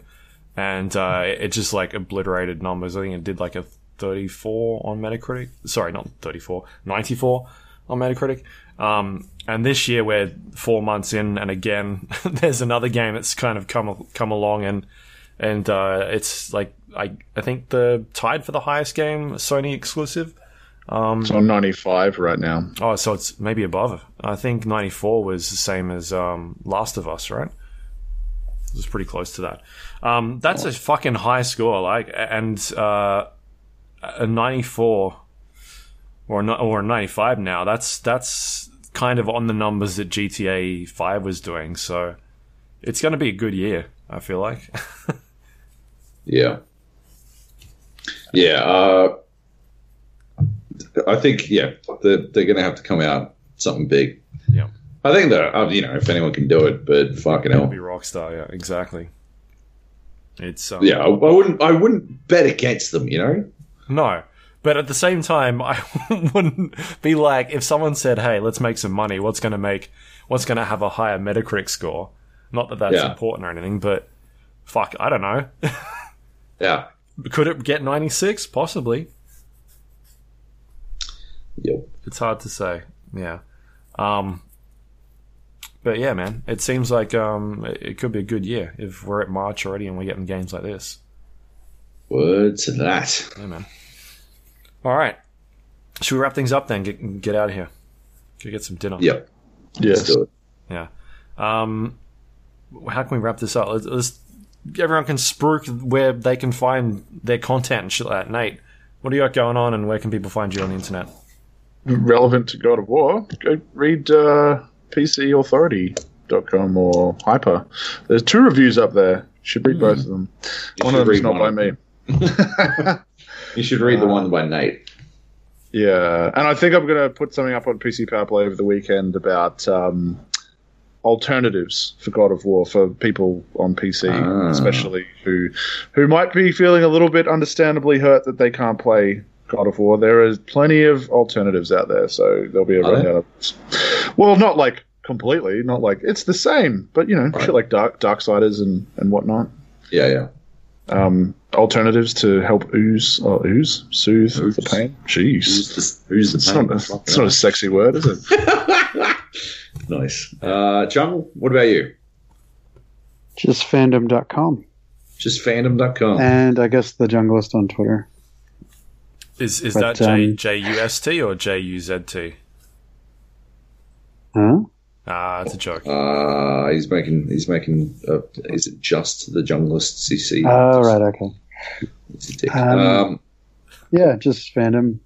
Speaker 1: and uh, it it just like obliterated numbers. I think it did like a 34 on Metacritic. Sorry, not 34, 94 on Metacritic. Um, and this year we're four months in, and again, there's another game that's kind of come come along, and and uh, it's like I I think the tied for the highest game Sony exclusive.
Speaker 3: It's on 95 right now.
Speaker 1: Oh, so it's maybe above. I think 94 was the same as um, Last of Us, right? It was pretty close to that. Um, that's a fucking high score, like, and uh, a 94 or a, or 95 now. That's that's kind of on the numbers that GTA 5 was doing. So it's going to be a good year, I feel like.
Speaker 2: Yeah. Yeah. Uh, I think, yeah, they're, they're going to have to come out something big.
Speaker 1: Yeah.
Speaker 2: I think that, uh, you know, if anyone can do it, but fucking
Speaker 1: It'll
Speaker 2: hell.
Speaker 1: be Rockstar, yeah, exactly. It's um,
Speaker 2: Yeah, I, I wouldn't. I wouldn't bet against them. You know.
Speaker 1: No. But at the same time, I wouldn't be like if someone said, "Hey, let's make some money. What's going to make what's going to have a higher Metacritic score?" Not that that's
Speaker 2: Yeah.
Speaker 1: important or anything, but fuck, I don't know.
Speaker 2: Yeah.
Speaker 1: Could it get 96? Possibly.
Speaker 2: Yep.
Speaker 1: It's hard to say. Yeah. Um but yeah, man, it seems like um, it could be a good year if we're at March already and we're getting games like this.
Speaker 2: Word to that.
Speaker 1: Yeah, man. All right, should we wrap things up then? Get get out of here. Go get some dinner.
Speaker 2: Yep.
Speaker 3: Yes.
Speaker 2: Let's do it.
Speaker 1: Yeah. Um, how can we wrap this up? Let's, let's everyone can spruik where they can find their content and shit like that. Nate, what do you got going on, and where can people find you on the internet?
Speaker 3: relevant to God of War, go read uh, PCAuthority.com or Hyper. There's two reviews up there. Should read both of them.
Speaker 2: You
Speaker 3: One of them
Speaker 2: is
Speaker 3: not by
Speaker 2: one.
Speaker 3: me.
Speaker 2: You should read the one by Nate.
Speaker 3: Yeah, and I think I'm going to put something up on PC Power Play over the weekend about um, alternatives for God of War for people on PC,
Speaker 2: Ah.
Speaker 3: especially who who might be feeling a little bit understandably hurt that they can't play God of War. There is plenty of alternatives out there, so there'll be a rundown of. Well, not like completely, not like it's the same, but you know,
Speaker 2: Right.
Speaker 3: shit like Dark Darksiders and and whatnot.
Speaker 2: Yeah, yeah.
Speaker 3: Um, alternatives to help ooze or ooze soothe the pain. Jeez.
Speaker 2: Who's the, who's the
Speaker 3: It's
Speaker 2: pain?
Speaker 3: not, a, it's not a sexy word, is it?
Speaker 2: nice. Uh, Jungle, what about you?
Speaker 4: Just fandom.com.
Speaker 2: Just fandom.com.
Speaker 4: And I guess the junglist on Twitter.
Speaker 1: Is is
Speaker 4: But,
Speaker 1: that J
Speaker 4: um,
Speaker 1: J U S T or J U Z T?
Speaker 4: Huh?
Speaker 1: Ah, it's a joke.
Speaker 2: Uh, he's making, he's making, uh, is it just the junglist CC?
Speaker 4: Oh, right, okay.
Speaker 2: It's a dick.
Speaker 4: Um,
Speaker 2: Um,
Speaker 4: Yeah, just fandom.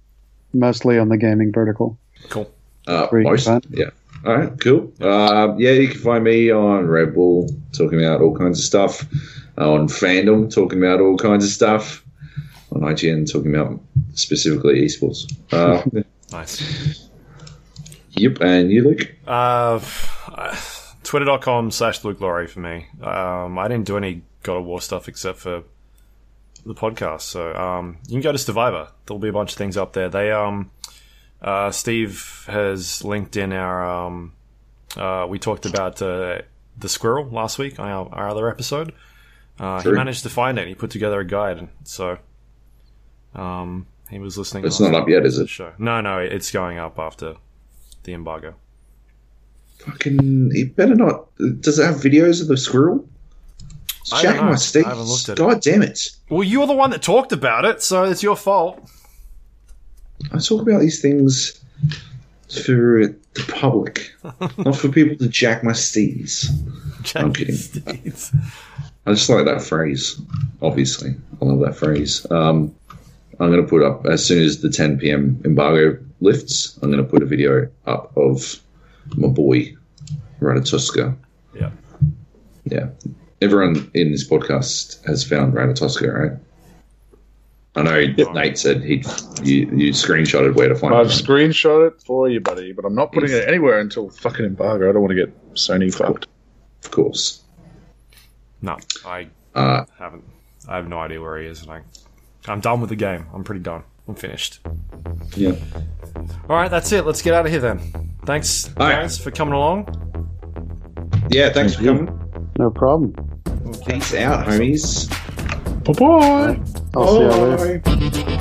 Speaker 4: Mostly on the gaming vertical.
Speaker 1: Cool.
Speaker 2: uh,
Speaker 4: where
Speaker 2: most,
Speaker 4: find-
Speaker 2: yeah. All right, cool. Uh, yeah, you can find me on Red Bull talking about all kinds of stuff. On Fandom talking about all kinds of stuff. On IGN talking about specifically esports. Uh,
Speaker 1: Nice.
Speaker 2: Yep, and you, Luke?
Speaker 1: Uh, Twitter.com slash Luke Lawrie for me. Um, I didn't do any God of War stuff except for the podcast. So um, you can go to Stevivor. There'll be a bunch of things up there. They um, uh, Steve has linked in our um, uh, we talked about uh, the squirrel last week on our, our other episode. Uh, he managed to find it. He put together a guide, so um, he was listening.
Speaker 2: It's not up yet, is it?
Speaker 1: Show. No, no, it's going up after the embargo.
Speaker 2: Fucking, it better not. Does it have videos of the squirrel? It's
Speaker 1: I don't
Speaker 2: Jack my Steve.
Speaker 1: I haven't looked at it.
Speaker 2: God damn it.
Speaker 1: Well, you're the one that talked about it, so it's your fault.
Speaker 2: I talk about these things for the public, not for people to jack my steeds. I'm kidding.
Speaker 1: Steeds.
Speaker 2: I just like that phrase. Obviously, I love that phrase. Um, I'm going to put up as soon as the 10 p.m. embargo lifts. I'm going to put a video up of my boy Ratatoskr.
Speaker 1: Yeah.
Speaker 2: Yeah, everyone in this podcast has found Ratatoskr, right? I know Nate said he you, you screenshotted where to find
Speaker 3: I've
Speaker 2: it.
Speaker 3: screenshot it for you, buddy, but I'm not putting it anywhere until fucking embargo. I don't want to get Sony fucked.
Speaker 2: Of course.
Speaker 1: No, I
Speaker 2: Uh,
Speaker 1: haven't. I have no idea where he is, and I, I'm done with the game. I'm pretty done. I'm finished.
Speaker 2: yeah.
Speaker 1: All right, that's it. Let's get out of here then. Thanks,
Speaker 2: All right.
Speaker 1: guys, for coming along.
Speaker 2: Yeah, thanks for
Speaker 3: you.
Speaker 2: coming.
Speaker 4: No problem.
Speaker 2: Peace out, homies.
Speaker 3: Bye bye.
Speaker 4: I'll see you later.
Speaker 2: Bye.